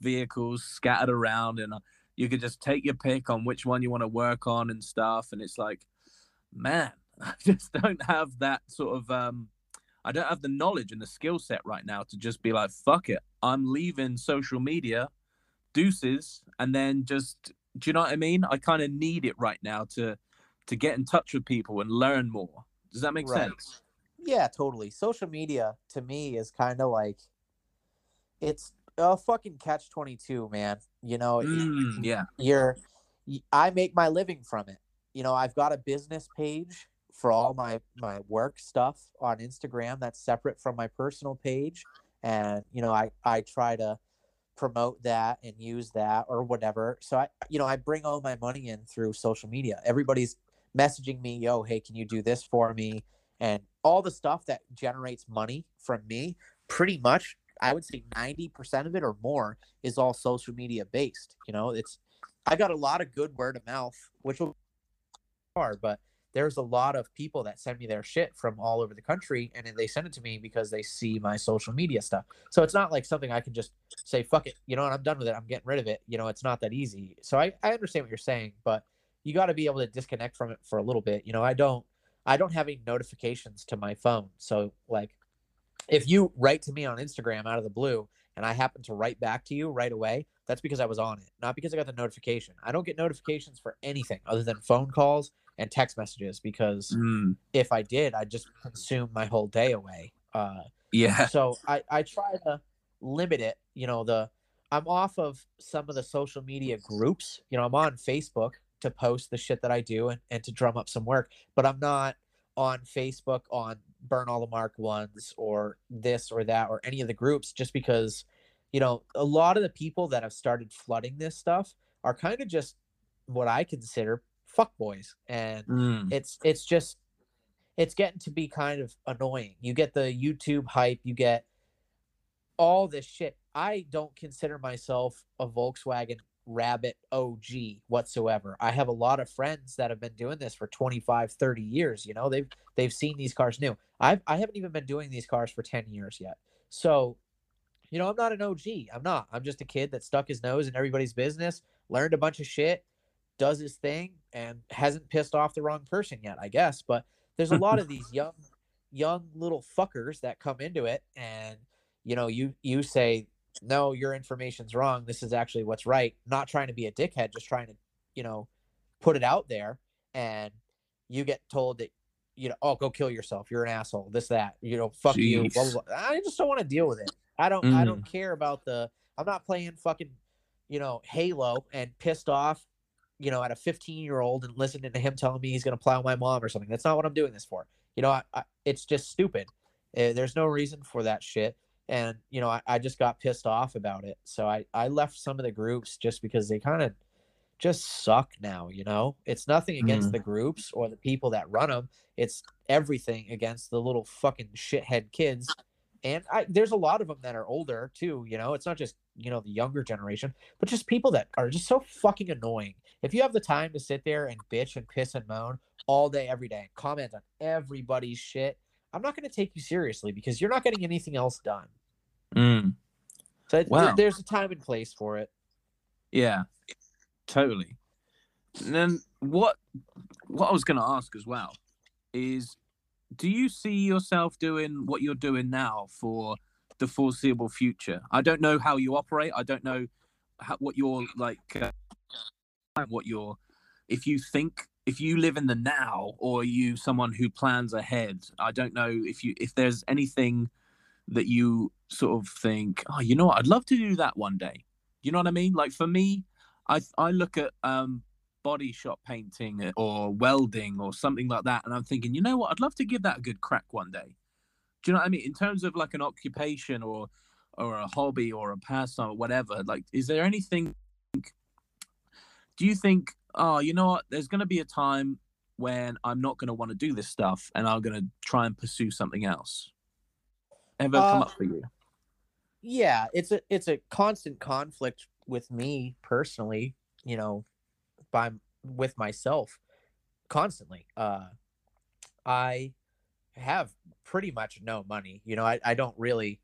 vehicles scattered around, and uh, you could just take your pick on which one you want to work on and stuff. And it's like, man, I just don't have that sort of um. I don't have the knowledge and the skill set right now to just be like, fuck it, I'm leaving social media, deuces, and then just, do you know what I mean? I kind of need it right now to to get in touch with people and learn more. Does that make Right. sense? Yeah, totally. Social media to me is kind of like it's a fucking catch 22, man. You know, Mm, yeah. you're I make my living from it. You know, I've got a business page for all my my work stuff on Instagram that's separate from my personal page and you know, I I try to promote that and use that or whatever. So I you know, I bring all my money in through social media. Everybody's messaging me, "Yo, hey, can you do this for me?" And all the stuff that generates money from me, pretty much I would say 90% of it or more is all social media based. You know, it's I got a lot of good word of mouth, which will hard, but there's a lot of people that send me their shit from all over the country and they send it to me because they see my social media stuff. So it's not like something I can just say, fuck it, you know, and I'm done with it. I'm getting rid of it. You know, it's not that easy. So I, I understand what you're saying, but you got to be able to disconnect from it for a little bit. You know, I don't, I don't have any notifications to my phone. So like if you write to me on Instagram out of the blue and I happen to write back to you right away, that's because I was on it, not because I got the notification. I don't get notifications for anything other than phone calls and text messages because Mm, if I did, I'd just consume my whole day away. Uh, yeah. so I, I try to limit it. You know, the I'm off of some of the social media groups. You know, I'm on Facebook to post the shit that I do and, and to drum up some work, but I'm not on Facebook on burn all the mark ones or this or that or any of the groups just because, you know, a lot of the people that have started flooding this stuff are kind of just what I consider fuckboys. And Mm, it's it's just it's getting to be kind of annoying. You get the YouTube hype, you get all this shit. I don't consider myself a Volkswagen Rabbit OG whatsoever. I have a lot of friends that have been doing this for 25, 30 years, you know. They've they've seen these cars new. I've I haven't even been doing these cars for 10 years yet. So, you know, I'm not an OG. I'm not. I'm just a kid that stuck his nose in everybody's business, learned a bunch of shit, does his thing and hasn't pissed off the wrong person yet, I guess. But there's a lot of these young young little fuckers that come into it and you know, you you say, "No, your information's wrong. This is actually what's right." Not trying to be a dickhead, just trying to, you know, put it out there and you get told that you know, "Oh, go kill yourself. You're an asshole." This that. You know, fuck you. Blah, blah, blah. I just don't want to deal with it. I don't I don't care about the I'm not playing fucking you know, Halo and pissed off, you know, at a 15 year old and listening to him telling me he's going to plow my mom or something. That's not what I'm doing this for. You know, I, I, it's just stupid. Uh, there's no reason for that shit. And, you know, I, I just got pissed off about it. So I, I left some of the groups just because they kind of just suck now, you know? It's nothing against Mm. the groups or the people that run them. It's everything against the little fucking shithead kids. And I, there's a lot of them that are older too, you know? It's not just, you know, the younger generation, but just people that are just so fucking annoying. If you have the time to sit there and bitch and piss and moan all day, every day, and comment on everybody's shit, I'm not going to take you seriously because you're not getting anything else done. Mm. So Wow. there's a time and place for it. Yeah, totally. And then what what I was going to ask as well is do you see yourself doing what you're doing now for the foreseeable future? I don't know how you operate. I don't know how, what you're like uh, what you're if you think if you live in the now or are you someone who plans ahead. I don't know if you if there's anything that you sort of think, "Oh, you know what? I'd love to do that one day." You know what I mean? Like for me, I I look at um body shop painting or welding or something like that, and I'm thinking, you know what? I'd love to give that a good crack one day. Do you know what I mean? In terms of like an occupation or or a hobby or a pastime or whatever, like, is there anything? Do you think, oh, you know what? There's going to be a time when I'm not going to want to do this stuff, and I'm going to try and pursue something else. Ever come Uh, up for you? yeah it's a it's a constant conflict with me personally you know by with myself constantly uh i have pretty much no money you know i, I don't really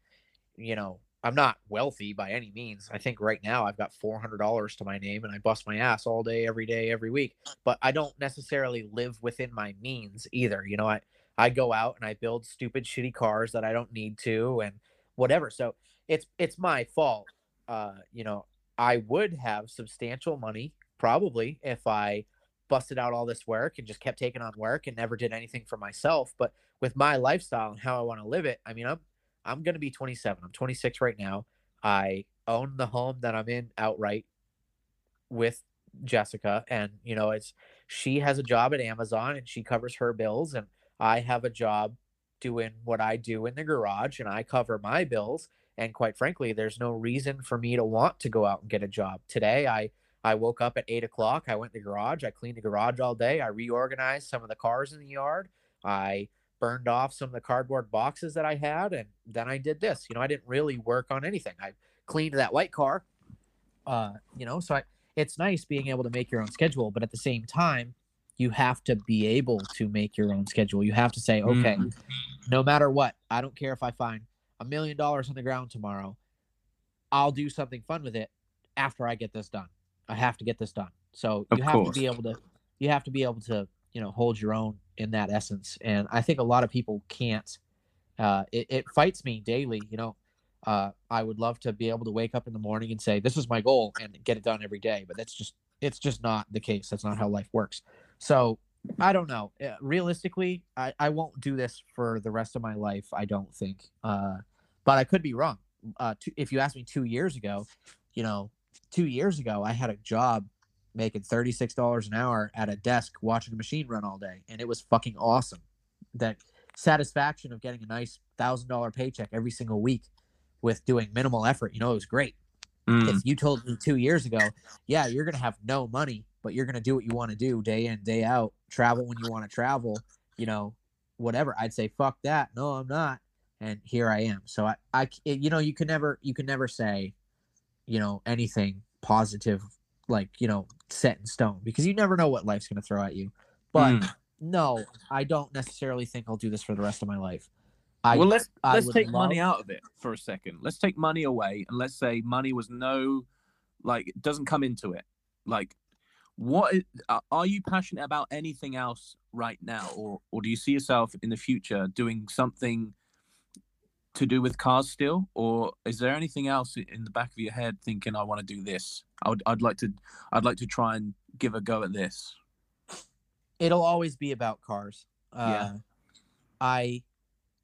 you know i'm not wealthy by any means i think right now i've got $400 to my name and i bust my ass all day every day every week but i don't necessarily live within my means either you know i i go out and i build stupid shitty cars that i don't need to and whatever so it's it's my fault. Uh, you know, I would have substantial money probably if I busted out all this work and just kept taking on work and never did anything for myself. But with my lifestyle and how I want to live it, I mean, I'm I'm gonna be 27. I'm 26 right now. I own the home that I'm in outright with Jessica, and you know, it's she has a job at Amazon and she covers her bills, and I have a job doing what I do in the garage, and I cover my bills and quite frankly there's no reason for me to want to go out and get a job today i i woke up at eight o'clock i went to the garage i cleaned the garage all day i reorganized some of the cars in the yard i burned off some of the cardboard boxes that i had and then i did this you know i didn't really work on anything i cleaned that white car uh you know so I, it's nice being able to make your own schedule but at the same time you have to be able to make your own schedule you have to say okay Mm. no matter what i don't care if i find a million dollars on the ground tomorrow, I'll do something fun with it after I get this done. I have to get this done. So Of you have course. to be able to you have to be able to, you know, hold your own in that essence. And I think a lot of people can't. Uh it, it fights me daily, you know. Uh I would love to be able to wake up in the morning and say, This is my goal and get it done every day. But that's just it's just not the case. That's not how life works. So I don't know. Uh, Realistically, I, I won't do this for the rest of my life. I don't think. Uh, but I could be wrong. Uh, two, if you asked me two years ago, you know, two years ago, I had a job making thirty six dollars an hour at a desk watching a machine run all day, and it was fucking awesome. That satisfaction of getting a nice thousand dollar paycheck every single week with doing minimal effort, you know, it was great Mm. if you told me two years ago, yeah, you're gonna have no money, but you're gonna do what you want to do day in, day out, travel when you want to travel, you know, whatever. I'd say fuck that. No, I'm not. And here I am. So I, I, c- you know, you can never, you can never say, you know, anything positive, like you know, set in stone, because you never know what life's gonna throw at you. But Mm. no, I don't necessarily think I'll do this for the rest of my life. I, well, let's I let's take money out of it for a second. Let's take money away, and let's say money was no, like, it doesn't come into it. Like, what is, uh, are you passionate about anything else right now, or or do you see yourself in the future doing something to do with cars still, or is there anything else in the back of your head thinking I want to do this? I would, I'd like to, I'd like to try and give a go at this. it'll always be about cars. Uh, Yeah. I,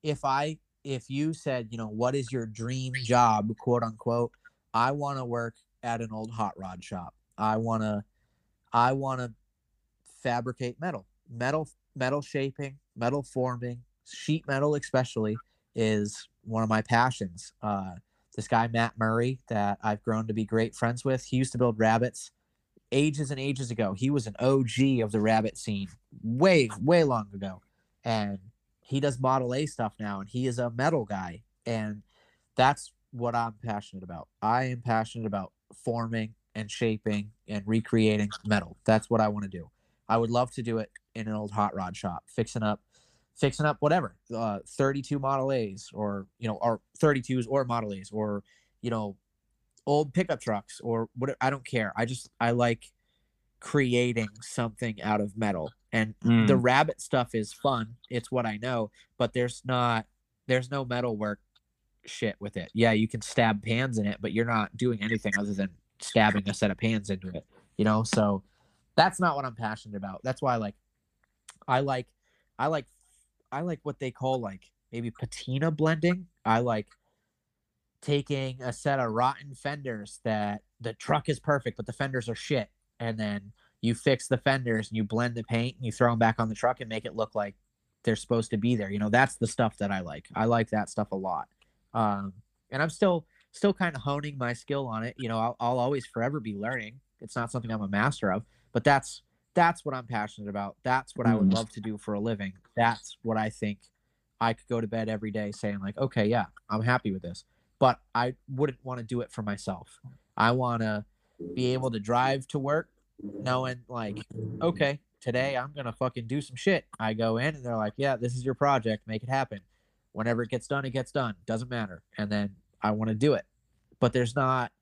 if I, if you said, you know, what is your dream job, quote unquote, I want to work at an old hot rod shop. I want to I want to fabricate metal. Metal metal shaping, metal forming, sheet metal especially is one of my passions. Uh, this guy Matt Murray that I've grown to be great friends with. He used to build rabbits ages and ages ago. He was an OG of the rabbit scene way way long ago. And he does model A stuff now and he is a metal guy and that's what I'm passionate about. I am passionate about forming and shaping and recreating metal. That's what I want to do. I would love to do it in an old hot rod shop, fixing up, fixing up whatever, uh, 32 Model A's or you know, or 32s or Model A's or you know, old pickup trucks or whatever. I don't care. I just I like creating something out of metal, and the Mm. rabbit stuff is fun. It's what I know, but there's not there's no metal work shit with it. Yeah, you can stab pans in it, but you're not doing anything other than stabbing a set of pans into it. You know, so that's not what I'm passionate about. That's why like I like I like I like what they call like maybe patina blending. I like taking a set of rotten fenders that the truck is perfect, but the fenders are shit, and then you fix the fenders and you blend the paint and you throw them back on the truck and make it look like they're supposed to be there. You know, that's the stuff that I like. I like that stuff a lot. Um, and I'm still still kind of honing my skill on it. You know, I'll, I'll always forever be learning. It's not something I'm a master of, but that's that's what I'm passionate about. That's what I would Mm. love to do for a living. That's what I think I could go to bed every day saying like, okay, yeah, I'm happy with this. But I wouldn't want to do it for myself. I want to be able to drive to work knowing like, okay, today I'm going to fucking do some shit. I go in and they're like, yeah, this is your project, make it happen. Whenever it gets done, it gets done. Doesn't matter. And then I want to do it. But there's not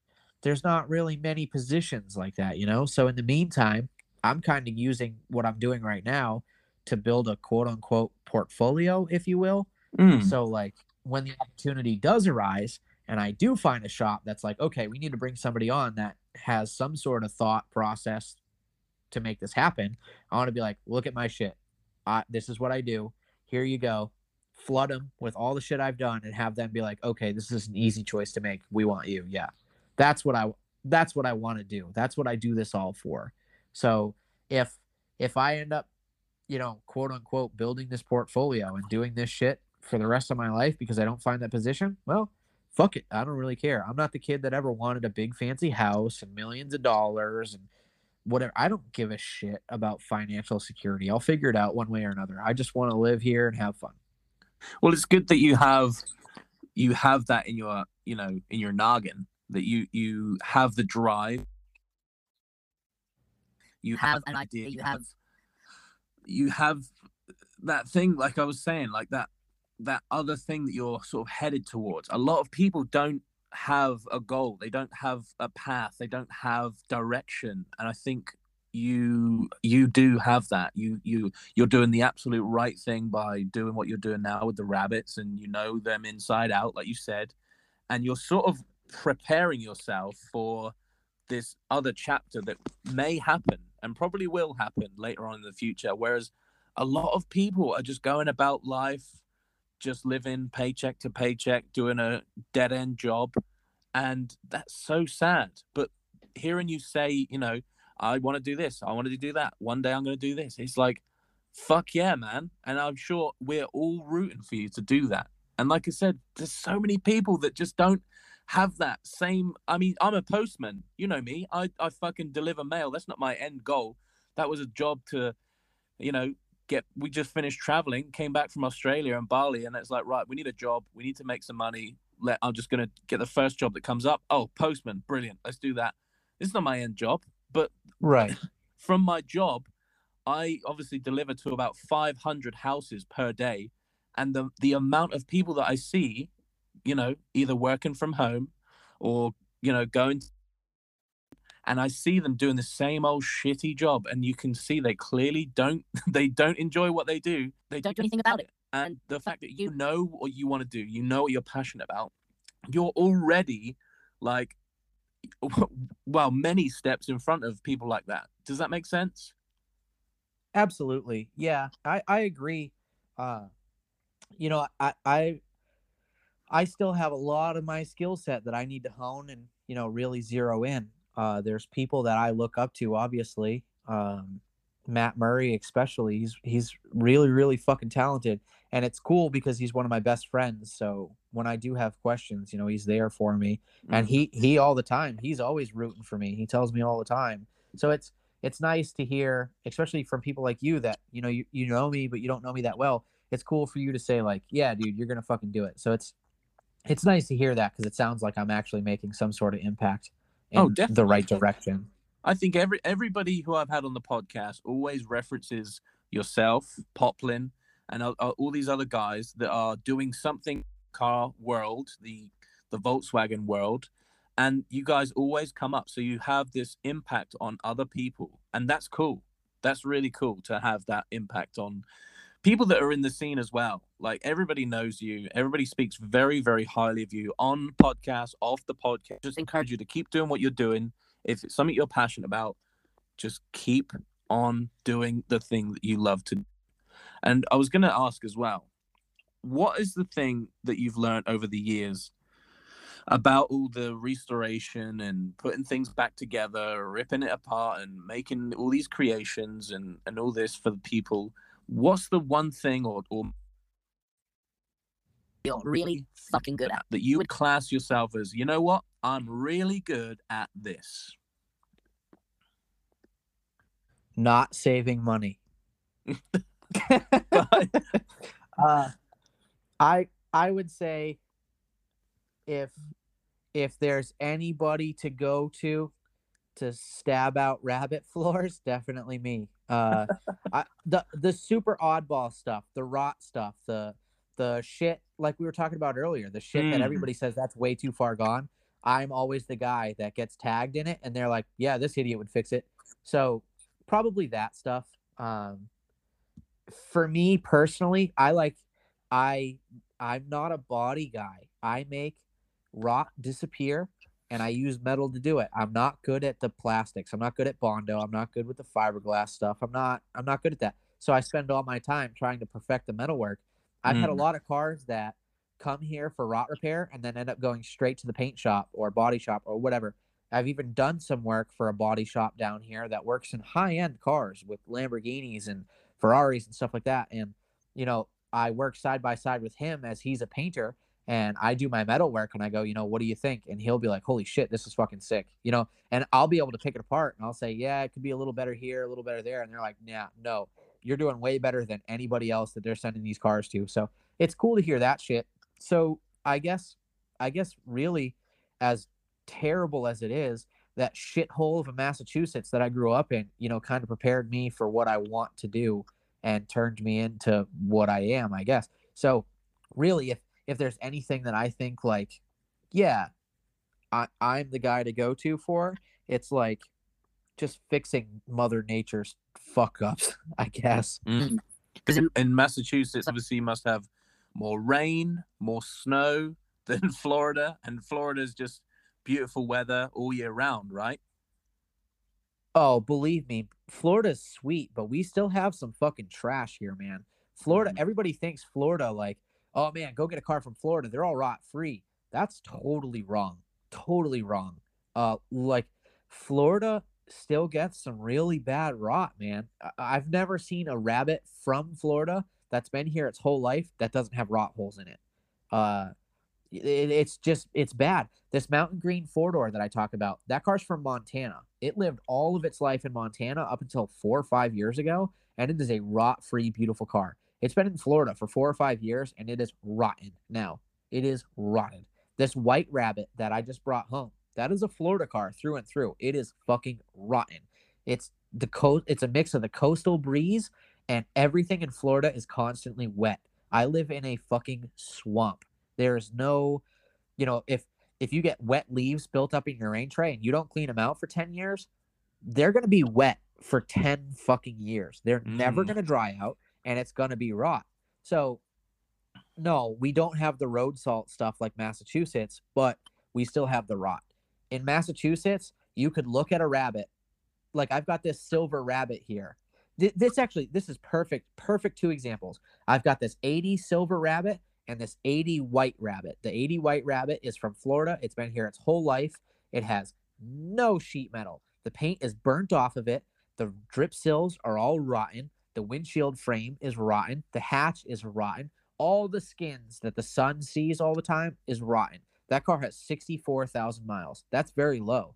there's not really many positions like that, you know? So in the meantime, I'm kind of using what I'm doing right now to build a quote unquote portfolio, if you will. Mm. So like when the opportunity does arise and I do find a shop that's like, okay, we need to bring somebody on that has some sort of thought process to make this happen. I want to be like, look at my shit. I, this is what I do. Here you go. Flood them with all the shit I've done and have them be like, okay, this is an easy choice to make. We want you. Yeah. That's what I that's what I want to do. That's what I do this all for. So if if I end up, you know, quote unquote building this portfolio and doing this shit for the rest of my life because I don't find that position, well, fuck it. I don't really care. I'm not the kid that ever wanted a big fancy house and millions of dollars and whatever. I don't give a shit about financial security. I'll figure it out one way or another. I just want to live here and have fun. Well, it's good that you have you have that in your you know in your noggin that you you have the drive. You have an idea, you have you have that thing like I was saying, like that that other thing that you're sort of headed towards. A lot of people don't have a goal. They don't have a path. They don't have direction. And I think you you do have that. You you you're doing the absolute right thing by doing what you're doing now with the rabbits and you know them inside out like you said. And you're sort of preparing yourself for this other chapter that may happen and probably will happen later on in the future whereas a lot of people are just going about life just living paycheck to paycheck doing a dead end job and that's so sad. But hearing you say you know i want to do this i want to do that one day i'm going to do this it's like fuck yeah man and i'm sure we're all rooting for you to do that. And like i said there's so many people that just don't have that same i mean i'm a postman you know me i i fucking deliver mail that's not my end goal. That was a job to you know get we just finished traveling came back from australia and bali and it's like right we need a job we need to make some money let i'm just going to get the first job that comes up. Oh postman brilliant let's do that. This is not my end job but Right. from my job i obviously deliver to about 500 houses per day and the the amount of people that i see you know either working from home or you know going and i see them doing the same old shitty job and you can see they clearly don't they don't enjoy what they do they don't do anything about it. and the fact that you know what you want to do you know what you're passionate about you're already like well many steps in front of people like that does that make sense Absolutely. Yeah, I I agree. Uh you know, I I I still have a lot of my skill set that I need to hone and you know, really zero in. Uh, there's people that I look up to, obviously. Um, Matt Murray, especially. He's he's really really fucking talented, and it's cool because he's one of my best friends. So when I do have questions, you know, he's there for me, and he he all the time. He's always rooting for me. He tells me all the time. So it's it's nice to hear, especially from people like you that you know you, you know me, but you don't know me that well. It's cool for you to say like, yeah, dude, you're gonna fucking do it. So it's it's nice to hear that because it sounds like I'm actually making some sort of impact in Oh, the right direction. I think every everybody who I've had on the podcast always references yourself, Poplin, and uh, all these other guys that are doing something car world, the the Volkswagen world, and you guys always come up. So you have this impact on other people, and that's cool. That's really cool to have that impact on people that are in the scene as well. Like everybody knows you. Everybody speaks very, very highly of you on podcasts, off the podcast. Just encourage you to keep doing what you're doing. If it's something you're passionate about, just keep on doing the thing that you love to. do. And I was going to ask as well, what is the thing that you've learned over the years about all the restoration and putting things back together, ripping it apart, and making all these creations and and all this for the people? What's the one thing or or You're really fucking good at. that you would class yourself as? You know what? I'm really good at this. Not saving money. But- uh, I I would say if if there's anybody to go to to stab out rabbit floors, definitely me. Uh, I, the the super oddball stuff, the rot stuff, the the shit like we were talking about earlier, the shit that Mm. everybody says that's way too far gone. I'm always the guy that gets tagged in it, and they're like, "Yeah, this idiot would fix it." So probably that stuff. Um, for me personally, I like I I'm not a body guy. I make rot disappear and I use metal to do it. I'm not good at the plastics. I'm not good at bondo. I'm not good with the fiberglass stuff. I'm not I'm not good at that. So I spend all my time trying to perfect the metalwork. I've had a Mm. lot of cars that come here for rot repair and then end up going straight to the paint shop or body shop or whatever. I've even done some work for a body shop down here that works in high end cars with Lamborghinis and Ferraris and stuff like that. And, you know, I work side by side with him as he's a painter and I do my metal work and I go, you know, what do you think? And he'll be like, holy shit, this is fucking sick, you know, and I'll be able to pick it apart and I'll say, yeah, it could be a little better here, a little better there. And they're like, nah, no, you're doing way better than anybody else that they're sending these cars to. So it's cool to hear that shit. So I guess, I guess really as terrible as it is, that shithole of a Massachusetts that I grew up in, you know, kind of prepared me for what I want to do and turned me into what I am, I guess. So really if if there's anything that I think like, yeah, I, I'm the guy to go to for, it's like just fixing Mother Nature's fuck ups, I guess. Because in, in Massachusetts, obviously, you must have more rain, more snow than Florida, and Florida's just beautiful weather all year round, right? Oh, believe me, Florida's sweet, but we still have some fucking trash here, man. Florida, Mhm. everybody thinks Florida like, oh man, go get a car from Florida. They're all rot free. That's totally wrong. Totally wrong. Uh, like Florida still gets some really bad rot, man. I- I've never seen a rabbit from Florida that's been here its whole life that doesn't have rot holes in it. Uh, it, it's just it's bad. This mountain green four door that I talk about, that car's from Montana. It lived all of its life in Montana up until four or five years ago, and it is a rot free, beautiful car. It's been in Florida for four or five years, and it is rotten now. It is rotten. This white rabbit that I just brought home, that is a Florida car through and through. It is fucking rotten. It's the coast. It's a mix of the coastal breeze and everything in Florida is constantly wet. I live in a fucking swamp. There's no, you know, if if you get wet leaves built up in your rain tray and you don't clean them out for 10 years, they're going to be wet for 10 fucking years. They're never Mm. going to dry out and it's going to be rot. So, no, we don't have the road salt stuff like Massachusetts, but we still have the rot. In Massachusetts, you could look at a rabbit. Like I've got this silver rabbit here. Th- This actually, this is perfect, perfect two examples. I've got this 80 silver rabbit and this 80 white rabbit. The 80 white rabbit is from Florida. It's been here its whole life. It has no sheet metal. The paint is burnt off of it. The drip sills are all rotten. The windshield frame is rotten. The hatch is rotten. All the skins that the sun sees all the time is rotten. That car has 64,000 miles. That's very low.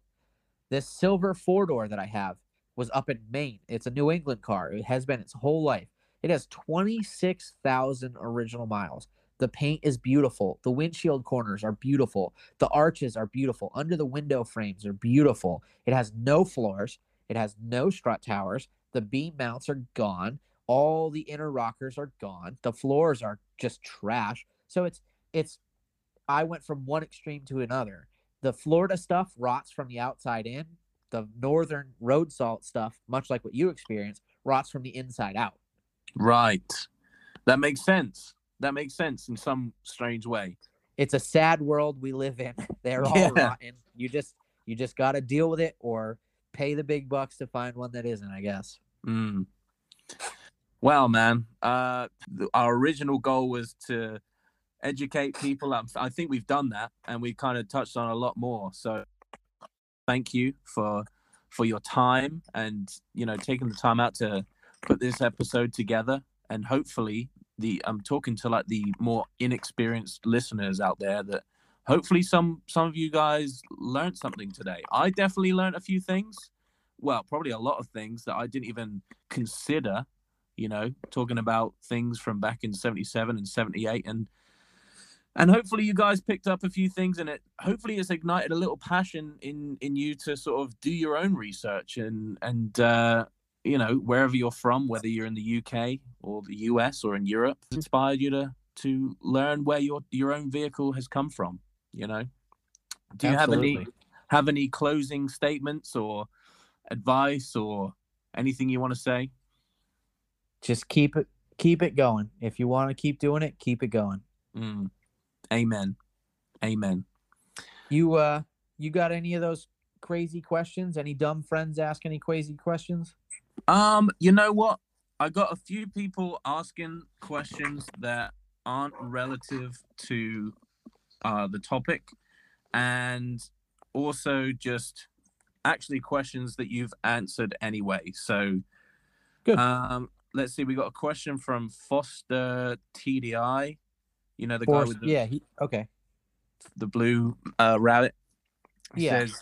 This silver four door that I have was up in Maine. It's a New England car. It has been its whole life. It has 26,000 original miles. The paint is beautiful. The windshield corners are beautiful. The arches are beautiful. Under the window frames are beautiful. It has no floors. It has no strut towers. The beam mounts are gone. All the inner rockers are gone. The floors are just trash. So it's it's I went from one extreme to another. The Florida stuff rots from the outside in. The northern road salt stuff, much like what you experience, rots from the inside out. Right. That makes sense. That makes sense in some strange way. It's a sad world we live in. They're all Yeah. rotten. You just you just got to deal with it or pay the big bucks to find one that isn't, I guess. Mm. Well, man, uh, our original goal was to educate people. Um, I think we've done that, and we kind of touched on a lot more. So, thank you for for your time and you know taking the time out to put this episode together. And hopefully, the I'm talking to like the more inexperienced listeners out there that hopefully some some of you guys learned something today. I definitely learned a few things. Well, probably a lot of things that I didn't even consider you know, talking about things from back in 77 and 78 and and hopefully you guys picked up a few things and it hopefully it's ignited a little passion in in you to sort of do your own research and and uh you know wherever you're from whether you're in the UK or the US or in Europe inspired you to to learn where your your own vehicle has come from you know do you have any have any closing statements or advice or anything you want to say Just keep it keep it going. If you want to keep doing it, keep it going. Mm. Amen. Amen. You uh you got any of those crazy questions? Any dumb friends ask any crazy questions? Um, you know what? I got a few people asking questions that aren't relative to uh the topic and also just actually questions that you've answered anyway. So Good. Um let's see, we got a question from Foster TDI. You know the guy with the yeah, he okay. the blue uh, rabbit. He Yeah. says,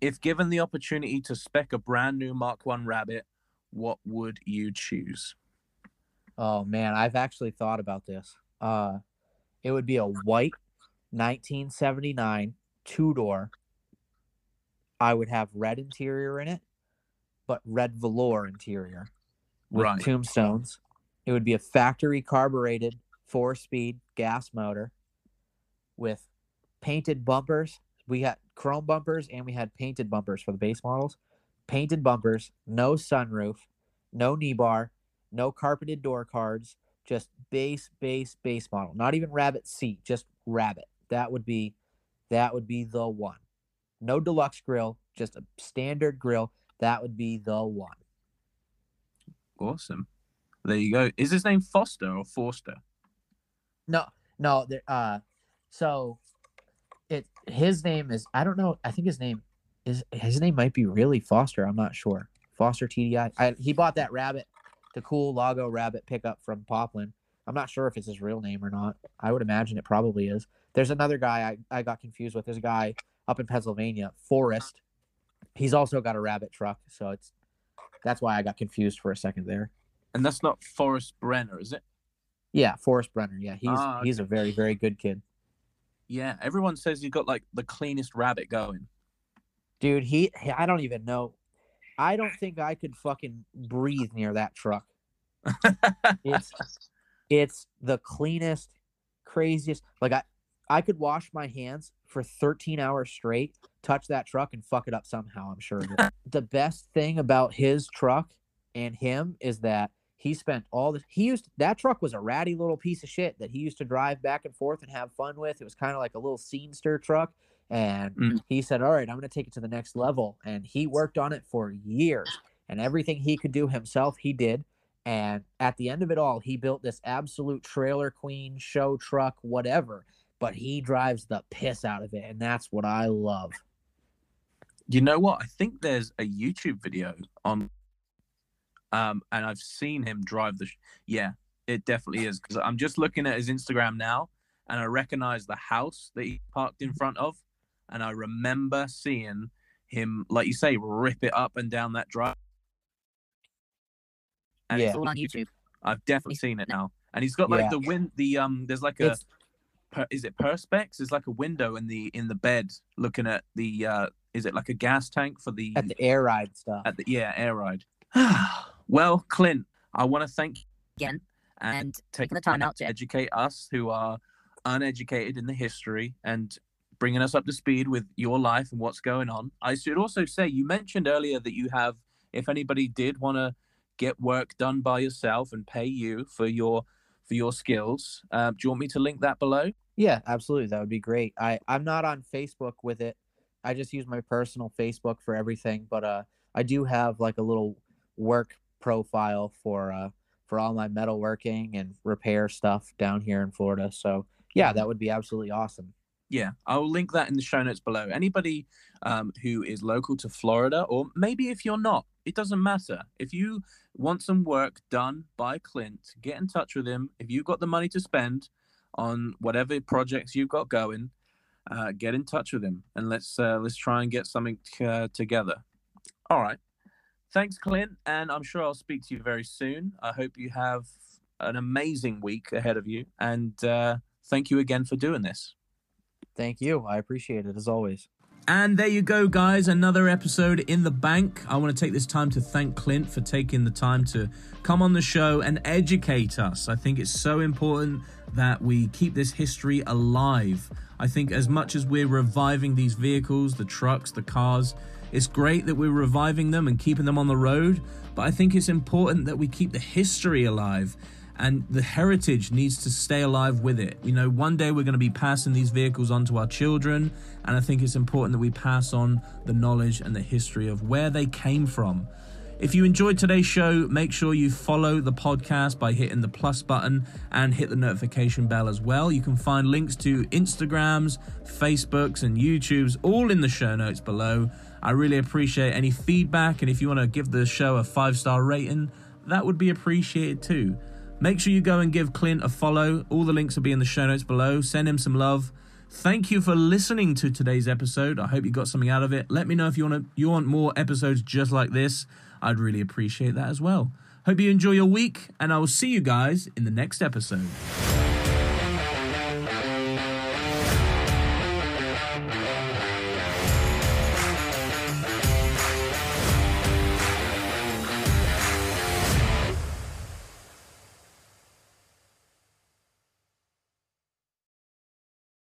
if given the opportunity to spec a brand new Mark One rabbit, what would you choose? Oh man, I've actually thought about this. Uh it would be a white 1979 two-door. I would have red interior in it, but red velour interior with Right. tombstones. It would be a factory carbureted four-speed gas motor with painted bumpers. We had chrome bumpers and we had painted bumpers for the base models. Painted bumpers, no sunroof, no knee bar, no carpeted door cards, just base, base, base model. Not even rabbit seat, just rabbit. That would be that would be the one. No deluxe grill, just a standard grill. That would be the one. Awesome. There you go. Is his name Foster or Forster? No, no, uh so it his name is I don't know, I think his name is his name might be really Foster, I'm not sure. Foster TDI. I, he bought that rabbit, the cool Lago rabbit pickup from Poplin. I'm not sure if it's his real name or not. I would imagine it probably is. There's another guy I, I got confused with. There's a guy up in Pennsylvania, Forrest. He's also got a rabbit truck, so it's that's why I got confused for a second there. And that's not Forrest Brenner, is it? Yeah, Forrest Brenner. Yeah, he's Ah, he's a very very good kid. Yeah. Everyone says he's got like the cleanest rabbit going. Dude, he, he- I don't even know. I don't think I could fucking breathe near that truck. It's it's the cleanest, craziest. Like I I could wash my hands for 13 hours straight, touch that truck and fuck it up somehow, I'm sure. the best thing about his truck and him is that he spent all the he used that truck was a ratty little piece of shit that he used to drive back and forth and have fun with. It was kind of like a little scenester truck. And Mm. he said, All right, I'm gonna take it to the next level. And he worked on it for years. And everything he could do himself, he did. And at the end of it all, he built this absolute trailer queen show truck, whatever. But he drives the piss out of it, and that's what I love. You know what? I think there's a YouTube video on, um, and I've seen him drive the. Sh- yeah, it definitely is because I'm just looking at his Instagram now, and I recognize the house that he parked in front of, and I remember seeing him, like you say, rip it up and down that drive. And Yeah. it's All all on YouTube. I've definitely seen it now, and he's got like Yeah. the wind. The um, there's like a It's per, is it perspex? It's like a window in the in the bed looking at the uh is it like a gas tank for the at the air ride stuff. at the yeah air ride. well, Clint, I want to thank you Again. and And take taking the time out to to- educate us who are uneducated in the history and bringing us up to speed with your life and what's going on. I should also say you mentioned earlier that you have if anybody did want to get work done by yourself and pay you for your for your skills, uh, do you want me to link that below? Yeah, absolutely. That would be great. I I'm not on Facebook with it. I just use my personal Facebook for everything, but uh I do have like a little work profile for uh for all my metalworking and repair stuff down here in Florida. So, yeah, that would be absolutely awesome. Yeah, I'll link that in the show notes below. Anybody um, who is local to Florida, or maybe if you're not, it doesn't matter. If you want some work done by Clint, get in touch with him. If you've got the money to spend on whatever projects you've got going, uh, get in touch with him and let's uh, let's try and get something uh, together. All right. Thanks, Clint, and I'm sure I'll speak to you very soon. I hope you have an amazing week ahead of you, and uh, thank you again for doing this. Thank you. I appreciate it as always. And there you go, guys. Another episode in the bank. I want to take this time to thank Clint for taking the time to come on the show and educate us. I think it's so important that we keep this history alive. I think as much as we're reviving these vehicles, the trucks, the cars, it's great that we're reviving them and keeping them on the road. But I think it's important that we keep the history alive and the heritage needs to stay alive with it. You know, one day we're going to be passing these vehicles on to our children, and I think it's important that we pass on the knowledge and the history of where they came from. If you enjoyed today's show, make sure you follow the podcast by hitting the plus button and hit the notification bell as well. You can find links to Instagrams, Facebooks, and YouTubes all in the show notes below. I really appreciate any feedback, and if you want to give the show a five star rating, that would be appreciated too. Make sure you go and give Clint a follow. All the links will be in the show notes below. Send him some love. Thank you for listening to today's episode. I hope you got something out of it. Let me know if you want to, you want more episodes just like this. I'd really appreciate that as well. Hope you enjoy your week, and I will see you guys in the next episode.